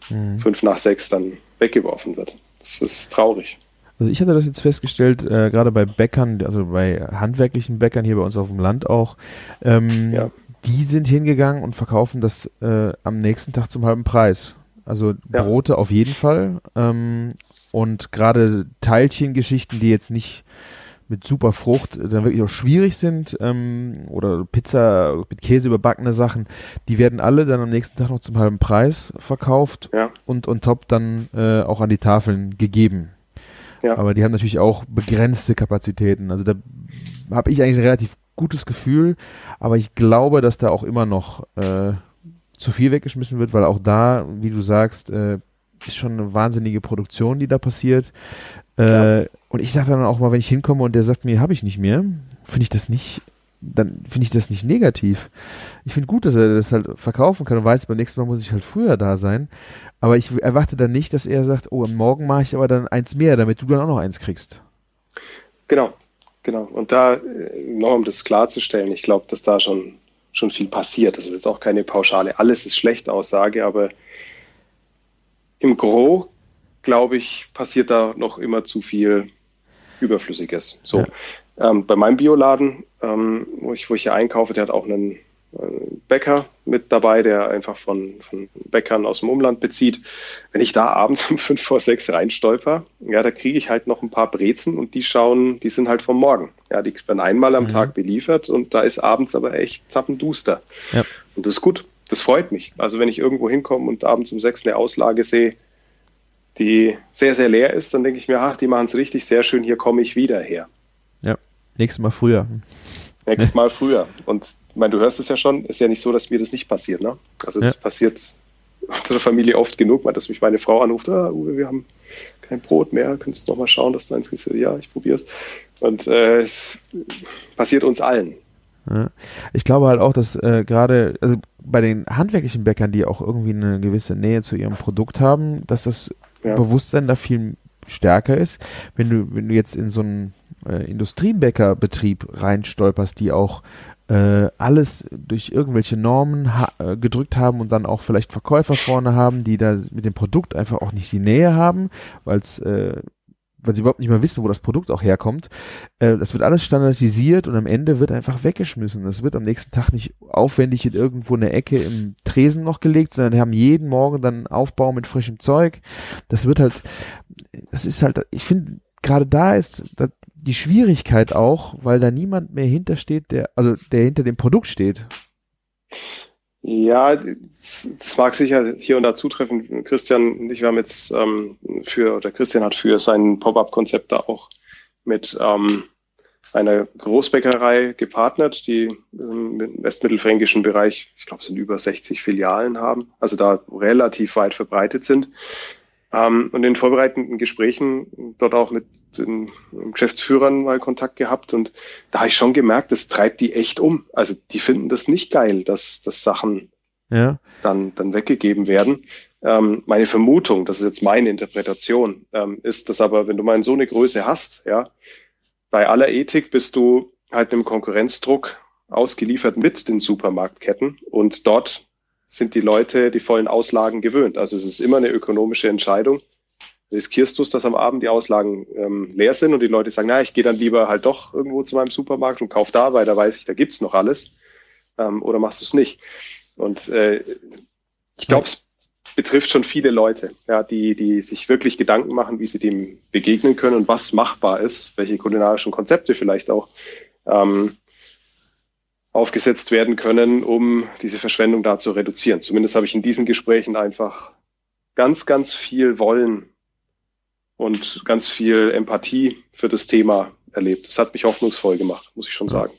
Mhm. fünf nach sechs dann weggeworfen wird. Das ist traurig. Also ich hatte das jetzt festgestellt, äh, gerade bei Bäckern, also bei handwerklichen Bäckern hier bei uns auf dem Land auch, ähm, Ja. die sind hingegangen und verkaufen das äh, am nächsten Tag zum halben Preis. Also Ja. Brote auf jeden Fall ähm, und gerade Teilchengeschichten, die jetzt nicht mit super Frucht äh, dann wirklich auch schwierig sind ähm, oder Pizza mit Käse überbackene Sachen, die werden alle dann am nächsten Tag noch zum halben Preis verkauft Ja, und on top dann äh, auch an die Tafeln gegeben. Ja. Aber die haben natürlich auch begrenzte Kapazitäten. Also da habe ich eigentlich ein relativ gutes Gefühl, aber ich glaube, dass da auch immer noch äh, zu viel weggeschmissen wird, weil auch da, wie du sagst, äh, ist schon eine wahnsinnige Produktion, die da passiert. Äh, ja. Und ich sage dann auch mal, wenn ich hinkomme und der sagt mir, habe ich nicht mehr, finde ich das nicht, dann finde ich das nicht negativ. Ich finde gut, dass er das halt verkaufen kann und weiß, beim nächsten Mal muss ich halt früher da sein. Aber ich erwarte dann nicht, dass er sagt, oh, morgen mache ich aber dann eins mehr, damit du dann auch noch eins kriegst. Genau, genau. Und da, äh, noch um das klarzustellen, ich glaube, dass da schon, schon viel passiert. Das ist jetzt auch keine pauschale, alles ist schlecht Aussage, aber im Gro, glaube ich, passiert da noch immer zu viel Überflüssiges. So. Ja. Ähm, bei meinem Bioladen, ähm, wo, ich, wo ich hier einkaufe, der hat auch einen Bäcker mit dabei, der einfach von, von Bäckern aus dem Umland bezieht. Wenn ich da abends um fünf vor sechs reinstolper, ja, da kriege ich halt noch ein paar Brezen und die schauen, die sind halt vom Morgen. Ja, die werden einmal am mhm. Tag beliefert und da ist abends aber echt zappenduster. Ja. Und das ist gut. Das freut mich. Also wenn ich irgendwo hinkomme und abends um sechs eine Auslage sehe, die sehr, sehr leer ist, dann denke ich mir, ach, die machen es richtig, sehr schön, hier komme ich wieder her. Nächstes Mal früher. Nächstes Mal früher. Und ich meine, du hörst es ja schon, ist ja nicht so, dass mir das nicht passiert. Ne? Also das ja. passiert unserer Familie oft genug, weil dass mich meine Frau anruft, ah, Uwe, wir haben kein Brot mehr, könntest du noch mal schauen, dass du eins kriegst. Ja, ich probiere es. Und äh, es passiert uns allen. Ja. Ich glaube halt auch, dass äh, gerade also bei den handwerklichen Bäckern, die auch irgendwie eine gewisse Nähe zu ihrem Produkt haben, dass das ja. Bewusstsein da viel stärker ist. Wenn du, wenn du jetzt in so einen äh, Industriebäckerbetrieb reinstolperst, die auch äh, alles durch irgendwelche Normen ha äh, gedrückt haben und dann auch vielleicht Verkäufer vorne haben, die da mit dem Produkt einfach auch nicht die Nähe haben, weil es äh, weil sie überhaupt nicht mehr wissen, wo das Produkt auch herkommt. Äh, das wird alles standardisiert und am Ende wird einfach weggeschmissen. Das wird am nächsten Tag nicht aufwendig in irgendwo eine Ecke im Tresen noch gelegt, sondern haben jeden Morgen dann einen Aufbau mit frischem Zeug. Das wird halt, das ist halt, ich finde, gerade da ist die Schwierigkeit auch, weil da niemand mehr hintersteht, der, also der hinter dem Produkt steht. Ja, das mag sicher hier und da zutreffen. Christian und ich, wir haben jetzt ähm, für, oder Christian hat für sein Pop-up-Konzept da auch mit ähm, einer Großbäckerei gepartnert, die im westmittelfränkischen Bereich, ich glaube, sind über 60 Filialen haben, also da relativ weit verbreitet sind. Ähm, und in vorbereitenden Gesprächen dort auch mit den Geschäftsführern mal Kontakt gehabt und da habe ich schon gemerkt, das treibt die echt um. Also die finden das nicht geil, dass, dass Sachen ja. dann, dann weggegeben werden. Ähm, meine Vermutung, das ist jetzt meine Interpretation, ähm, ist, dass aber, wenn du mal so eine Größe hast, ja, bei aller Ethik bist du halt einem Konkurrenzdruck ausgeliefert mit den Supermarktketten und dort sind die Leute die vollen Auslagen gewöhnt. Also es ist immer eine ökonomische Entscheidung. Riskierst du es, dass am Abend die Auslagen ähm, leer sind und die Leute sagen, na, ich gehe dann lieber halt doch irgendwo zu meinem Supermarkt und kauf da, weil da weiß ich, da gibt's noch alles. Ähm, oder machst du es nicht? Und äh, ich glaube, es betrifft schon viele Leute, ja, die, die sich wirklich Gedanken machen, wie sie dem begegnen können und was machbar ist, welche kulinarischen Konzepte vielleicht auch. Ähm, aufgesetzt werden können, um diese Verschwendung da zu reduzieren. Zumindest habe ich in diesen Gesprächen einfach ganz, ganz viel Wollen und ganz viel Empathie für das Thema erlebt. Das hat mich hoffnungsvoll gemacht, muss ich schon sagen.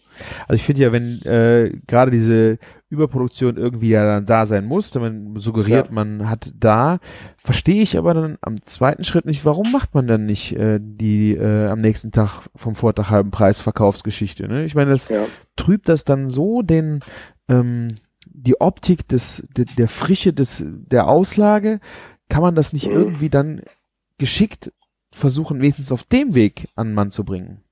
Also ich finde ja, wenn äh, gerade diese Überproduktion irgendwie ja dann da sein muss, man suggeriert, ja. man hat da, verstehe ich aber dann am zweiten Schritt nicht, warum macht man dann nicht äh, die äh, am nächsten Tag vom Vortag halben Preis Verkaufsgeschichte? Ne? Ich meine, das ja. trübt das dann so den ähm, die Optik des de, der Frische des der Auslage, kann man das nicht mhm. irgendwie dann geschickt versuchen, wenigstens auf dem Weg an den Mann zu bringen?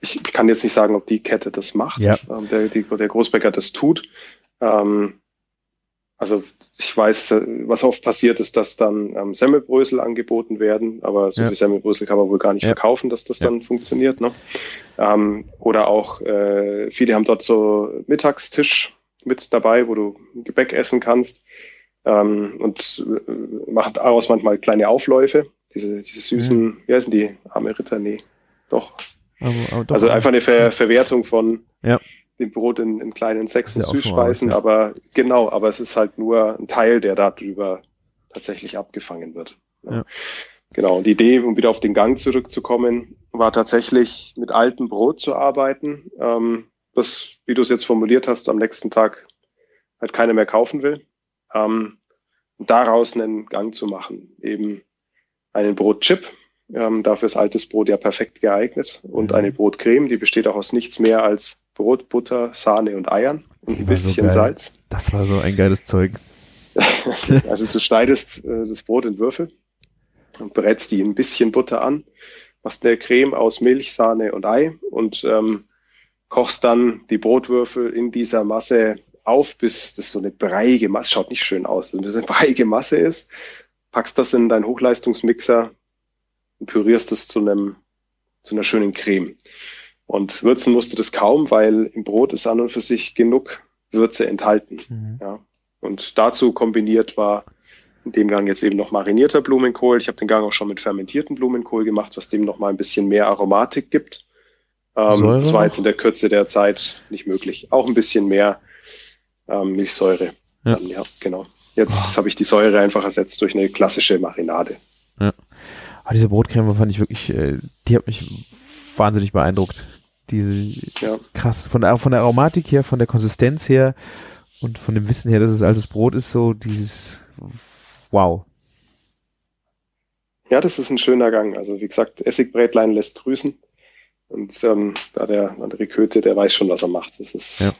Ich kann jetzt nicht sagen, ob die Kette das macht, ja. ähm, der, die, der Großbäcker das tut. Ähm, also ich weiß, äh, was oft passiert ist, dass dann ähm, Semmelbrösel angeboten werden, aber so ja. viel Semmelbrösel kann man wohl gar nicht ja. verkaufen, dass das ja. dann funktioniert. Ne? Ähm, oder auch äh, viele haben dort so Mittagstisch mit dabei, wo du Gebäck essen kannst ähm, und äh, machen daraus manchmal kleine Aufläufe, diese, diese süßen, wie heißen die, arme Ritter, nee, doch, aber, aber also einfach eine Ver Verwertung von ja. dem Brot in, in kleinen und Süßspeisen, ja. aber genau, aber es ist halt nur ein Teil, der darüber tatsächlich abgefangen wird. Ja. Genau, und die Idee, um wieder auf den Gang zurückzukommen, war tatsächlich mit altem Brot zu arbeiten. Ähm, das, wie du es jetzt formuliert hast, am nächsten Tag halt keiner mehr kaufen will. Ähm, und daraus einen Gang zu machen. Eben einen Brotchip, ähm, dafür ist altes Brot ja perfekt geeignet. Und mhm. eine Brotcreme, die besteht auch aus nichts mehr als Brot, Butter, Sahne und Eiern und die ein bisschen so Salz. Das war so ein geiles Zeug. also du schneidest äh, das Brot in Würfel und brätst die ein bisschen Butter an, machst eine Creme aus Milch, Sahne und Ei und ähm, kochst dann die Brotwürfel in dieser Masse auf, bis das so eine breiige Masse, schaut nicht schön aus, bis eine breiige Masse ist, packst das in deinen Hochleistungsmixer und pürierst es zu einem, zu einer schönen Creme. Und würzen musst du das kaum, weil im Brot ist an und für sich genug Würze enthalten. Mhm. Ja. Und dazu kombiniert war in dem Gang jetzt eben noch marinierter Blumenkohl. Ich habe den Gang auch schon mit fermentierten Blumenkohl gemacht, was dem noch mal ein bisschen mehr Aromatik gibt. Ähm, das war jetzt in der Kürze der Zeit nicht möglich. Auch ein bisschen mehr ähm, Milchsäure. Ja. Dann, ja, genau. Jetzt oh. habe ich die Säure einfach ersetzt durch eine klassische Marinade. Ja. Aber diese Brotcreme fand ich wirklich, äh, die hat mich wahnsinnig beeindruckt. Diese ja. krass, von der, von der Aromatik her, von der Konsistenz her und von dem Wissen her, dass es altes Brot ist, so dieses Wow. Ja, das ist ein schöner Gang. Also wie gesagt, Essigbrätlein lässt grüßen. Und ähm, da der andere Köte, der weiß schon, was er macht. Das ist ja.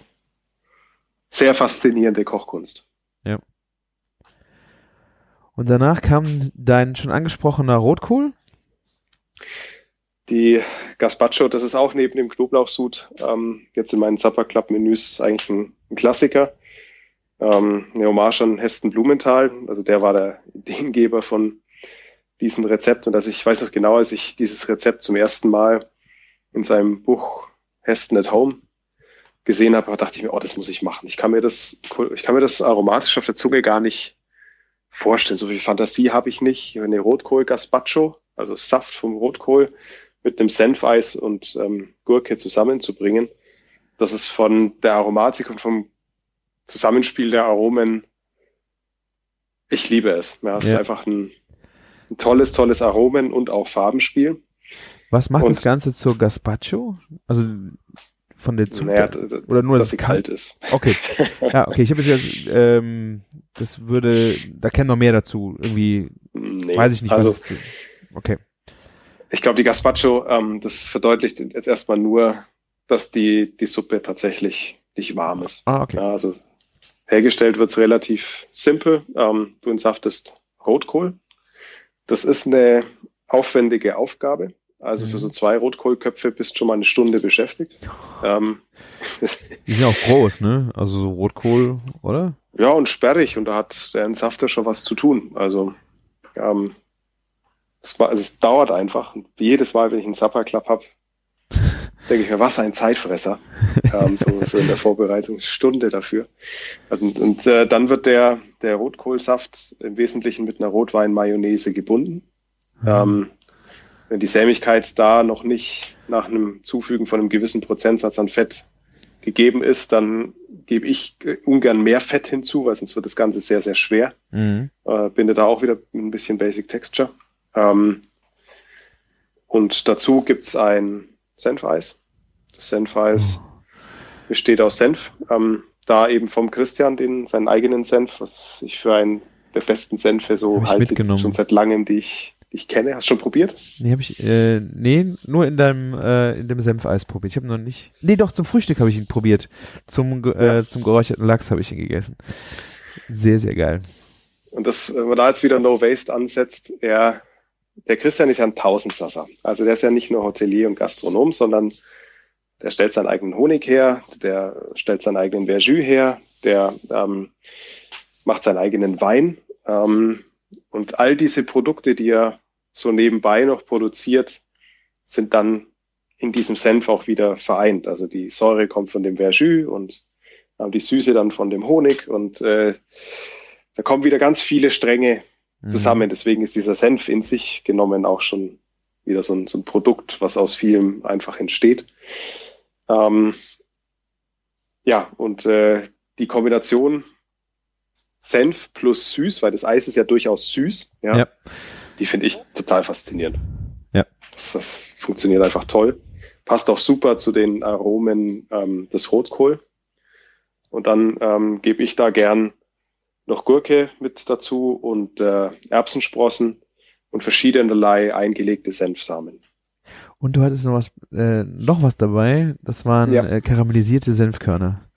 sehr faszinierende Kochkunst. Ja. Und danach kam dein schon angesprochener Rotkohl. Die Gazpacho, das ist auch neben dem Knoblauchsud ähm, jetzt in meinen Supper Club Menüs eigentlich ein, ein Klassiker. Ähm, eine Hommage an Hesten Blumenthal, also der war der Ideengeber von diesem Rezept und dass ich weiß noch genau, als ich dieses Rezept zum ersten Mal in seinem Buch Heston at Home gesehen habe, dachte ich mir, oh, das muss ich machen. Ich kann mir das, ich kann mir das aromatisch auf der Zunge gar nicht vorstellen. So viel Fantasie habe ich nicht. Eine Rotkohl Gazpacho, also Saft vom Rotkohl mit einem Senfeis und ähm, Gurke zusammenzubringen. Das ist von der Aromatik und vom Zusammenspiel der Aromen. Ich liebe es. Ja, es ja. ist einfach ein, ein tolles, tolles Aromen und auch Farbenspiel. Was macht und, das Ganze zur Gazpacho? Also von der Zutat? Naja, oder nur, dass, dass es kalt ist. Okay. Ja, okay. Ich habe jetzt, ähm, das würde, da käme noch mehr dazu. Irgendwie, nee, weiß ich nicht, also, was es Okay. Ich glaube, die Gazpacho, ähm, das verdeutlicht jetzt erstmal nur, dass die, die Suppe tatsächlich nicht warm ist. Ah, okay. Ja, also hergestellt wird's relativ simpel. Ähm, du entsaftest Rotkohl. Das ist eine aufwendige Aufgabe. Also für so mhm. zwei Rotkohlköpfe bist schon mal eine Stunde beschäftigt. Ähm, Die sind auch groß, ne? Also so Rotkohl, oder? Ja, und sperrig und da hat der Entsafter schon was zu tun. Also, ähm, es, war, also es dauert einfach. Und jedes Mal, wenn ich einen Supper Club habe, denke ich mir, was ein Zeitfresser. ähm, so, so in der Vorbereitung, Stunde dafür. Also, und äh, dann wird der, der Rotkohlsaft im Wesentlichen mit einer Rotwein-Mayonnaise gebunden. Mhm. Ähm, die Sämigkeit da noch nicht nach einem Zufügen von einem gewissen Prozentsatz an Fett gegeben ist, dann gebe ich ungern mehr Fett hinzu, weil sonst wird das Ganze sehr, sehr schwer. Mhm. Äh, binde da auch wieder ein bisschen Basic Texture. Ähm, und dazu gibt's ein Senfeis. Das Senfeis oh. besteht aus Senf. Ähm, da eben vom Christian den seinen eigenen Senf, was ich für einen der besten Senfe so halte, schon seit langem, die ich ich kenne. Hast du schon probiert? Nee, habe ich, äh, nee, nur in deinem, äh, in dem Senfeis probiert. Ich habe noch nicht, nee, doch, zum Frühstück habe ich ihn probiert. Zum, äh, ja. zum geräucherten Lachs habe ich ihn gegessen. Sehr, sehr geil. Und das, wenn man da jetzt wieder No Waste ansetzt, er, der Christian ist ja ein Tausendsasser. Also der ist ja nicht nur Hotelier und Gastronom, sondern der stellt seinen eigenen Honig her, der stellt seinen eigenen Verjus her, der ähm, macht seinen eigenen Wein. Ähm, und all diese Produkte, die er so nebenbei noch produziert, sind dann in diesem Senf auch wieder vereint. Also die Säure kommt von dem Verjus und äh, die Süße dann von dem Honig und äh, da kommen wieder ganz viele Stränge mhm. zusammen. Mhm. Deswegen ist dieser Senf in sich genommen auch schon wieder so ein, so ein Produkt, was aus vielem einfach entsteht. Ähm, ja, und äh, die Kombination Senf plus süß, weil das Eis ist ja durchaus süß. Ja. ja. Die finde ich total faszinierend. Ja. Das, das, funktioniert einfach toll. passt auch super zu den Aromen ähm, des Rotkohl. Und dann ähm, gebe ich da gern noch Gurke mit dazu und äh, Erbsensprossen und verschiedenerlei eingelegte Senfsamen. Und du hattest noch was, äh, noch was dabei. Das waren Ja. äh, karamellisierte Senfkörner,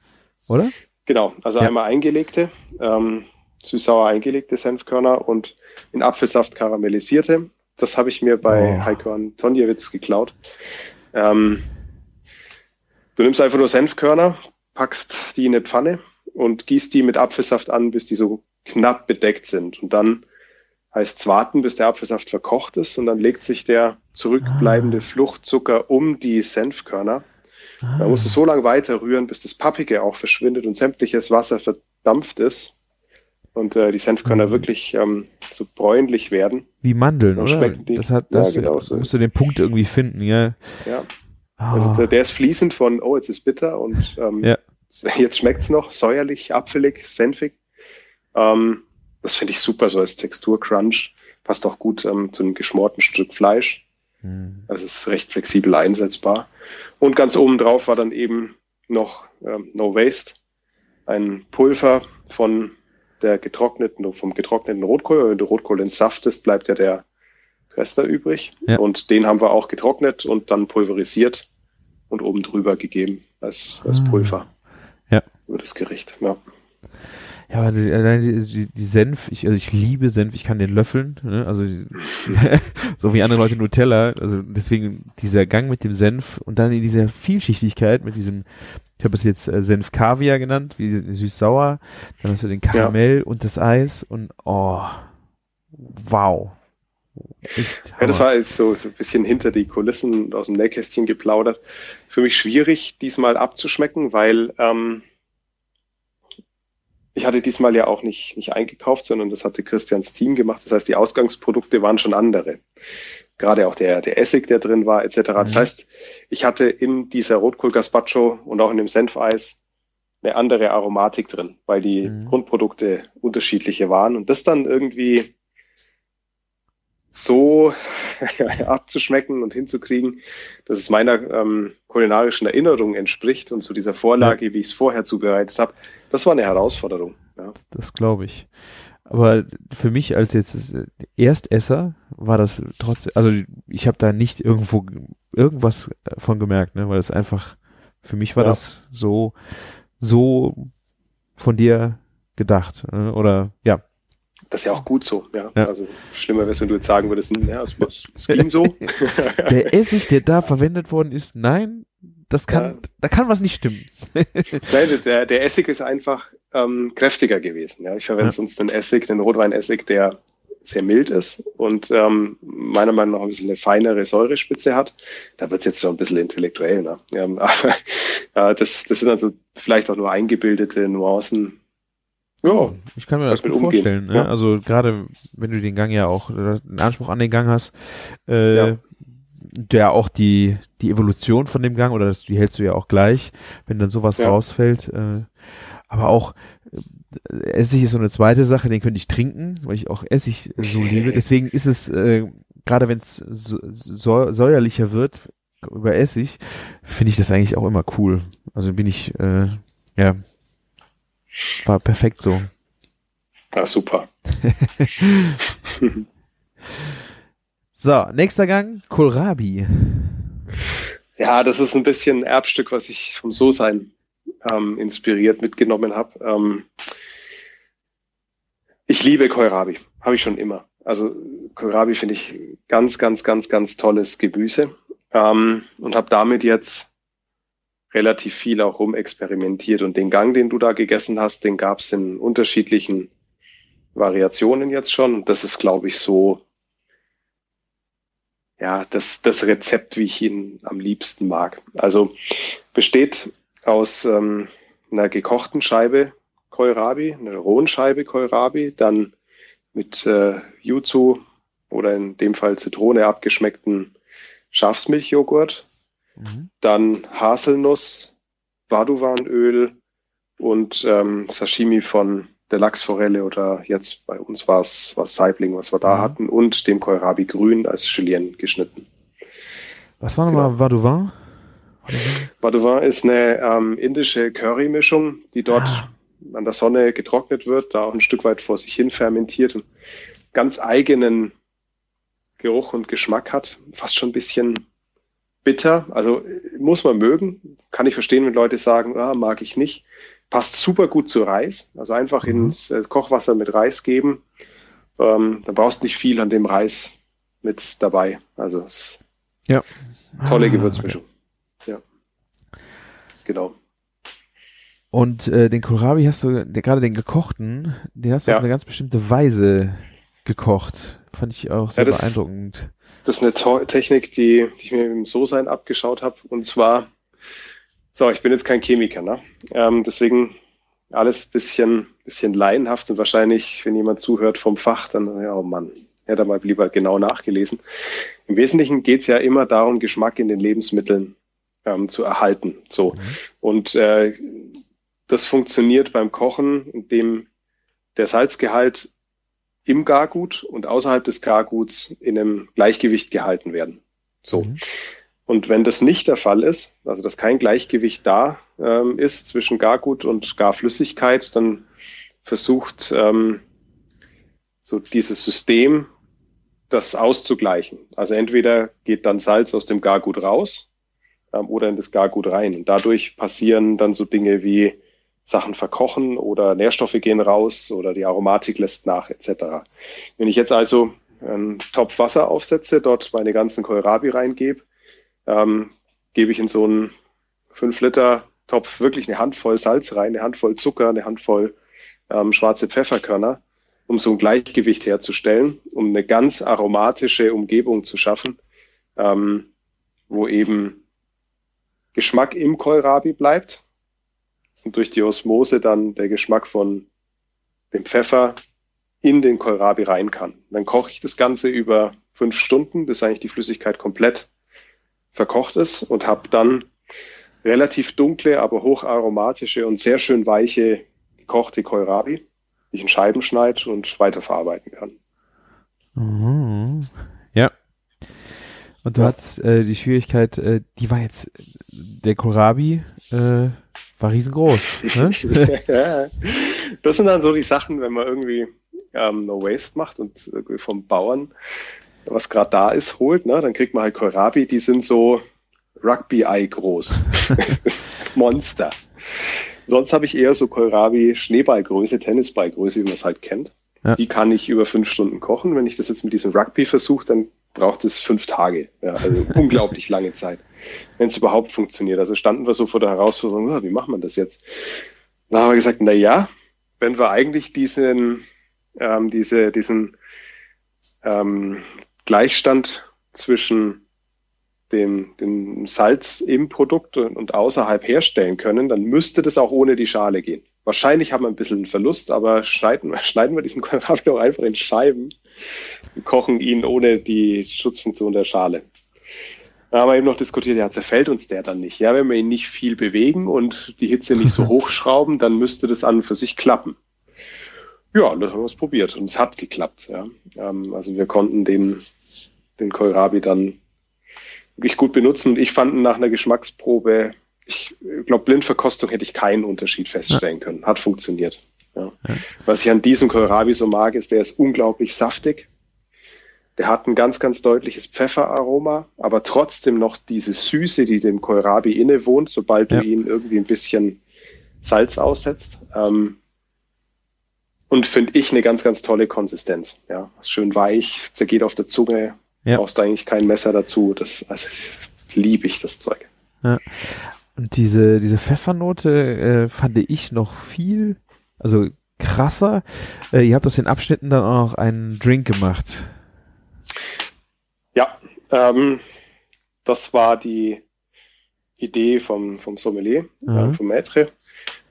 oder? Genau, also Ja. einmal eingelegte, ähm, süß-sauer eingelegte Senfkörner und in Apfelsaft karamellisierte. Das habe ich mir bei Oh. Heiko Antonjewitz geklaut. Ähm, du nimmst einfach nur Senfkörner, packst die in eine Pfanne und gießt die mit Apfelsaft an, bis die so knapp bedeckt sind. Und dann heißt es warten, bis der Apfelsaft verkocht ist und dann legt sich der zurückbleibende Ah. Fluchtzucker um die Senfkörner. Man muss es so lange weiter rühren, bis das Pappige auch verschwindet und sämtliches Wasser verdampft ist und äh, die Senfkörner Mhm. wirklich ähm, so bräunlich werden. Wie Mandeln, Dann oder? Das hat, Ja, das genau so. musst du den Punkt irgendwie finden, ja. Ja. Ah, Also der, ist fließend von, oh, jetzt ist bitter und ähm, Ja. jetzt schmeckt's noch, säuerlich, apfelig, senfig. Ähm, das finde ich super, so als Texturcrunch. Passt auch gut ähm, zu einem geschmorten Stück Fleisch. hm. Also es ist recht flexibel einsetzbar. Und ganz oben drauf war dann eben noch ähm, No Waste, ein Pulver von der getrockneten, vom getrockneten Rotkohl. Wenn du Rotkohl entsaftest, bleibt ja der Rest da übrig. Ja. Und den haben wir auch getrocknet und dann pulverisiert und oben drüber gegeben als, als Ah. Pulver. Ja. Über das Gericht. Ja. Ja, aber die, die, die Senf, ich, also ich liebe Senf, ich kann den löffeln, ne? also so wie andere Leute Nutella, also deswegen dieser Gang mit dem Senf und dann in dieser Vielschichtigkeit mit diesem, ich habe es jetzt äh, Senf Kaviar genannt, wie süß-sauer, dann hast du den Karamell und das Eis und oh, wow. Echt Ja, das war jetzt so, so ein bisschen hinter die Kulissen und aus dem Nähkästchen geplaudert. Für mich schwierig, diesmal abzuschmecken, weil ähm, ich hatte diesmal ja auch nicht, nicht eingekauft, sondern das hatte Christians Team gemacht. Das heißt, die Ausgangsprodukte waren schon andere. Gerade auch der, der Essig, der drin war, etc. Das Mhm. heißt, ich hatte in dieser Rotkohl Gazpacho und auch in dem Senfeis eine andere Aromatik drin, weil die Mhm. Grundprodukte unterschiedliche waren. Und das dann irgendwie so abzuschmecken und hinzukriegen, dass es meiner ähm, kulinarischen Erinnerung entspricht und zu dieser Vorlage, wie ich es vorher zubereitet habe, das war eine Herausforderung. Ja. Das glaube ich. Aber für mich als jetzt äh, Erstesser war das trotzdem, also ich habe da nicht irgendwo irgendwas äh, von gemerkt, ne, weil es einfach für mich war Ja. das so so von dir gedacht äh, oder ja Das ist ja auch gut so. Ja. Ja. Also schlimmer wäre es, wenn du jetzt sagen würdest, hm, ja, es, es ging so. der Essig, der da verwendet worden ist, nein, das kann Ja. da kann was nicht stimmen. Nein, der, der Essig ist einfach ähm, kräftiger gewesen. Ja. Ich verwende Ja. sonst einen Essig, einen Rotweinessig, der sehr mild ist und ähm, meiner Meinung nach ein bisschen eine feinere Säurespitze hat. Da wird es jetzt so ein bisschen intellektuell. Ne? Ja, aber äh, das, das sind also vielleicht auch nur eingebildete Nuancen. Ja, Ich kann mir das gut vorstellen. Ne? ja. Also gerade wenn du den Gang ja auch, äh, einen Anspruch an den Gang hast, äh, Ja. Der auch die, die Evolution von dem Gang, oder das, die hältst du ja auch gleich, wenn dann sowas Ja. rausfällt. Äh, aber auch äh, Essig ist so eine zweite Sache, den könnte ich trinken, weil ich auch Essig so liebe. Deswegen ist es, äh, gerade wenn es so, so, säuerlicher wird über Essig, finde ich das eigentlich auch immer cool. Also bin ich, äh, ja, war perfekt so. ja super. So, nächster Gang, Kohlrabi. Ja, das ist ein bisschen ein Erbstück, was ich vom So-Sein ähm, inspiriert mitgenommen habe. Ähm, ich liebe Kohlrabi, habe ich schon immer. Also Kohlrabi finde ich ganz, ganz, ganz, ganz tolles Gemüse ähm, und habe damit jetzt relativ viel auch rumexperimentiert. Und den Gang, den du da gegessen hast, den gab es in unterschiedlichen Variationen jetzt schon. Das ist, glaube ich, so ja, das, das Rezept, wie ich ihn am liebsten mag. Also besteht aus ähm, einer gekochten Scheibe Kohlrabi, einer rohen Scheibe Kohlrabi, dann mit äh, Yuzu oder in dem Fall Zitrone abgeschmeckten Schafsmilchjoghurt, Mhm. dann Haselnuss, Vaduvanöl und ähm, Sashimi von der Lachsforelle oder jetzt bei uns war es was Saibling, was wir da Mhm. hatten und dem Kohlrabi grün als Julienne geschnitten. Was war nochmal Vadouvan? Badouin ist eine ähm, indische Curry-Mischung, die dort ah. an der Sonne getrocknet wird, da auch ein Stück weit vor sich hin fermentiert und ganz eigenen Geruch und Geschmack hat. Fast schon ein bisschen bitter. Also muss man mögen. Kann ich verstehen, wenn Leute sagen, ah, mag ich nicht. Passt super gut zu Reis. Also einfach mhm. ins äh, Kochwasser mit Reis geben. Ähm, da brauchst du nicht viel an dem Reis mit dabei. Also ja. tolle ah, Gewürzmischung. Okay. Ja. Genau. Und äh, den Kohlrabi hast du, der, gerade den gekochten, den hast du ja. auf eine ganz bestimmte Weise gekocht. Fand ich auch sehr ja, das, beeindruckend. Das ist eine to Technik, die, die ich mir im So-Sein abgeschaut habe. Und zwar, so, ich bin jetzt kein Chemiker, ne? Ähm, deswegen alles bisschen, bisschen laienhaft und wahrscheinlich, wenn jemand zuhört vom Fach, dann, ja, oh Mann, hätte er mal lieber genau nachgelesen. Im Wesentlichen geht es ja immer darum, Geschmack in den Lebensmitteln ähm, zu erhalten. So. Mhm. Und äh, das funktioniert beim Kochen, indem der Salzgehalt im Gargut und außerhalb des Garguts in einem Gleichgewicht gehalten werden. So. Mhm. Und wenn das nicht der Fall ist, also dass kein Gleichgewicht da ähm, ist zwischen Gargut und Garflüssigkeit, dann versucht ähm, so dieses System das auszugleichen. Also entweder geht dann Salz aus dem Gargut raus ähm, oder in das Gargut rein. Und dadurch passieren dann so Dinge wie Sachen verkochen oder Nährstoffe gehen raus oder die Aromatik lässt nach etc. Wenn ich jetzt also einen Topf Wasser aufsetze, dort meine ganzen Kohlrabi reingebe, ähm, gebe ich in so einen 5 Liter Topf wirklich eine Handvoll Salz rein, eine Handvoll Zucker, eine Handvoll ähm, schwarze Pfefferkörner, um so ein Gleichgewicht herzustellen, um eine ganz aromatische Umgebung zu schaffen, ähm, wo eben Geschmack im Kohlrabi bleibt, und durch die Osmose dann der Geschmack von dem Pfeffer in den Kohlrabi rein kann. Dann koche ich das Ganze über fünf Stunden, bis eigentlich die Flüssigkeit komplett verkocht ist und habe dann relativ dunkle, aber hocharomatische und sehr schön weiche gekochte Kohlrabi, die ich in Scheiben schneide und weiterverarbeiten kann. Mhm. Ja. Und du ja. hast äh, die Schwierigkeit, äh, die war jetzt der Kohlrabi, äh, war riesengroß. Ne? das sind dann so die Sachen, wenn man irgendwie ähm, No Waste macht und irgendwie vom Bauern was gerade da ist, holt, ne? dann kriegt man halt Kohlrabi, die sind so Rugby-Ei groß. Monster. Sonst habe ich eher so Kohlrabi Schneeballgröße, Tennisballgröße, wie man es halt kennt. Ja. Die kann ich über fünf Stunden kochen. Wenn ich das jetzt mit diesem Rugby versuche, dann braucht es fünf Tage. Ja, also unglaublich lange Zeit, wenn es überhaupt funktioniert. Also standen wir so vor der Herausforderung, ah, wie macht man das jetzt? Dann haben wir gesagt, na ja, wenn wir eigentlich diesen, ähm, diese, diesen ähm, Gleichstand zwischen dem, dem Salz im Produkt und außerhalb herstellen können, dann müsste das auch ohne die Schale gehen. Wahrscheinlich haben wir ein bisschen einen Verlust, aber schneiden, schneiden wir diesen doch einfach in Scheiben und kochen ihn ohne die Schutzfunktion der Schale. Da haben wir eben noch diskutiert, ja, zerfällt uns der dann nicht. Ja, wenn wir ihn nicht viel bewegen und die Hitze nicht so hochschrauben, dann müsste das an und für sich klappen. Ja, das haben wir es probiert und es hat geklappt. Ja. Ähm, also wir konnten den, den Kohlrabi dann wirklich gut benutzen. Ich fand nach einer Geschmacksprobe, ich glaube, Blindverkostung hätte ich keinen Unterschied feststellen ja. können. Hat funktioniert. Ja. Ja. Was ich an diesem Kohlrabi so mag, ist, der ist unglaublich saftig. Der hat ein ganz, ganz deutliches Pfefferaroma, aber trotzdem noch diese Süße, die dem Kohlrabi innewohnt, sobald du ihn irgendwie ein bisschen Salz aussetzt. Ähm, und finde ich eine ganz, ganz tolle Konsistenz. Ja, schön weich, zergeht auf der Zunge, ja. brauchst eigentlich kein Messer dazu. Das also, liebe ich das Zeug. Ja. Und diese, diese Pfeffernote äh, fand ich noch viel, also krasser. Äh, ihr habt aus den Abschnitten dann auch noch einen Drink gemacht. Ja, ähm, das war die Idee vom, vom Sommelier, mhm. äh, vom Maître.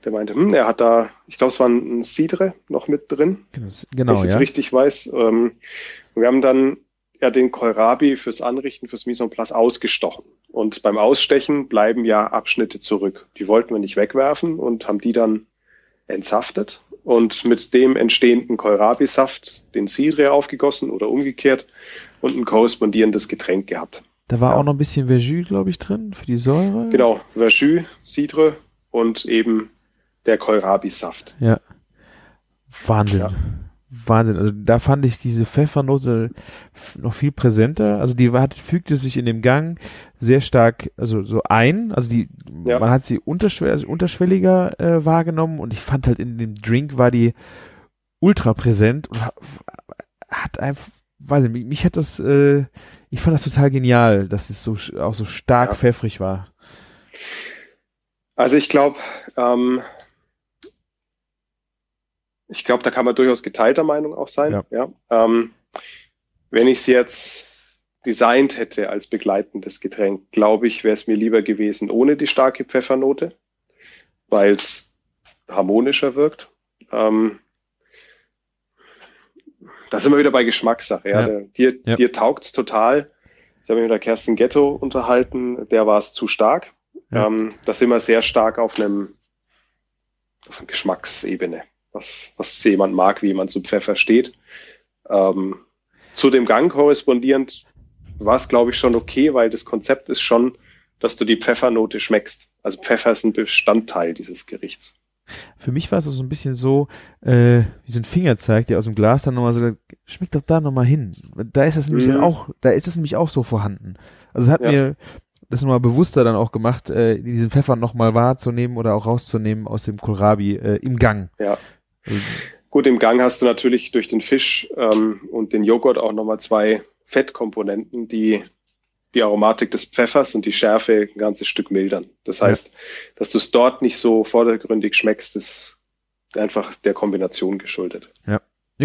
Der meinte, hm, er hat da, ich glaube, es war ein Cidre noch mit drin. Genau, wenn ich jetzt ja. richtig weiß. Ähm, wir haben dann ja den Kohlrabi fürs Anrichten, fürs Mise en place ausgestochen. Und beim Ausstechen bleiben ja Abschnitte zurück. Die wollten wir nicht wegwerfen und haben die dann entsaftet und mit dem entstehenden Kohlrabi-Saft den Cidre aufgegossen oder umgekehrt und ein korrespondierendes Getränk gehabt. Da war Ja. auch noch ein bisschen Verjus, glaube ich, drin für die Säure. Genau, Verjus, Cidre und eben der Kohlrabi-Saft. Ja. Wahnsinn. Ja. Wahnsinn. Also da fand ich diese Pfeffernote noch viel präsenter. Also die war, fügte sich in dem Gang sehr stark, also so ein. Also die, Ja. man hat sie unterschw also unterschwelliger äh, wahrgenommen und ich fand halt in dem Drink war die ultra präsent und ha- hat einfach, weiß ich, mich, mich hat das, äh, ich fand das total genial, dass es so auch so stark Ja. pfeffrig war. Also ich glaube, ähm, ich glaube, da kann man durchaus geteilter Meinung auch sein. Ja. Ja. Ähm, wenn ich es jetzt designt hätte als begleitendes Getränk, glaube ich, wäre es mir lieber gewesen ohne die starke Pfeffernote, weil es harmonischer wirkt. Ähm, da sind wir wieder bei Geschmackssache. Ja. Ja. Dir Ja. dir taugt's total. Ich habe mich mit der Kerstin Ghetto unterhalten, der war es zu stark. Ja. Ähm, da sind wir sehr stark auf einem auf einer Geschmacksebene, was, was jemand mag, wie jemand zu Pfeffer steht. Ähm, zu dem Gang korrespondierend war es, glaube ich, schon okay, weil das Konzept ist schon, dass du die Pfeffernote schmeckst. Also Pfeffer ist ein Bestandteil dieses Gerichts. Für mich war es so ein bisschen so, äh, wie so ein Fingerzeig, der aus dem Glas dann nochmal so, schmeckt doch da nochmal hin. Da ist es nämlich Mhm. auch, da ist es nämlich auch so vorhanden. Also es hat Ja. mir das nochmal bewusster dann auch gemacht, äh, diesen Pfeffer nochmal wahrzunehmen oder auch rauszunehmen aus dem Kohlrabi äh, im Gang. Ja. Gut, im Gang hast du natürlich durch den Fisch ähm, und den Joghurt auch nochmal zwei Fettkomponenten, die die Aromatik des Pfeffers und die Schärfe ein ganzes Stück mildern. Das Ja. heißt, dass du es dort nicht so vordergründig schmeckst, ist einfach der Kombination geschuldet. Ja,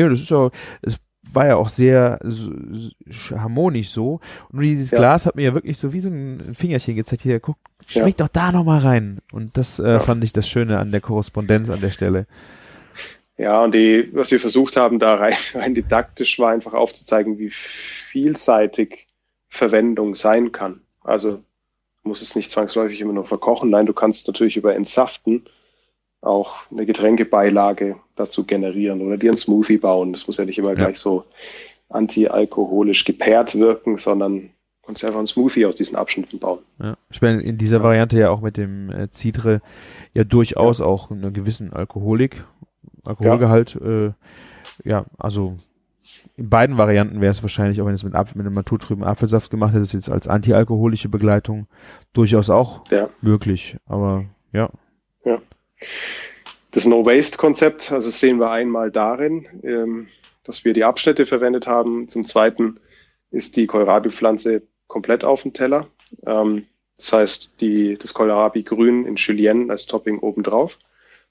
das ist ja, es war ja auch sehr so, harmonisch so. Und dieses Ja. Glas hat mir ja wirklich so wie so ein Fingerchen gezeigt, hier, guck, Ja. schmeckt doch da nochmal rein. Und das äh, Ja. fand ich das Schöne an der Korrespondenz an der Stelle. Ja, und die, was wir versucht haben, da rein, rein didaktisch war einfach aufzuzeigen, wie vielseitig Verwendung sein kann. Also du musst es nicht zwangsläufig immer nur verkochen. Nein, du kannst natürlich über Entsaften auch eine Getränkebeilage dazu generieren oder dir einen Smoothie bauen. Das muss ja nicht immer Ja. gleich so antialkoholisch gepaart wirken, sondern kannst einfach einen Smoothie aus diesen Abschnitten bauen. Ja. Ich meine, in dieser Ja. Variante ja auch mit dem äh, Citre ja durchaus auch einen gewissen Alkoholik, Alkoholgehalt, äh, ja, also in beiden Varianten wäre es wahrscheinlich, auch wenn es mit, Apf mit einem naturtrüben Apfelsaft gemacht hätte, ist jetzt als antialkoholische Begleitung durchaus auch Ja. möglich. Aber ja, Das No-Waste-Konzept, also sehen wir einmal darin, ähm, dass wir die Abschnitte verwendet haben. Zum Zweiten ist die Kohlrabi-Pflanze komplett auf dem Teller. Ähm, das heißt, die, das Kohlrabi-Grün in Julienne als Topping obendrauf.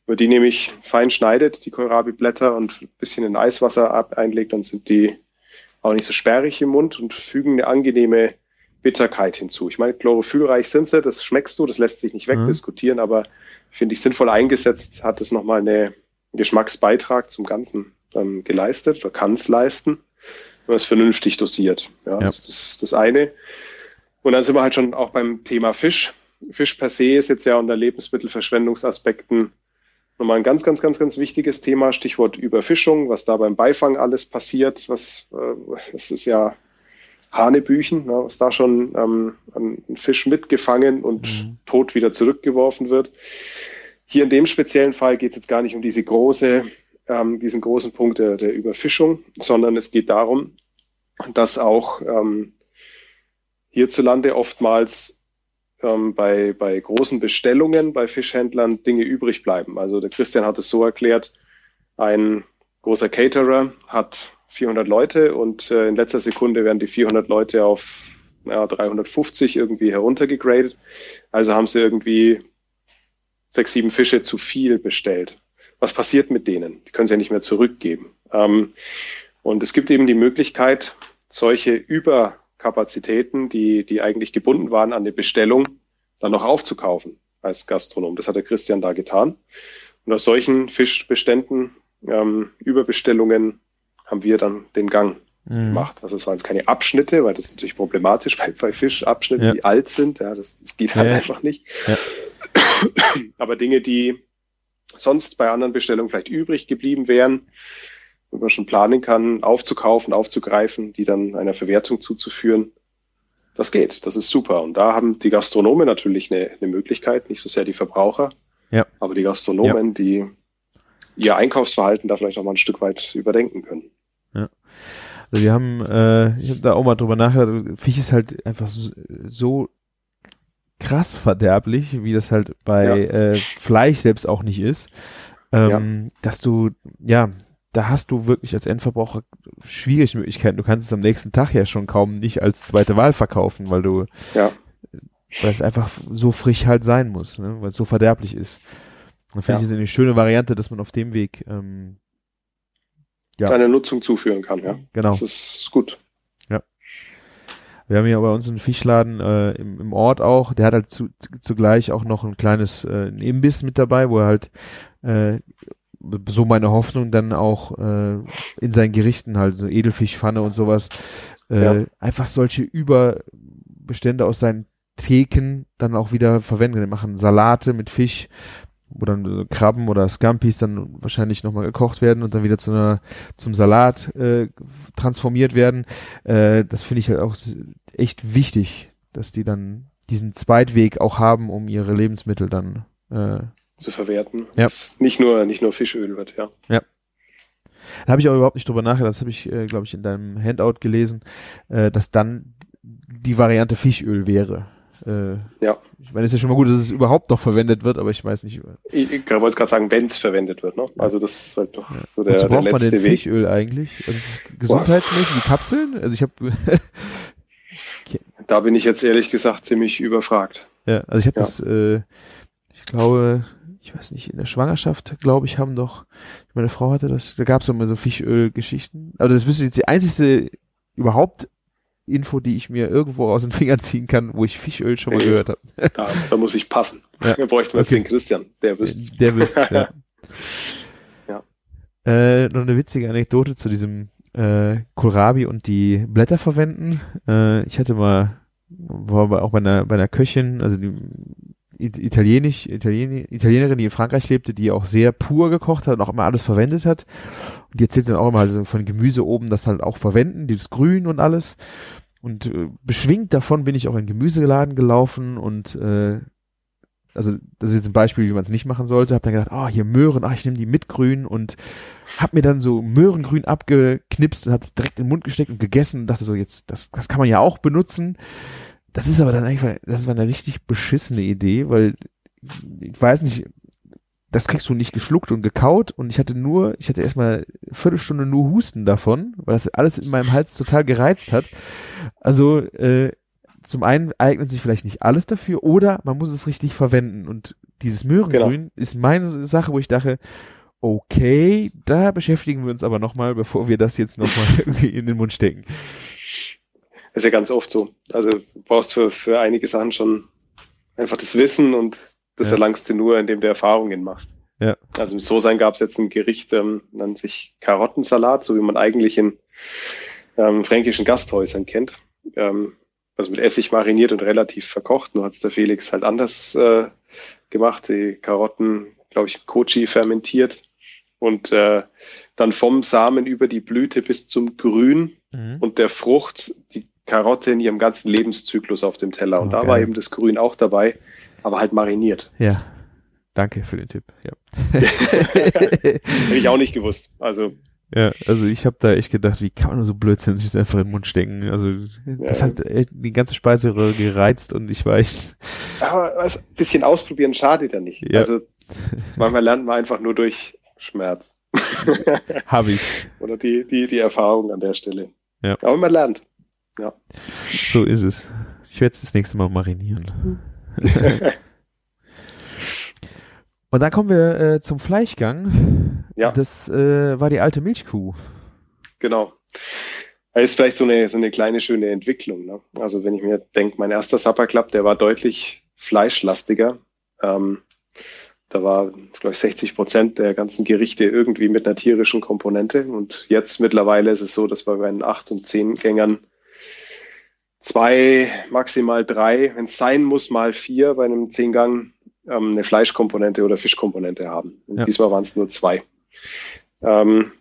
Wenn man die nämlich fein schneidet, die Kohlrabi-Blätter und ein bisschen in Eiswasser ab einlegt, dann sind die auch nicht so sperrig im Mund und fügen eine angenehme Bitterkeit hinzu. Ich meine, chlorophyllreich sind sie, das schmeckst du, das lässt sich nicht Mhm. wegdiskutieren, aber finde ich sinnvoll eingesetzt, hat es nochmal eine, einen Geschmacksbeitrag zum Ganzen ähm, geleistet oder kann es leisten, wenn man es vernünftig dosiert. Ja, Ja. Das ist das eine. Und dann sind wir halt schon auch beim Thema Fisch. Fisch per se ist jetzt ja unter Lebensmittelverschwendungsaspekten nochmal ein ganz, ganz, ganz, ganz wichtiges Thema. Stichwort Überfischung, was da beim Beifang alles passiert. Was, äh, das ist ja Hanebüchen, ne, was da schon ähm, an Fisch mitgefangen und Mhm. tot wieder zurückgeworfen wird. Hier in dem speziellen Fall geht es jetzt gar nicht um diese große, ähm, diesen großen Punkt der, der Überfischung, sondern es geht darum, dass auch ähm, hierzulande oftmals ähm, bei, bei großen Bestellungen bei Fischhändlern Dinge übrig bleiben. Also der Christian hat es so erklärt, ein großer Caterer hat 400 Leute und äh, in letzter Sekunde werden die 400 Leute auf ja, 350 irgendwie heruntergegradet. Also haben sie irgendwie sechs, sieben Fische zu viel bestellt. Was passiert mit denen? Die können sie ja nicht mehr zurückgeben. Ähm, und es gibt eben die Möglichkeit, solche Überkapazitäten, die, die eigentlich gebunden waren an eine Bestellung, dann noch aufzukaufen als Gastronom. Das hat der Christian da getan. Und aus solchen Fischbeständen, ähm, Überbestellungen, haben wir dann den Gang Mhm. gemacht. Also es waren jetzt keine Abschnitte, weil das ist natürlich problematisch bei, bei Fischabschnitten, Ja. die alt sind. Ja, das, das geht halt Ja. einfach nicht. Ja. Aber Dinge, die sonst bei anderen Bestellungen vielleicht übrig geblieben wären, wo man schon planen kann, aufzukaufen, aufzugreifen, die dann einer Verwertung zuzuführen, das geht, das ist super. Und da haben die Gastronomen natürlich eine, eine Möglichkeit, nicht so sehr die Verbraucher, Ja. aber die Gastronomen, die ihr Einkaufsverhalten da vielleicht auch mal ein Stück weit überdenken können. Also wir haben, äh, ich habe da auch mal drüber nachgedacht, Fisch ist halt einfach so, so krass verderblich, wie das halt bei Ja. äh, Fleisch selbst auch nicht ist, ähm, dass du, ja, da hast du wirklich als Endverbraucher schwierige Möglichkeiten. Du kannst es am nächsten Tag ja schon kaum nicht als zweite Wahl verkaufen, weil du, Ja, weil es einfach so frisch halt sein muss, ne? weil es so verderblich ist. Und finde Ja. ich es eine schöne Variante, dass man auf dem Weg, ähm, Ja. seine Nutzung zuführen kann. Ja, genau. das ist, gut. Wir haben hier bei uns einen Fischladen äh, im, im Ort auch, der hat halt zu, zugleich auch noch ein kleines äh, Imbiss mit dabei, wo er halt äh, so meine Hoffnung dann auch äh, in seinen Gerichten halt so Edelfischpfanne und sowas äh, Ja. einfach solche Überbestände aus seinen Theken dann auch wieder verwenden. Die machen Salate mit Fisch, wo dann Krabben oder Scampis dann wahrscheinlich nochmal gekocht werden und dann wieder zu einer zum Salat äh, transformiert werden. Äh, das finde ich halt auch echt wichtig, dass die dann diesen Zweitweg auch haben, um ihre Lebensmittel dann äh, zu verwerten. Ja. Dass nicht nur, nicht nur Fischöl wird, ja. Da habe ich auch überhaupt nicht drüber nachgedacht. Das habe ich, äh, glaube ich, in deinem Handout gelesen, äh, dass dann die Variante Fischöl wäre. Äh, Ja. Ich meine, es ist ja schon mal gut, dass es überhaupt noch verwendet wird, aber ich weiß nicht. Ich, ich wollte gerade sagen, wenn es verwendet wird, ne? Also das ist halt doch Ja. so der, Wozu der braucht man letzte denn Weg. Fischöl eigentlich? Also ist es gesundheitsmäßig die Kapseln? Also ich habe Da bin ich jetzt ehrlich gesagt ziemlich überfragt. ja, also ich habe Ja. das, äh, ich glaube, ich weiß nicht, in der Schwangerschaft, glaube ich, haben doch, meine Frau hatte das, da gab es immer so Fischöl-Geschichten. Aber das ist jetzt die einzigste überhaupt Info, die ich mir irgendwo aus den Fingern ziehen kann, wo ich Fischöl schon mal gehört habe. Da, da muss ich passen. Ja. Da wir jetzt Okay. den Christian, der wüsste Der wüsste ja. Ja. Äh, noch eine witzige Anekdote zu diesem äh, Kohlrabi und die Blätter verwenden. Äh, ich hatte mal, war auch bei einer, bei einer Köchin, also die Italienisch, Italien, Italienerin, die in Frankreich lebte, die auch sehr pur gekocht hat und auch immer alles verwendet hat. Und die erzählt dann auch immer halt so von Gemüse oben, das halt auch verwenden, dieses Grün und alles. Und äh, beschwingt davon bin ich auch in den Gemüseladen gelaufen und äh, also das ist jetzt ein Beispiel, wie man es nicht machen sollte, hab dann gedacht, ah, hier Möhren, ah, ich nehme die mit grün und hab mir dann so Möhrengrün abgeknipst und hab es direkt in den Mund gesteckt und gegessen und dachte so, jetzt, das, das kann man ja auch benutzen. Das ist aber dann einfach, das war eine richtig beschissene Idee, weil ich weiß nicht, das kriegst du nicht geschluckt und gekaut und ich hatte nur, ich hatte erstmal eine Viertelstunde nur Husten davon, weil das alles in meinem Hals total gereizt hat. Also, äh, zum einen eignet sich vielleicht nicht alles dafür oder man muss es richtig verwenden und dieses Möhrengrün ist meine Sache, wo ich dachte, okay, da beschäftigen wir uns aber nochmal, bevor wir das jetzt nochmal irgendwie in den Mund stecken. Das ist ja ganz oft so. Also du brauchst für, für einige Sachen schon einfach das Wissen und das Ja. erlangst du nur, indem du Erfahrungen machst. Ja. Also im So-Sein gab es jetzt ein Gericht, ähm, nennt sich Karottensalat, so wie man eigentlich in ähm, fränkischen Gasthäusern kennt. Ähm, also mit Essig mariniert und relativ verkocht. Nur hat es der Felix halt anders äh, gemacht. Die Karotten, glaube ich, Kochi fermentiert und äh, dann vom Samen über die Blüte bis zum Grün Mhm. und der Frucht die Karotte in ihrem ganzen Lebenszyklus auf dem Teller. Und Oh, da geil. war eben das Grün auch dabei, aber halt mariniert. Ja. Danke für den Tipp. Ja. Hätte ich auch nicht gewusst. Also Ja, also ich habe da echt gedacht, wie kann man nur so blödsinnig das einfach in den Mund stecken? Also das Ja. hat die ganze Speiseröhre gereizt und ich war echt, Aber was, ein bisschen ausprobieren schadet ja nicht. Ja. Also manchmal lernt man einfach nur durch Schmerz. habe ich. Oder die, die, die Erfahrung an der Stelle. Ja. Aber man lernt. So ist es. Ich werde es das nächste Mal marinieren. Und dann kommen wir äh, zum Fleischgang. Ja. Das äh, war die alte Milchkuh. Genau. Das ist vielleicht so eine, so eine kleine schöne Entwicklung. Ne? Also wenn ich mir denke, mein erster Supper Club, der war deutlich fleischlastiger. Ähm, da war, glaube ich, 60 Prozent der ganzen Gerichte irgendwie mit einer tierischen Komponente. Und jetzt mittlerweile ist es so, dass bei den acht und zehn Gängern zwei, maximal drei, wenn es sein muss, mal vier bei einem Zehngang ähm, eine Fleischkomponente oder Fischkomponente haben. Und Ja. diesmal waren es nur zwei. Ähm,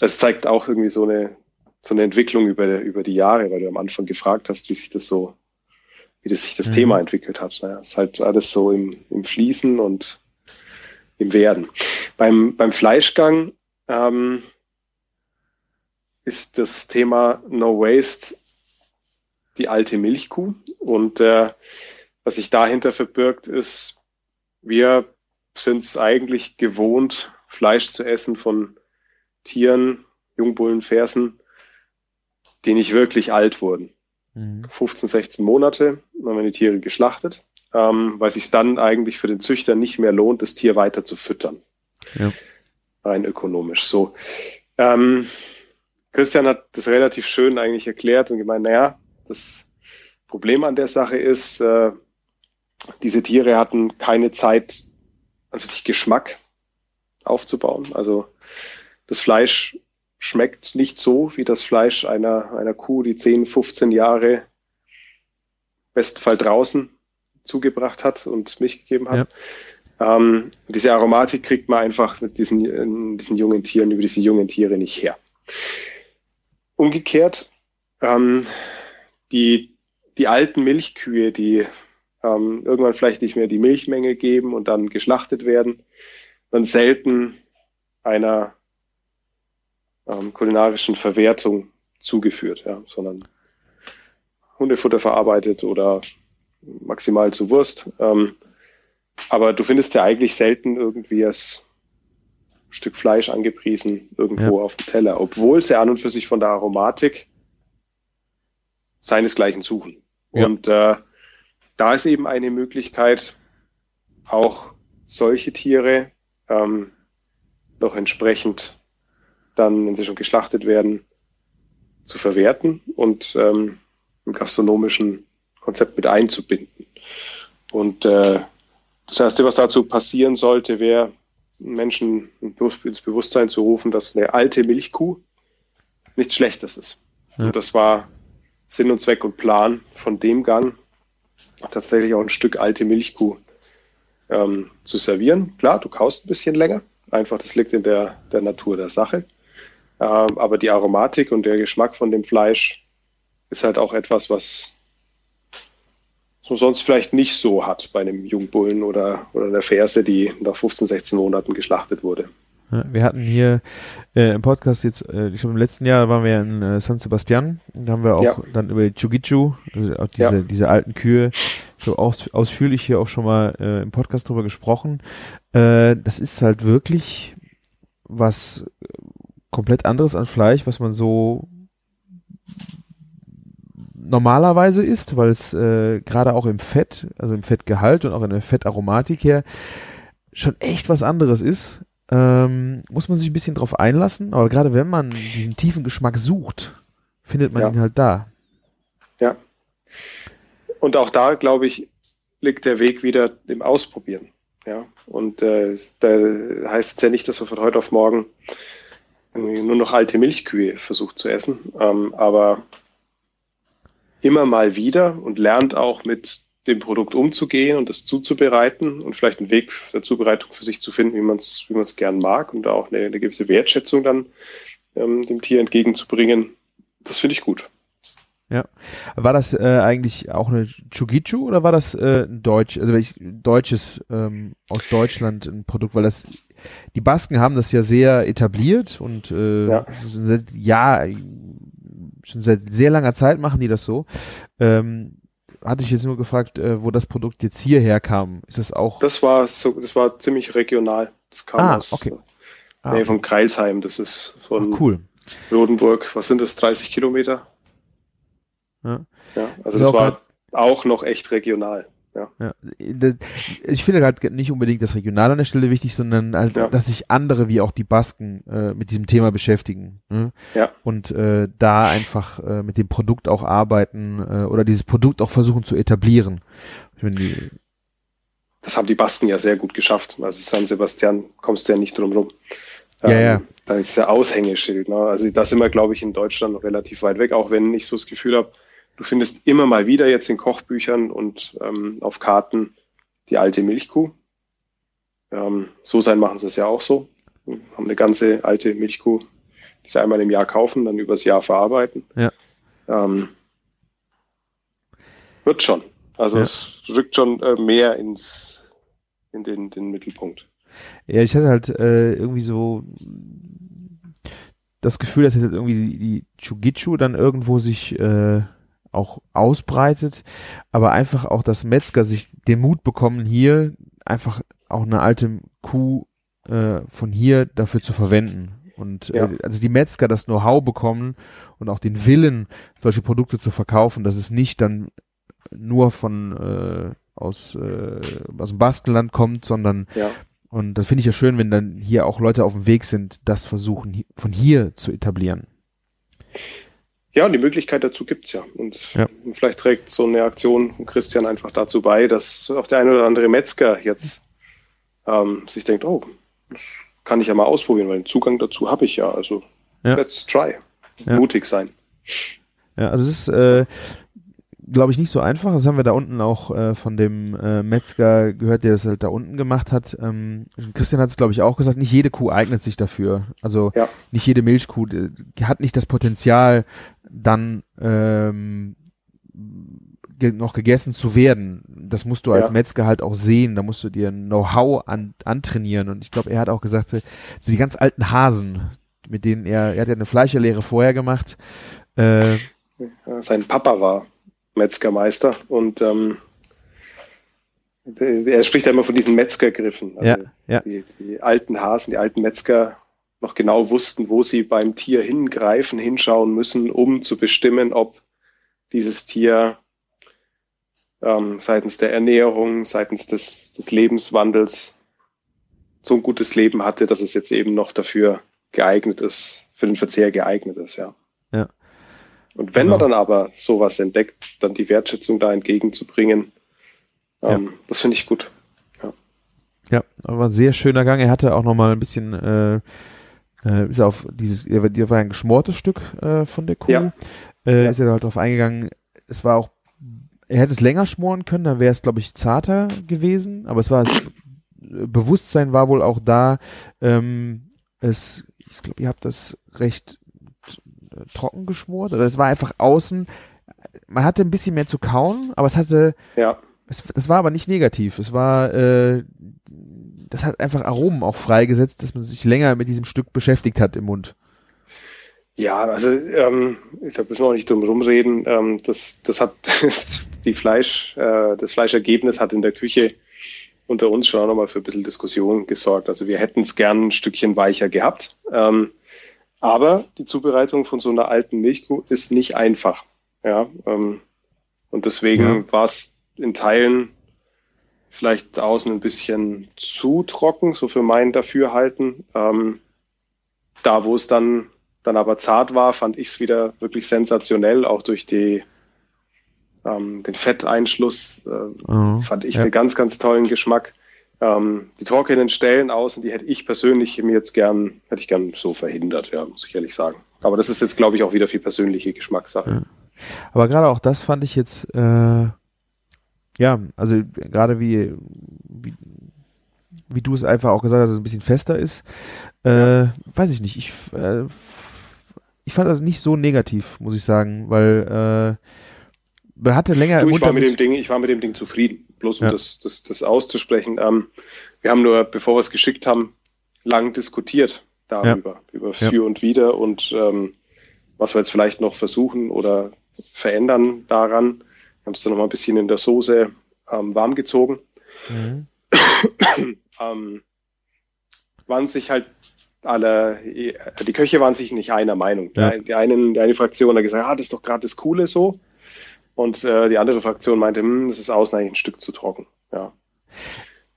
das zeigt auch irgendwie so eine, so eine Entwicklung über, über die Jahre, weil du am Anfang gefragt hast, wie sich das so wie das sich das mhm. Thema entwickelt hat. Naja, ist halt alles so im, im Fließen und im Werden. Beim, beim Fleischgang ähm, ist das Thema No Waste die alte Milchkuh. Und äh, was sich dahinter verbirgt, ist, wir sind es eigentlich gewohnt, Fleisch zu essen von Tieren, Jungbullen, Fersen, die nicht wirklich alt wurden. Mhm. 15, 16 Monate, dann werden die Tiere geschlachtet, ähm, weil sich dann eigentlich für den Züchter nicht mehr lohnt, das Tier weiter zu füttern. Ja. Rein ökonomisch. So. Ähm, Christian hat das relativ schön eigentlich erklärt und gemeint, naja, das Problem an der Sache ist, äh, diese Tiere hatten keine Zeit, an sich Geschmack aufzubauen. Also das Fleisch schmeckt nicht so wie das Fleisch einer, einer Kuh, die 10, 15 Jahre besten Fall draußen zugebracht hat und Milch gegeben hat. Ja. Ähm, diese Aromatik kriegt man einfach mit diesen, diesen jungen Tieren, über diese jungen Tiere nicht her. Umgekehrt, ähm, die, die alten Milchkühe, die ähm, irgendwann vielleicht nicht mehr die Milchmenge geben und dann geschlachtet werden, dann selten einer ähm, kulinarischen Verwertung zugeführt, ja, sondern Hundefutter verarbeitet oder maximal zu Wurst. Ähm, aber du findest ja eigentlich selten irgendwie als Stück Fleisch angepriesen irgendwo ja. auf dem Teller, obwohl sie an und für sich von der Aromatik seinesgleichen suchen. Ja. Und äh, da ist eben eine Möglichkeit, auch solche Tiere ähm, noch entsprechend dann, wenn sie schon geschlachtet werden, zu verwerten und ähm, im gastronomischen Konzept mit einzubinden. Und äh, das Erste, was dazu passieren sollte, wäre, Menschen ins Bewusstsein zu rufen, dass eine alte Milchkuh nichts Schlechtes ist. Ja. Und das war Sinn und Zweck und Plan von dem Gang, tatsächlich auch ein Stück alte Milchkuh ähm, zu servieren. Klar, du kaust ein bisschen länger, einfach das liegt in der, der Natur der Sache. Ähm, aber die Aromatik und der Geschmack von dem Fleisch ist halt auch etwas, was man sonst vielleicht nicht so hat bei einem Jungbullen oder, oder einer Ferse, die nach 15, 16 Monaten geschlachtet wurde. Wir hatten hier äh, im Podcast jetzt, äh, ich glaube im letzten Jahr waren wir in äh, San Sebastian, da haben wir auch ja. dann über Chugichu, also auch diese, ja. diese alten Kühe, so aus, ausführlich hier auch schon mal äh, im Podcast drüber gesprochen. Äh, das ist halt wirklich was komplett anderes an Fleisch, was man so normalerweise isst, weil es äh, gerade auch im Fett, also im Fettgehalt und auch in der Fettaromatik her, schon echt was anderes ist. Ähm, muss man sich ein bisschen drauf einlassen, aber gerade wenn man diesen tiefen Geschmack sucht, findet man ja. ihn halt da. Ja. Und auch da, glaube ich, liegt der Weg wieder im Ausprobieren. Ja. Und äh, da heißt es ja nicht, dass wir von heute auf morgen nur noch alte Milchkühe versucht zu essen, ähm, aber immer mal wieder und lernt auch mit dem Produkt umzugehen und das zuzubereiten und vielleicht einen Weg der Zubereitung für sich zu finden, wie man es wie man's gern mag und da auch eine, eine gewisse Wertschätzung dann ähm, dem Tier entgegenzubringen. Das finde ich gut. Ja. War das äh, eigentlich auch eine Chugichu oder war das äh, ein Deutsch, also welch, deutsches ähm, aus Deutschland ein Produkt, weil das die Basken haben das ja sehr etabliert und äh, ja. seit Jahr schon seit sehr langer Zeit machen die das so. Ähm, hatte ich jetzt nur gefragt, äh, wo das Produkt jetzt hierher kam. Ist das auch? Das war so, das war ziemlich regional. Das kam ah, aus okay. ah, Nähe okay. von Kreilsheim. Das ist von Ach, cool. Rodenburg. Was sind das? 30 Kilometer? Ja. ja also das war auch noch echt regional. Ja. ja. Ich finde gerade nicht unbedingt das Regional an der Stelle wichtig, sondern also, ja. dass sich andere wie auch die Basken äh, mit diesem Thema beschäftigen. Ne? Ja. Und äh, da einfach äh, mit dem Produkt auch arbeiten äh, oder dieses Produkt auch versuchen zu etablieren. Die, das haben die Basken ja sehr gut geschafft. Also San Sebastian kommst du ja nicht drum rum. Ähm, ja, ja. Da ist ja Aushängeschild. Ne? Also da sind wir, glaube ich, in Deutschland relativ weit weg, auch wenn ich so das Gefühl habe, Du findest immer mal wieder jetzt in Kochbüchern und ähm, auf Karten die alte Milchkuh. Ähm, so sein machen sie es ja auch so. Wir haben eine ganze alte Milchkuh, die sie einmal im Jahr kaufen, dann übers Jahr verarbeiten. Ja. Ähm, wird schon. Also Ja. es rückt schon äh, mehr ins in den, den Mittelpunkt. Ja, ich hatte halt äh, irgendwie so das Gefühl, dass jetzt irgendwie die, die Chugitsu dann irgendwo sich äh, auch ausbreitet, aber einfach auch, dass Metzger sich den Mut bekommen, hier einfach auch eine alte Kuh äh, von hier dafür zu verwenden. Und Ja. äh, also die Metzger das Know-how bekommen und auch den Willen, solche Produkte zu verkaufen, dass es nicht dann nur von äh, aus, äh, aus dem Baskenland kommt, sondern Ja. und das finde ich ja schön, wenn dann hier auch Leute auf dem Weg sind, das versuchen von hier zu etablieren. Ja, und die Möglichkeit dazu gibt's ja. Und Ja. vielleicht trägt so eine Aktion von Christian einfach dazu bei, dass auch der eine oder andere Metzger jetzt ähm, sich denkt, oh, das kann ich ja mal ausprobieren, weil den Zugang dazu habe ich ja. Also Ja. let's try. Ja. Mutig sein. Ja, also es ist, äh, glaube ich, nicht so einfach. Das haben wir da unten auch äh, von dem äh, Metzger gehört, der das halt da unten gemacht hat. Ähm, Christian hat es, glaube ich, auch gesagt, nicht jede Kuh eignet sich dafür. Also Ja. nicht jede Milchkuh hat nicht das Potenzial, dann ähm, ge noch gegessen zu werden. Das musst du als Ja. Metzger halt auch sehen. Da musst du dir ein Know-how an, antrainieren. Und ich glaube, er hat auch gesagt, äh, so die ganz alten Hasen, mit denen er, er hat ja eine Fleischerlehre vorher gemacht. Äh, Sein Papa war Metzgermeister und ähm, er spricht ja immer von diesen Metzgergriffen. Also Ja, ja. Die, die alten Hasen, die alten Metzger noch genau wussten, wo sie beim Tier hingreifen, hinschauen müssen, um zu bestimmen, ob dieses Tier ähm, seitens der Ernährung, seitens des, des Lebenswandels so ein gutes Leben hatte, dass es jetzt eben noch dafür geeignet ist, für den Verzehr geeignet ist, ja. Ja. Und wenn Genau. man dann aber sowas entdeckt, dann die Wertschätzung da entgegenzubringen, ähm, das finde ich gut. Ja, aber ein sehr schöner Gang. Er hatte auch noch mal ein bisschen, äh, äh, ist auf dieses, er war, der war ein geschmortes Stück äh, von der Kuh. Ja. Äh, Ja. Ist er halt drauf eingegangen. Es war auch, er hätte es länger schmoren können, dann wäre es, glaube ich, zarter gewesen. Aber es war, das Bewusstsein war wohl auch da. Ähm, es, ich glaube, ihr habt das recht äh, trocken geschmort. Oder es war einfach außen. Man hatte ein bisschen mehr zu kauen, aber es hatte Ja, es, das war aber nicht negativ. Es war, äh, das hat einfach Aromen auch freigesetzt, dass man sich länger mit diesem Stück beschäftigt hat im Mund. Ja, also ähm, ich glaube, müssen wir auch nicht drum rumreden. Ähm, das, das hat die Fleisch, äh, das Fleischergebnis hat in der Küche unter uns schon auch nochmal für ein bisschen Diskussion gesorgt. Also wir hätten es gern ein Stückchen weicher gehabt. Ähm, aber die Zubereitung von so einer alten Milchkuh ist nicht einfach. Ja, ähm, und deswegen Ja. war es in Teilen vielleicht außen ein bisschen zu trocken, so für mein Dafürhalten. Ähm, da, wo es dann, dann aber zart war, fand ich es wieder wirklich sensationell, auch durch die, ähm, den Fetteinschluss äh, Oh, fand ich ja. einen ganz, ganz tollen Geschmack. Ähm, die trockenen Stellen außen, die hätte ich persönlich mir jetzt gern, hätte ich gern so verhindert, ja, muss ich ehrlich sagen. Aber das ist jetzt, glaube ich, auch wieder viel persönliche Geschmackssache. Aber gerade auch das fand ich jetzt, äh, ja, also gerade wie, wie, wie du es einfach auch gesagt hast, dass es ein bisschen fester ist, äh, weiß ich nicht. Ich, äh, ich fand das nicht so negativ, muss ich sagen, weil äh, man hatte länger Du, ich war mit dem Ding, ich war mit dem Ding zufrieden. Bloß um Ja. das, das, das auszusprechen. Ähm, wir haben nur, bevor wir es geschickt haben, lang diskutiert darüber, über Ja. für und wider und ähm, was wir jetzt vielleicht noch versuchen oder verändern daran. Haben es dann noch mal ein bisschen in der Soße ähm, warm gezogen. Mhm. Ähm, waren sich halt alle, die Köche waren sich nicht einer Meinung. Ja. Die, einen, die eine Fraktion hat gesagt, ah, das ist doch gerade das Coole so. Und äh, die andere Fraktion meinte, hm, das ist außen eigentlich ein Stück zu trocken. Ja.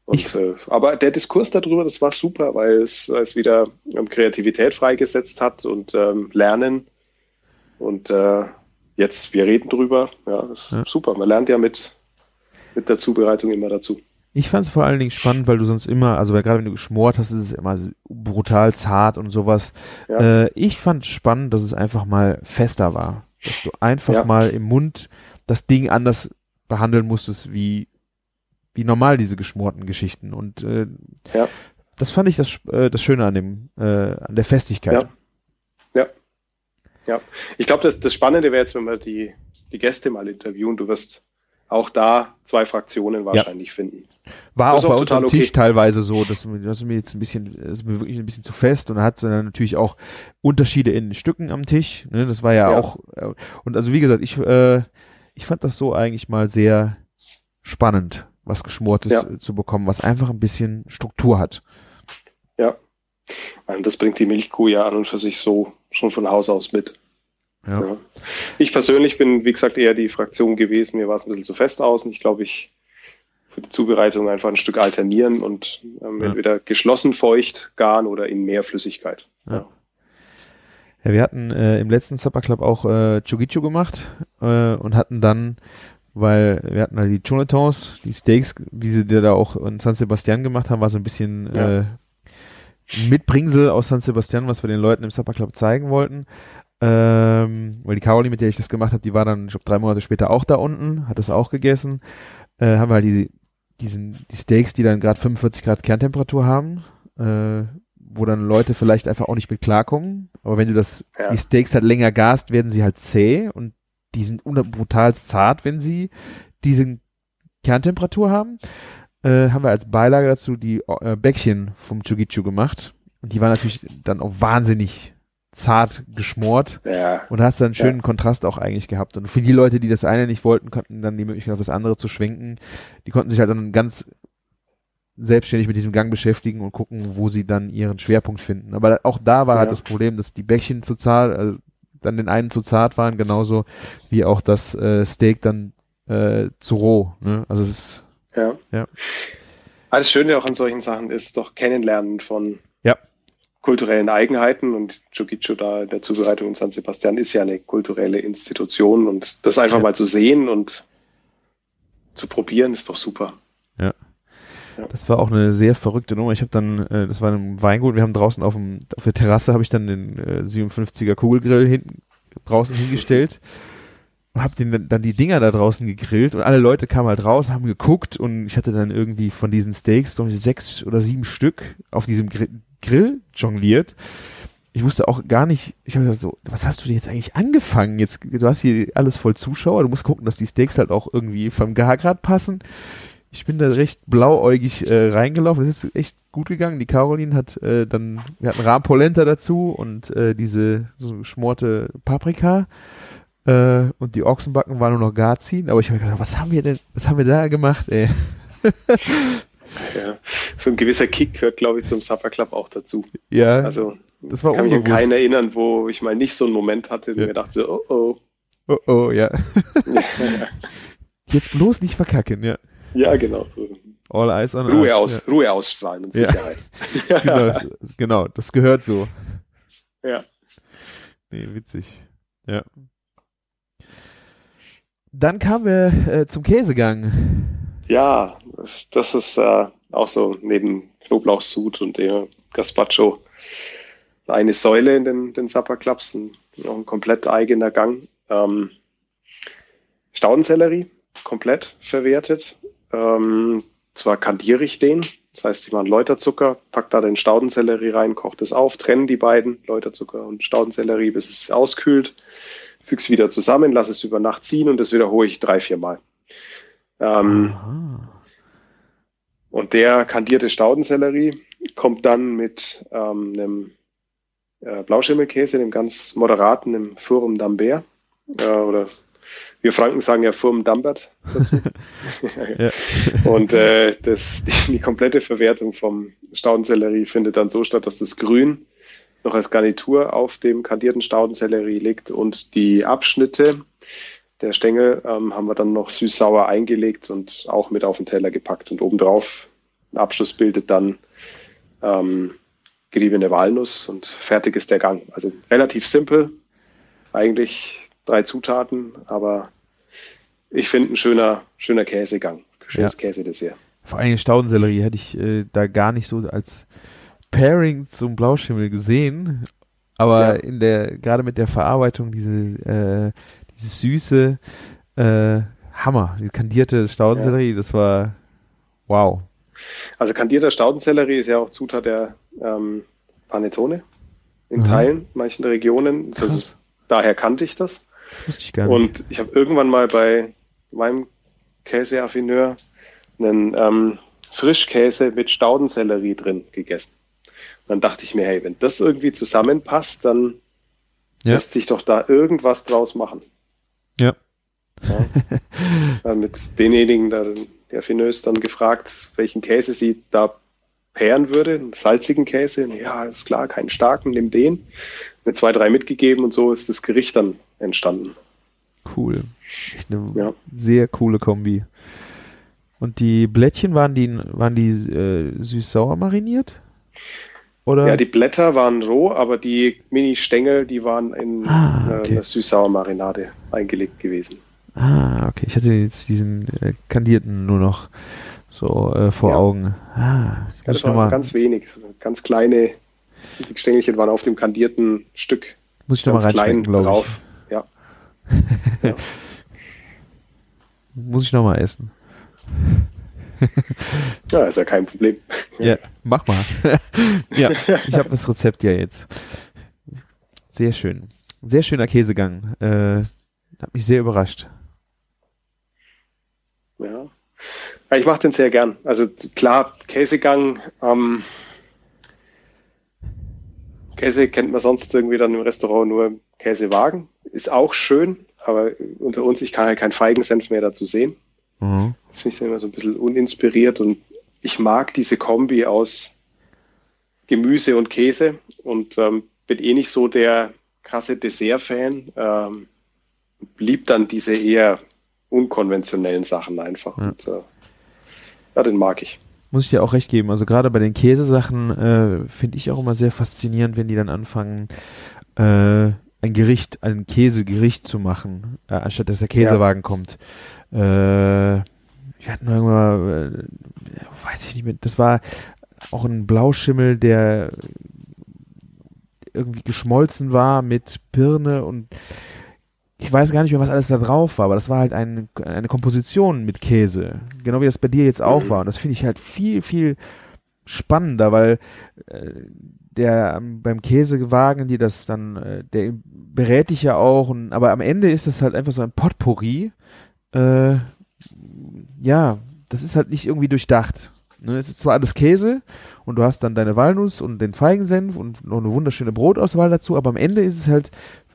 Und, Ich- äh, aber der Diskurs darüber, das war super, weil es, es wieder ähm, Kreativität freigesetzt hat und ähm, Lernen. Und äh, jetzt, wir reden drüber. Ja, das ist Ja. super. Man lernt ja mit, mit der Zubereitung immer dazu. Ich fand es vor allen Dingen spannend, weil du sonst immer, also weil gerade wenn du geschmort hast, ist es immer brutal zart und sowas. Ja. Äh, ich fand spannend, dass es einfach mal fester war. Dass du einfach Ja. mal im Mund das Ding anders behandeln musstest, wie, wie normal diese geschmorten Geschichten. Und äh, Ja. das fand ich das, äh, das Schöne an dem, äh, an der Festigkeit. Ja. Ich glaube, das, das Spannende wäre jetzt, wenn wir die, die Gäste mal interviewen. Du wirst auch da zwei Fraktionen wahrscheinlich ja. finden. War auch bei uns am Tisch okay. teilweise so, dass das mir jetzt ein bisschen, das ist mir wirklich ein bisschen zu fest und hat dann natürlich auch Unterschiede in Stücken am Tisch. Ne? Das war ja, ja. auch äh, und also wie gesagt, ich äh, ich fand das so eigentlich mal sehr spannend, was geschmortes ja. zu bekommen, was einfach ein bisschen Struktur hat. Ja, das bringt die Milchkuh ja an und für sich so schon von Haus aus mit. Ja. ja. Ich persönlich bin, wie gesagt, eher die Fraktion gewesen. Mir war es ein bisschen zu fest außen. Ich glaube, ich für die Zubereitung einfach ein Stück alternieren und ähm, ja. entweder geschlossen feucht garen oder in mehr Flüssigkeit. Ja. ja wir hatten äh, im letzten Supper Club auch äh, Chugichu gemacht äh, und hatten dann, weil wir hatten halt die Chonetons, die Steaks, wie sie da auch in San Sebastian gemacht haben, war so ein bisschen äh, Mitbringsel aus San Sebastian, was wir den Leuten im Supper Club zeigen wollten. Ähm, weil die Caroline, mit der ich das gemacht habe, die war dann, ich glaube, drei Monate später auch da unten, hat das auch gegessen. Äh, haben wir halt die, diesen, die Steaks, die dann gerade 45 Grad Kerntemperatur haben, äh, wo dann Leute vielleicht einfach auch nicht mit klarkommen. Aber wenn du das, ja. die Steaks halt länger gast, werden sie halt zäh und die sind brutal zart, wenn sie diese Kerntemperatur haben. Äh, haben wir als Beilage dazu die äh, Bäckchen vom Chugichu gemacht. Und die waren natürlich dann auch wahnsinnig zart geschmort. Ja. Und hast dann einen schönen ja. Kontrast auch eigentlich gehabt. Und für die Leute, die das eine nicht wollten, konnten dann die Möglichkeit auf das andere zu schwenken. Die konnten sich halt dann ganz selbstständig mit diesem Gang beschäftigen und gucken, wo sie dann ihren Schwerpunkt finden. Aber auch da war halt ja. halt das Problem, dass die Bäckchen zu zart, also dann den einen zu zart waren, genauso wie auch das äh, Steak dann äh, zu roh. Ne? Also es ist ja. ja. Alles Schöne auch an solchen Sachen ist doch Kennenlernen von ja kulturellen Eigenheiten und Chukichu da der Zubereitung in San Sebastian ist ja eine kulturelle Institution und das einfach ja. mal zu sehen und zu probieren ist doch super. Ja. ja. Das war auch eine sehr verrückte Nummer. Ich habe dann, äh, das war ein Weingut, wir haben draußen auf, dem, auf der Terrasse habe ich dann den äh, 57er Kugelgrill hinten draußen hingestellt und habe den dann die Dinger da draußen gegrillt und alle Leute kamen halt raus, haben geguckt und ich hatte dann irgendwie von diesen Steaks so sechs oder sieben Stück auf diesem Grill Grill jongliert. Ich wusste auch gar nicht, ich habe gesagt so, was hast du denn jetzt eigentlich angefangen? Jetzt, du hast hier alles voll Zuschauer, du musst gucken, dass die Steaks halt auch irgendwie vom Gargrad passen. Ich bin da recht blauäugig äh, reingelaufen. Es ist echt gut gegangen. Die Caroline hat äh, dann, wir hatten Rahmpolenta dazu und äh, diese so geschmorte Paprika äh, und die Ochsenbacken waren nur noch gar ziehen. Aber ich habe gedacht, was haben wir denn, was haben wir da gemacht, ey? Ja, so ein gewisser Kick gehört, glaube ich, zum Supper Club auch dazu. Ja. Also, das war ich kann mich an keinen erinnern, wo ich mal nicht so einen Moment hatte und ja. mir dachte, oh oh. Oh oh, ja. Jetzt bloß nicht verkacken, ja. Ja, genau. All eyes on Ruhe, aus, ja. Ruhe ausstrahlen und Sicherheit. Ja. genau, genau, das gehört so. Ja. Nee, witzig. Ja. Dann kamen wir äh, zum Käsegang. Ja, das, das ist äh, auch so neben Knoblauchsud und dem Gazpacho eine Säule in den, den Supper Clubs, ein, noch ein komplett eigener Gang. Ähm, Staudensellerie, komplett verwertet. Ähm, zwar kandiere ich den, das heißt, ich mache Läuterzucker, pack da den Staudensellerie rein, koche es auf, trenne die beiden, Läuterzucker und Staudensellerie, bis es auskühlt, füge es wieder zusammen, lasse es über Nacht ziehen und das wiederhole ich drei, vier Mal. Ähm, und der kandierte Staudensellerie kommt dann mit ähm, einem äh, Blauschimmelkäse, dem ganz moderaten, dem Furum d'Ambert. Äh, oder wir Franken sagen ja Furum d'Ambert dazu. Und äh, das, die, die, komplette Verwertung vom Staudensellerie findet dann so statt, dass das Grün noch als Garnitur auf dem kandierten Staudensellerie liegt und die Abschnitte der Stängel ähm, haben wir dann noch süß-sauer eingelegt und auch mit auf den Teller gepackt. Und obendrauf ein Abschluss bildet dann ähm, geriebene Walnuss und fertig ist der Gang. Also relativ simpel, eigentlich drei Zutaten, aber ich finde ein schöner, schöner Käsegang, schönes ja. Käsedessert. Vor allem Staudensellerie hätte ich äh, da gar nicht so als Pairing zum Blauschimmel gesehen, aber ja. in der gerade mit der Verarbeitung diese äh, dieses süße äh, Hammer, die kandierte Staudensellerie, ja. das war wow. Also kandierter Staudensellerie ist ja auch Zutat der ähm, Panettone in mhm. Teilen, manchen Regionen. Ist, daher kannte ich das. Wusste ich gar nicht. Und ich habe irgendwann mal bei meinem Käseaffineur, einen ähm, Frischkäse mit Staudensellerie drin gegessen. Dann dachte ich mir, hey, wenn das irgendwie zusammenpasst, dann ja. lässt sich doch da irgendwas draus machen. Ja. ja. mit denjenigen, der, der Finös dann gefragt, welchen Käse sie da pairen würde, einen salzigen Käse. Ja, ist klar, keinen starken, nimm den. Mit zwei, drei mitgegeben und so ist das Gericht dann entstanden. Cool. Echt eine ja. sehr coole Kombi. Und die Blättchen waren die, waren die äh, süß-sauer mariniert? Oder? Ja, die Blätter waren roh, aber die Mini-Stängel, die waren in ah, äh, okay. äh, einer süß-sauer Marinade eingelegt gewesen. Ah, okay. Ich hatte jetzt diesen äh, kandierten nur noch so äh, vor ja. Augen. Ah, ja, das war ganz wenig. Ganz kleine die Stängelchen waren auf dem kandierten Stück. Muss ich nochmal reinschmecken, glaube ich. Ja. ja. Muss ich nochmal essen. ja, ist ja kein Problem. Ja, mach mal. ja, ich habe das Rezept ja jetzt. Sehr schön. Sehr schöner Käsegang. Äh, hat mich sehr überrascht. Ja. ich mache den sehr gern. Also klar, Käsegang, ähm, Käse kennt man sonst irgendwie dann im Restaurant nur Käsewagen. Ist auch schön, aber unter uns, ich kann halt keinen Feigensenf mehr dazu sehen. Mhm. Das finde ich dann immer so ein bisschen uninspiriert und ich mag diese Kombi aus Gemüse und Käse und ähm, bin eh nicht so der krasse Dessert-Fan. Ähm, lieb dann diese eher unkonventionellen Sachen einfach. Ja. Und, äh, ja, den mag ich. Muss ich dir auch recht geben. Also gerade bei den Käsesachen äh, finde ich auch immer sehr faszinierend, wenn die dann anfangen, äh, ein Gericht, ein Käsegericht zu machen, äh, anstatt dass der Käsewagen ja. kommt. Äh, wir hatten irgendwann, äh, weiß ich nicht mehr, das war auch ein Blauschimmel, der irgendwie geschmolzen war mit Birne und ich weiß gar nicht mehr, was alles da drauf war, aber das war halt ein, eine Komposition mit Käse. Genau wie das bei dir jetzt auch mhm. war. Und das finde ich halt viel, viel spannender, weil äh, der ähm, beim Käsewagen, die das dann, äh, der berät dich ja auch, und, aber am Ende ist das halt einfach so ein Potpourri. Äh, ja, das ist halt nicht irgendwie durchdacht. Ne, es ist zwar alles Käse und du hast dann deine Walnuss und den Feigensenf und noch eine wunderschöne Brotauswahl dazu, aber am Ende ist es halt,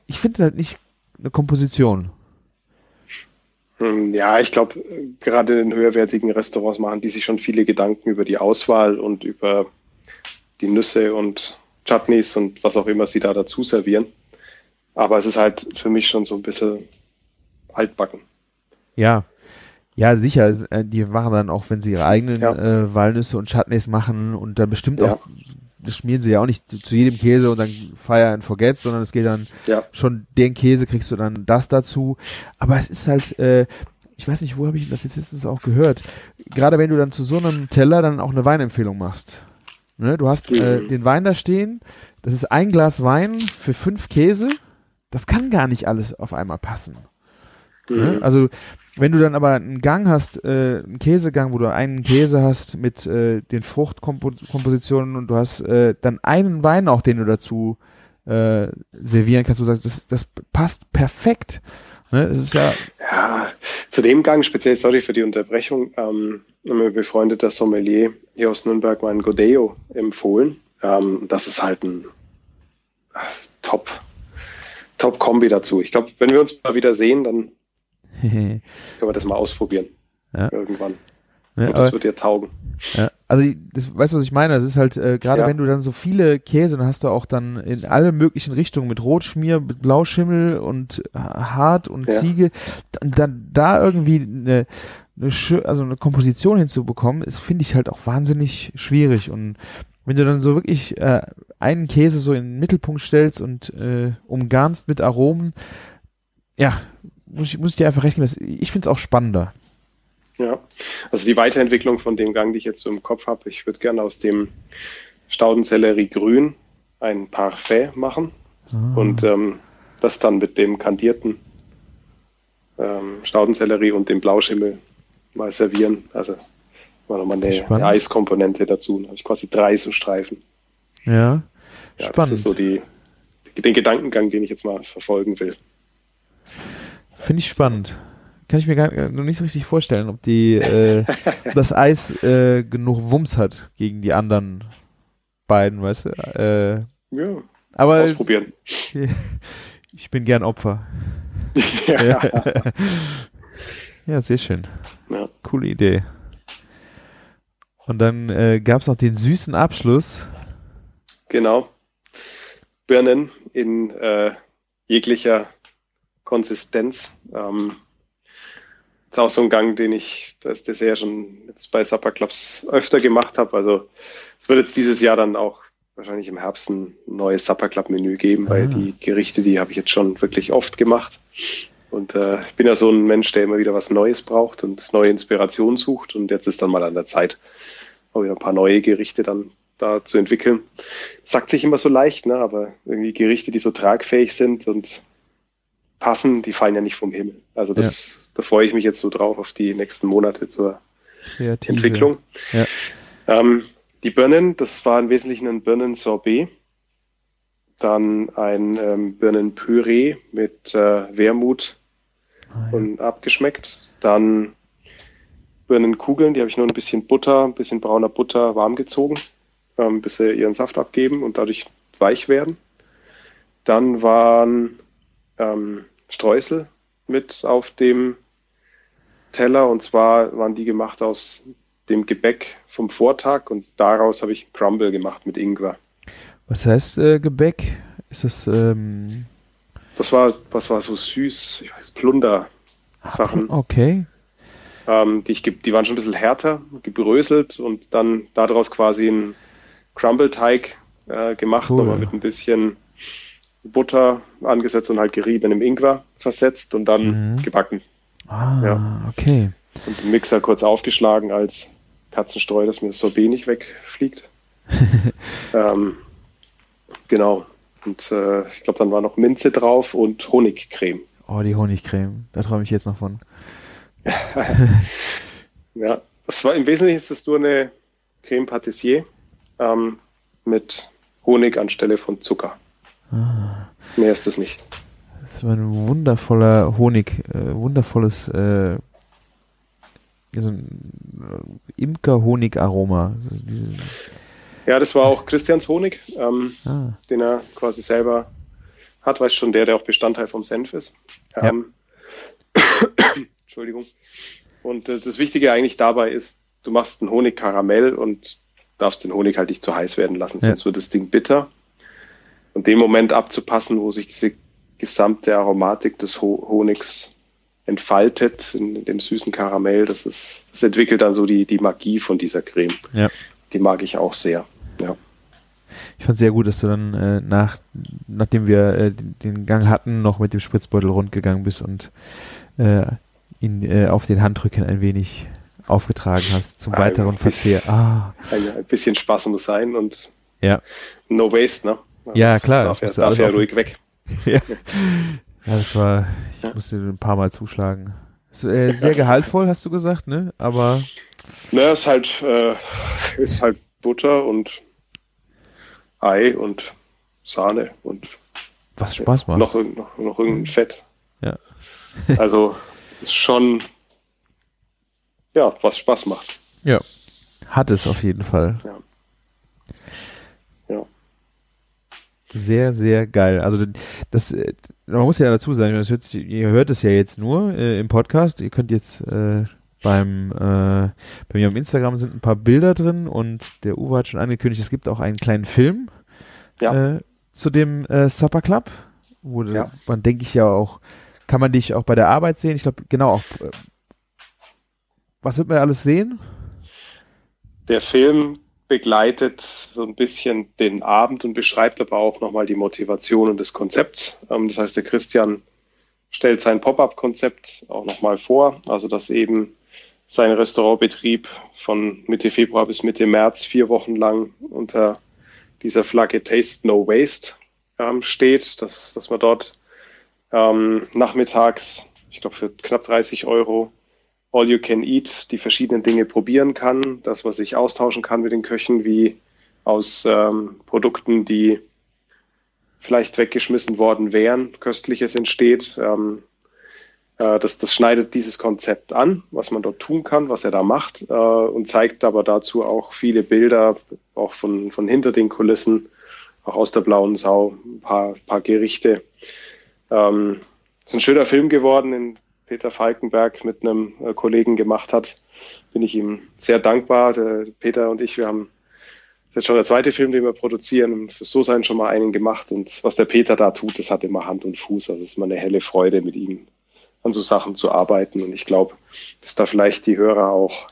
ich finde halt nicht eine Komposition. Hm, ja, ich glaube, gerade in höherwertigen Restaurants machen die sich schon viele Gedanken über die Auswahl und über die Nüsse und Chutneys und was auch immer sie da dazu servieren. Aber es ist halt für mich schon so ein bisschen altbacken. Ja, ja, sicher. Äh, die machen dann auch, wenn sie ihre eigenen ja. äh, Walnüsse und Chutneys machen und dann bestimmt ja. auch das schmieren sie ja auch nicht zu, zu, jedem Käse und dann fire and forget, sondern es geht dann ja. schon den Käse kriegst du dann das dazu. Aber es ist halt, äh, ich weiß nicht, wo habe ich das jetzt letztens auch gehört. Gerade wenn du dann zu so einem Teller dann auch eine Weinempfehlung machst. Ne? Du hast äh, mhm. den Wein da stehen, das ist ein Glas Wein für fünf Käse. Das kann gar nicht alles auf einmal passen. Ne? Mhm. Also wenn du dann aber einen Gang hast, äh, einen Käsegang, wo du einen Käse hast mit äh, den Fruchtkompositionen und du hast äh, dann einen Wein auch, den du dazu äh, servieren kannst, du sagst, das, das passt perfekt. Ne? Das ist ja, ja, zu dem Gang, speziell, sorry für die Unterbrechung, ähm, mir befreundeter Sommelier hier aus Nürnberg meinen Godeo empfohlen. Ähm, das ist halt ein Top, Top-Kombi dazu. Ich glaube, wenn wir uns mal wieder sehen, dann können wir das mal ausprobieren. Ja. Irgendwann. Ja, Und das wird dir taugen. Ja, also das, weißt du, was ich meine? Das ist halt, äh, gerade ja. wenn du dann so viele Käse, dann hast du auch dann in alle möglichen Richtungen mit Rotschmier, mit Blauschimmel und Hart und. Ziege, dann, dann da irgendwie eine, eine, also eine Komposition hinzubekommen, ist, finde ich halt auch wahnsinnig schwierig. Und wenn du dann so wirklich äh, einen Käse so in den Mittelpunkt stellst und äh, umgarnst mit Aromen, ja, muss ich, muss ich dir einfach rechnen, ich finde es auch spannender. Ja, also die Weiterentwicklung von dem Gang, die ich jetzt so im Kopf habe, ich würde gerne aus dem Staudensellerie Grün ein Parfait machen ah. und ähm, das dann mit dem kandierten ähm, Staudensellerie und dem Blauschimmel mal servieren. Also mal nochmal eine, eine Eiskomponente dazu. Dann habe ich quasi drei so Streifen. Ja, ja spannend. Das ist so die, den Gedankengang, den ich jetzt mal verfolgen will. Finde ich spannend. kann ich mir gar äh, noch nicht so richtig vorstellen, ob die äh, das Eis äh, genug Wumms hat gegen die anderen beiden, weißt du? Äh, Ja, aber ausprobieren. ich bin gern Opfer. ja. Ja, sehr schön. Ja. Coole Idee. Und dann äh, gab es noch den süßen Abschluss. Genau. Birnen in äh, jeglicher Konsistenz. Ähm, ist auch so ein Gang, den ich das Dessert schon jetzt bei Supper Clubs öfter gemacht habe. Also es wird jetzt dieses Jahr dann auch wahrscheinlich im Herbst ein neues Supper Club Menü geben, weil Ah. die Gerichte, die habe ich jetzt schon wirklich oft gemacht. Und äh, ich bin ja so ein Mensch, der immer wieder was Neues braucht und neue Inspiration sucht. Und jetzt ist dann mal an der Zeit, auch wieder ein paar neue Gerichte dann da zu entwickeln. Sagt sich immer so leicht, ne? aber irgendwie Gerichte, die so tragfähig sind und passen, die fallen ja nicht vom Himmel. Also das, da freue ich mich jetzt so drauf auf die nächsten Monate zur Kreative. Entwicklung. Ja. Ähm, die Birnen, das war im Wesentlichen ein Birnen-Sorbet. Dann ein ähm, Birnenpüree mit äh, Wermut Ah, ja. und abgeschmeckt. Dann Birnenkugeln, die habe ich nur ein bisschen Butter, ein bisschen brauner Butter warm gezogen, ähm, bis sie ihren Saft abgeben und dadurch weich werden. Dann waren ähm, Streusel mit auf dem Teller und zwar waren die gemacht aus dem Gebäck vom Vortag und daraus habe ich Crumble gemacht mit Ingwer. Was heißt äh, Gebäck? Ist das ähm, Das war, was war so süß, ich weiß, Plunder-Sachen. okay? ähm, die, ich, die waren schon ein bisschen härter, gebröselt und dann daraus quasi ein Crumble-Teig äh, gemacht, Cool. nochmal mit ein bisschen Butter angesetzt und halt geriebenem Ingwer versetzt und dann Mhm. gebacken. Ah, Ja. okay. Und im Mixer kurz aufgeschlagen als Katzenstreu, dass mir das Sorbet nicht wegfliegt. ähm, genau. Und äh, ich glaube, dann war noch Minze drauf und Honigcreme. Oh, die Honigcreme. Da träume ich jetzt noch von. Ja, das war im Wesentlichen ist das nur eine Creme Patissier ähm, mit Honig anstelle von Zucker. Ah, Mehr ist es nicht. das war ein wundervoller Honig, äh, wundervolles äh, so ein äh, Imker-Honig-Aroma. Ja, das war auch Christians Honig, ähm, Ah, den er quasi selber hat, weiß schon der, der auch Bestandteil vom Senf ist. Ja. Ähm, Entschuldigung. Und äh, das Wichtige eigentlich dabei ist, du machst einen Honigkaramell und darfst den Honig halt nicht zu heiß werden lassen, Ja. sonst wird das Ding bitter. Und den Moment abzupassen, wo sich diese gesamte Aromatik des Ho Honigs entfaltet in dem süßen Karamell, das ist, das entwickelt dann so die, die Magie von dieser Creme. ja. Die mag ich auch sehr. Ja. Ich fand sehr gut, dass du dann äh, nach, nachdem wir äh, den- Gang hatten, noch mit dem Spritzbeutel rundgegangen bist und äh, ihn äh, auf den Handrücken ein wenig aufgetragen hast zum Ein weiteren bisschen. Verzehr. Ah, Ein, ein bisschen Spaß muss sein und ja. no waste, ne? Ja, Das klar, Darf, das ja, darf ja ruhig weg. ja. Ja, das war, ich Ja. musste ein paar Mal zuschlagen. Äh, sehr gehaltvoll, hast du gesagt, ne? Aber Naja, ist halt, äh, ist halt Butter und Ei und Sahne und was Spaß macht. noch, noch, noch irgendein Fett. Ja. Also ist schon, ja, was Spaß macht. Ja. Hat es auf jeden Fall. Ja. Sehr, sehr geil. Also das, äh, man muss ja dazu sagen, das hört, ihr hört es ja jetzt nur äh, im Podcast. Ihr könnt jetzt äh, beim äh, bei mir am Instagram sind ein paar Bilder drin und der Uwe hat schon angekündigt, es gibt auch einen kleinen Film Ja. äh, zu dem äh, Supper Club, wo Ja. man denke ich ja auch, kann man dich auch bei der Arbeit sehen. Ich glaube genau auch. Was wird man alles sehen? Der Film begleitet so ein bisschen den Abend und beschreibt aber auch nochmal die Motivation und des Konzepts. Ähm, das heißt, der Christian stellt sein Pop-up-Konzept auch nochmal vor, also dass eben sein Restaurantbetrieb von Mitte Februar bis Mitte März vier Wochen lang unter dieser Flagge Taste No Waste ähm, steht, dass, dass man dort ähm, nachmittags, ich glaube für knapp 30 Euro, All You Can Eat die verschiedenen Dinge probieren kann, dass man sich austauschen kann mit den Köchen, wie aus ähm, Produkten, die vielleicht weggeschmissen worden wären, Köstliches entsteht. Ähm, Äh, das, das schneidet dieses Konzept an, was man dort tun kann, was er da macht äh, und zeigt aber dazu auch viele Bilder, auch von, von hinter den Kulissen, auch aus der blauen Sau, ein paar, paar Gerichte. Ähm, ist ein schöner Film geworden, den Peter Falkenberg mit einem äh, Kollegen gemacht hat. Bin ich ihm sehr dankbar. Der Peter und ich, wir haben ist schon der zweite Film, den wir produzieren. Für so sein schon mal einen gemacht. Und was der Peter da tut, das hat immer Hand und Fuß. Also es ist immer eine helle Freude, mit ihm an so Sachen zu arbeiten. Und ich glaube, dass da vielleicht die Hörer auch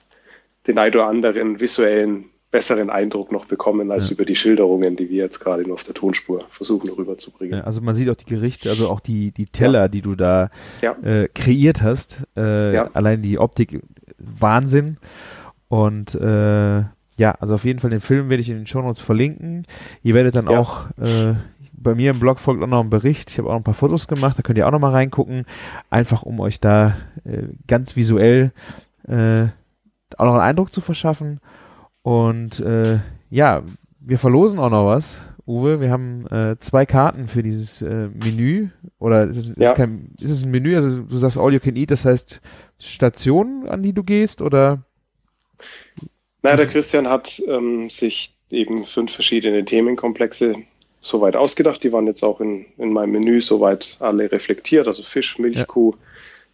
den ein oder anderen visuellen besseren Eindruck noch bekommen als ja. über die Schilderungen, die wir jetzt gerade nur auf der Tonspur versuchen rüberzubringen. Ja, also man sieht auch die Gerichte, also auch die, die Teller, ja. die du da äh, kreiert hast. Äh, allein die Optik, Wahnsinn. Und äh, ja, also auf jeden Fall den Film werde ich in den Show Notes verlinken. Ihr werdet dann auch äh, bei mir im Blog folgt auch noch ein Bericht. Ich habe auch noch ein paar Fotos gemacht, da könnt ihr auch noch mal reingucken. Einfach um euch da äh, ganz visuell äh, auch noch einen Eindruck zu verschaffen. Und äh, ja, wir verlosen auch noch was, Uwe. Wir haben äh, zwei Karten für dieses äh, Menü. Oder ist es, ja. ist, kein, ist es ein Menü? Also du sagst All You Can Eat, das heißt Stationen, an die du gehst, oder? Naja, der Christian hat ähm, sich eben fünf verschiedene Themenkomplexe soweit ausgedacht. Die waren jetzt auch in, in meinem Menü soweit alle reflektiert. Also Fisch, Milchkuh, ja.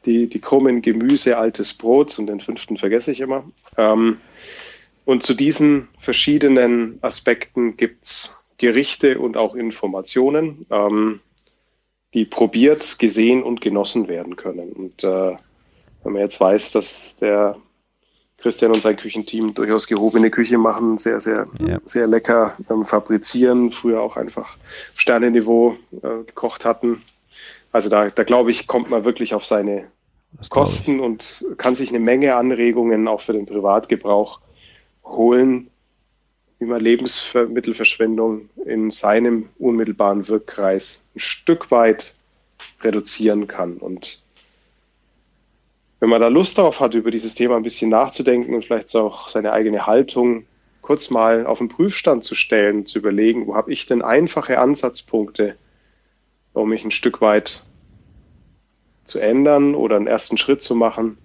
die, die krummen Gemüse, altes Brot und den fünften vergesse ich immer. Ähm, und zu diesen verschiedenen Aspekten gibt's Gerichte und auch Informationen, ähm, die probiert, gesehen und genossen werden können. Und äh, wenn man jetzt weiß, dass der Christian und sein Küchenteam durchaus gehobene Küche machen, sehr, sehr, ja. sehr lecker ähm, fabrizieren, früher auch einfach Sternenniveau äh, gekocht hatten. Also da, da glaube ich, kommt man wirklich auf seine Kosten und kann sich eine Menge Anregungen auch für den Privatgebrauch holen, wie man Lebensmittelverschwendung in seinem unmittelbaren Wirkkreis ein Stück weit reduzieren kann. Und wenn man da Lust darauf hat, über dieses Thema ein bisschen nachzudenken und vielleicht auch seine eigene Haltung kurz mal auf den Prüfstand zu stellen, zu überlegen, wo habe ich denn einfache Ansatzpunkte, um mich ein Stück weit zu ändern oder einen ersten Schritt zu machen,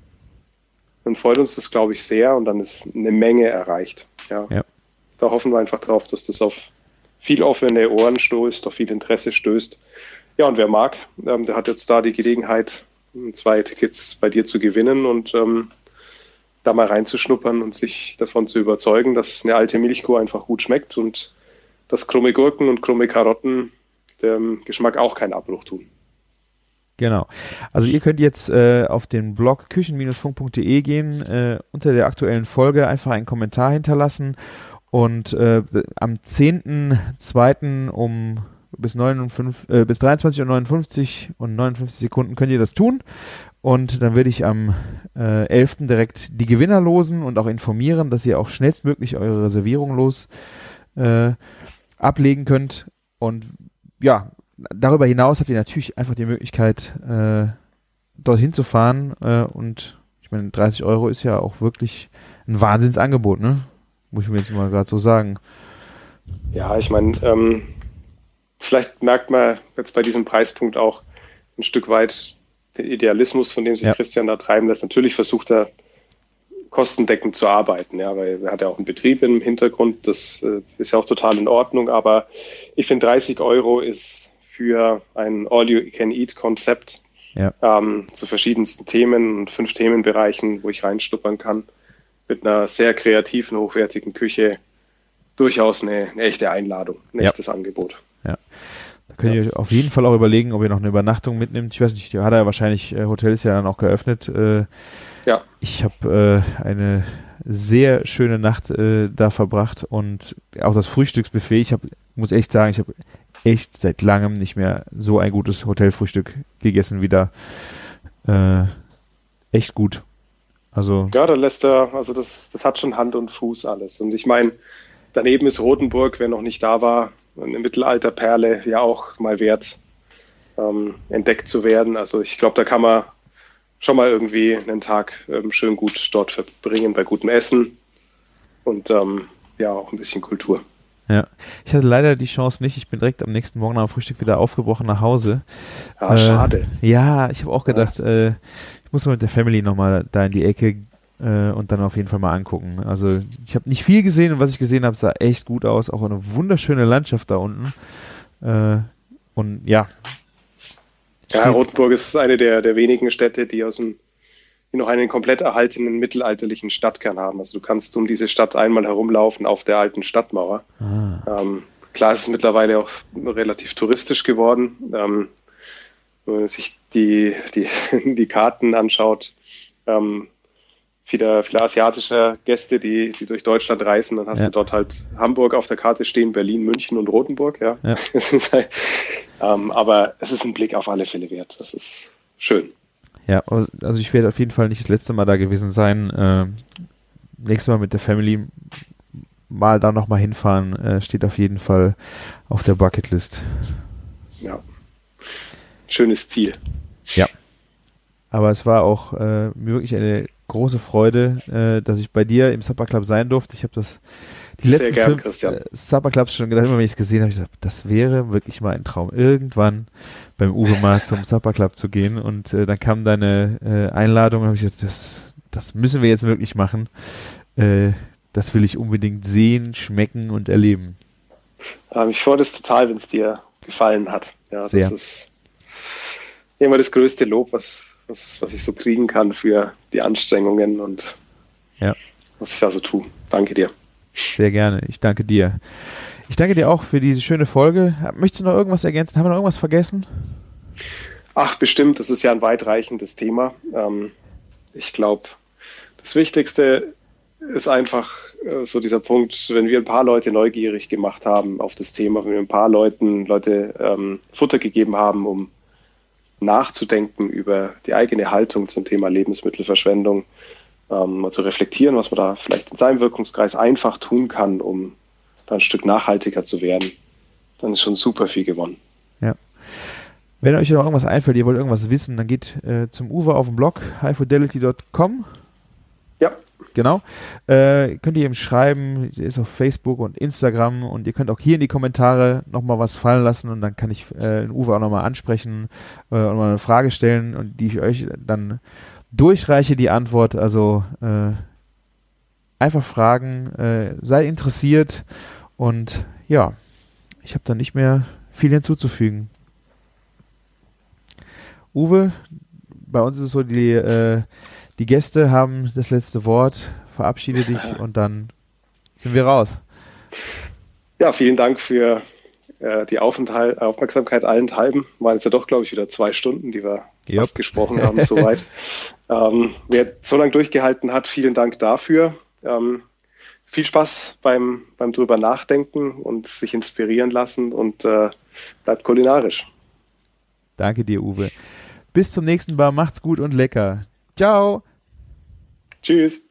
dann freut uns das, glaube ich, sehr und dann ist eine Menge erreicht. Ja. ja. Da hoffen wir einfach drauf, dass das auf viel offene Ohren stößt, auf viel Interesse stößt. Ja, und wer mag, ähm, der hat jetzt da die Gelegenheit, zwei Tickets bei dir zu gewinnen und ähm, da mal reinzuschnuppern und sich davon zu überzeugen, dass eine alte Milchkuh einfach gut schmeckt und dass krumme Gurken und krumme Karotten dem Geschmack auch keinen Abbruch tun. Genau. Also ihr könnt jetzt äh, auf den Blog küchen-funk.de gehen, äh, unter der aktuellen Folge einfach einen Kommentar hinterlassen und äh, am 10.2. um bis, 59, äh, bis 23 und 59 und 59 Sekunden könnt ihr das tun. Und dann werde ich am äh, 11. direkt die Gewinner losen und auch informieren, dass ihr auch schnellstmöglich eure Reservierung los äh, ablegen könnt. Und ja, darüber hinaus habt ihr natürlich einfach die Möglichkeit, äh, dorthin zu fahren. Äh, und ich meine, 30 Euro ist ja auch wirklich ein Wahnsinnsangebot, ne? Muss ich mir jetzt mal gerade so sagen. Ja, ich meine, ähm, vielleicht merkt man jetzt bei diesem Preispunkt auch ein Stück weit den Idealismus, von dem sich ja. Christian da treiben lässt. Natürlich versucht er kostendeckend zu arbeiten, ja, weil er hat ja auch einen Betrieb im Hintergrund, das äh, ist ja auch total in Ordnung, aber ich finde 30 Euro ist für ein All-You-Can-Eat-Konzept ja. ähm, zu verschiedensten Themen und fünf Themenbereichen, wo ich reinstuppern kann, mit einer sehr kreativen, hochwertigen Küche durchaus eine, eine echte Einladung, ein ja. echtes Angebot. Ja. Da könnt ihr euch auf jeden Fall auch überlegen, ob ihr noch eine Übernachtung mitnimmt. Ich weiß nicht, hat er wahrscheinlich, äh, Hotel ist ja dann auch geöffnet. Äh, ja. Ich habe äh, eine sehr schöne Nacht äh, da verbracht und auch das Frühstücksbuffet. Ich habe, muss echt sagen, ich habe echt seit langem nicht mehr so ein gutes Hotelfrühstück gegessen wieder. Äh, echt gut. Also. Ja, da lässt er, also das, das hat schon Hand und Fuß alles. Und ich meine, daneben ist Rotenburg, wer noch nicht da war, eine Mittelalterperle ja auch mal wert, ähm, entdeckt zu werden. Also ich glaube, da kann man schon mal irgendwie einen Tag ähm, schön gut dort verbringen bei gutem Essen und ähm, ja auch ein bisschen Kultur. Ja, ich hatte leider die Chance nicht. Ich bin direkt am nächsten Morgen am Frühstück wieder aufgebrochen nach Hause. Ja, äh, schade. Ja, ich habe auch gedacht, äh, ich muss mal mit der Family nochmal da in die Ecke äh, und dann auf jeden Fall mal angucken. Also ich habe nicht viel gesehen und was ich gesehen habe, sah echt gut aus. Auch eine wunderschöne Landschaft da unten. Äh, und ja. Ja, Rotenburg ist eine der, der wenigen Städte, die aus dem die noch einen komplett erhaltenen mittelalterlichen Stadtkern haben. Also du kannst um diese Stadt einmal herumlaufen auf der alten Stadtmauer. Ah. Ähm, klar ist es mittlerweile auch relativ touristisch geworden. Ähm, wenn man sich die, die, die Karten anschaut, ähm, viele, viele asiatische Gäste, die, die durch Deutschland reisen, dann hast ja. du dort halt Hamburg auf der Karte stehen, Berlin, München und Rotenburg. Ja. ja. halt, ähm, aber es ist ein Blick auf alle Fälle wert. Das ist schön. Ja, also ich werde auf jeden Fall nicht das letzte Mal da gewesen sein. Äh, nächstes Mal mit der Family mal da nochmal hinfahren, äh, steht auf jeden Fall auf der Bucketlist. Ja. Schönes Ziel. Ja. Aber es war auch äh, mir wirklich eine große Freude, äh, dass ich bei dir im Supper Club sein durfte. Ich habe das die Sehr letzten gern, fünf äh, Supper Clubs schon gedacht, immer wenn ich es gesehen habe, ich gesagt, das wäre wirklich mal ein Traum, irgendwann beim Uwe mal zum Supper Club zu gehen. Und äh, dann kam deine äh, Einladung und habe ich gesagt, das, das müssen wir jetzt wirklich machen. Äh, das will ich unbedingt sehen, schmecken und erleben. Ähm, ich freue das total, wenn es dir gefallen hat. Ja, Sehr. das ist immer das größte Lob, was, was, was ich so kriegen kann für die Anstrengungen und ja. was ich da so tue. Danke dir. Sehr gerne. Ich danke dir. Ich danke dir auch für diese schöne Folge. Möchtest du noch irgendwas ergänzen? Haben wir noch irgendwas vergessen? Ach, bestimmt. Das ist ja ein weitreichendes Thema. Ähm, ich glaube, das Wichtigste ist einfach äh, so dieser Punkt, wenn wir ein paar Leute neugierig gemacht haben auf das Thema, wenn wir ein paar Leuten Leute ähm, Futter gegeben haben, um nachzudenken über die eigene Haltung zum Thema Lebensmittelverschwendung, ähm, mal zu reflektieren, was man da vielleicht in seinem Wirkungskreis einfach tun kann, um da ein Stück nachhaltiger zu werden, dann ist schon super viel gewonnen. Ja. Wenn euch noch irgendwas einfällt, ihr wollt irgendwas wissen, dann geht äh, zum Uwe auf dem Blog highfidelity.com. Ja. Genau. Äh, könnt ihr ihm schreiben, ist auf Facebook und Instagram und ihr könnt auch hier in die Kommentare nochmal was fallen lassen und dann kann ich äh, Uwe auch nochmal ansprechen äh, und mal eine Frage stellen und die ich euch dann durchreiche die Antwort. Also äh, einfach fragen, äh, sei interessiert und ja, ich habe da nicht mehr viel hinzuzufügen. Uwe, bei uns ist es so, die, äh, die Gäste haben das letzte Wort. Verabschiede dich und dann sind wir raus. Ja, vielen Dank für äh, die Aufenthalt, Aufmerksamkeit allenthalben. Waren jetzt ja doch, glaube ich, wieder zwei Stunden, die wir yep. fast gesprochen haben, soweit. ähm, wer so lange durchgehalten hat, vielen Dank dafür. Ähm, viel Spaß beim, beim drüber nachdenken und sich inspirieren lassen und äh, bleibt kulinarisch. Danke dir, Uwe. Bis zum nächsten Mal. Macht's gut und lecker. Ciao. Tschüss.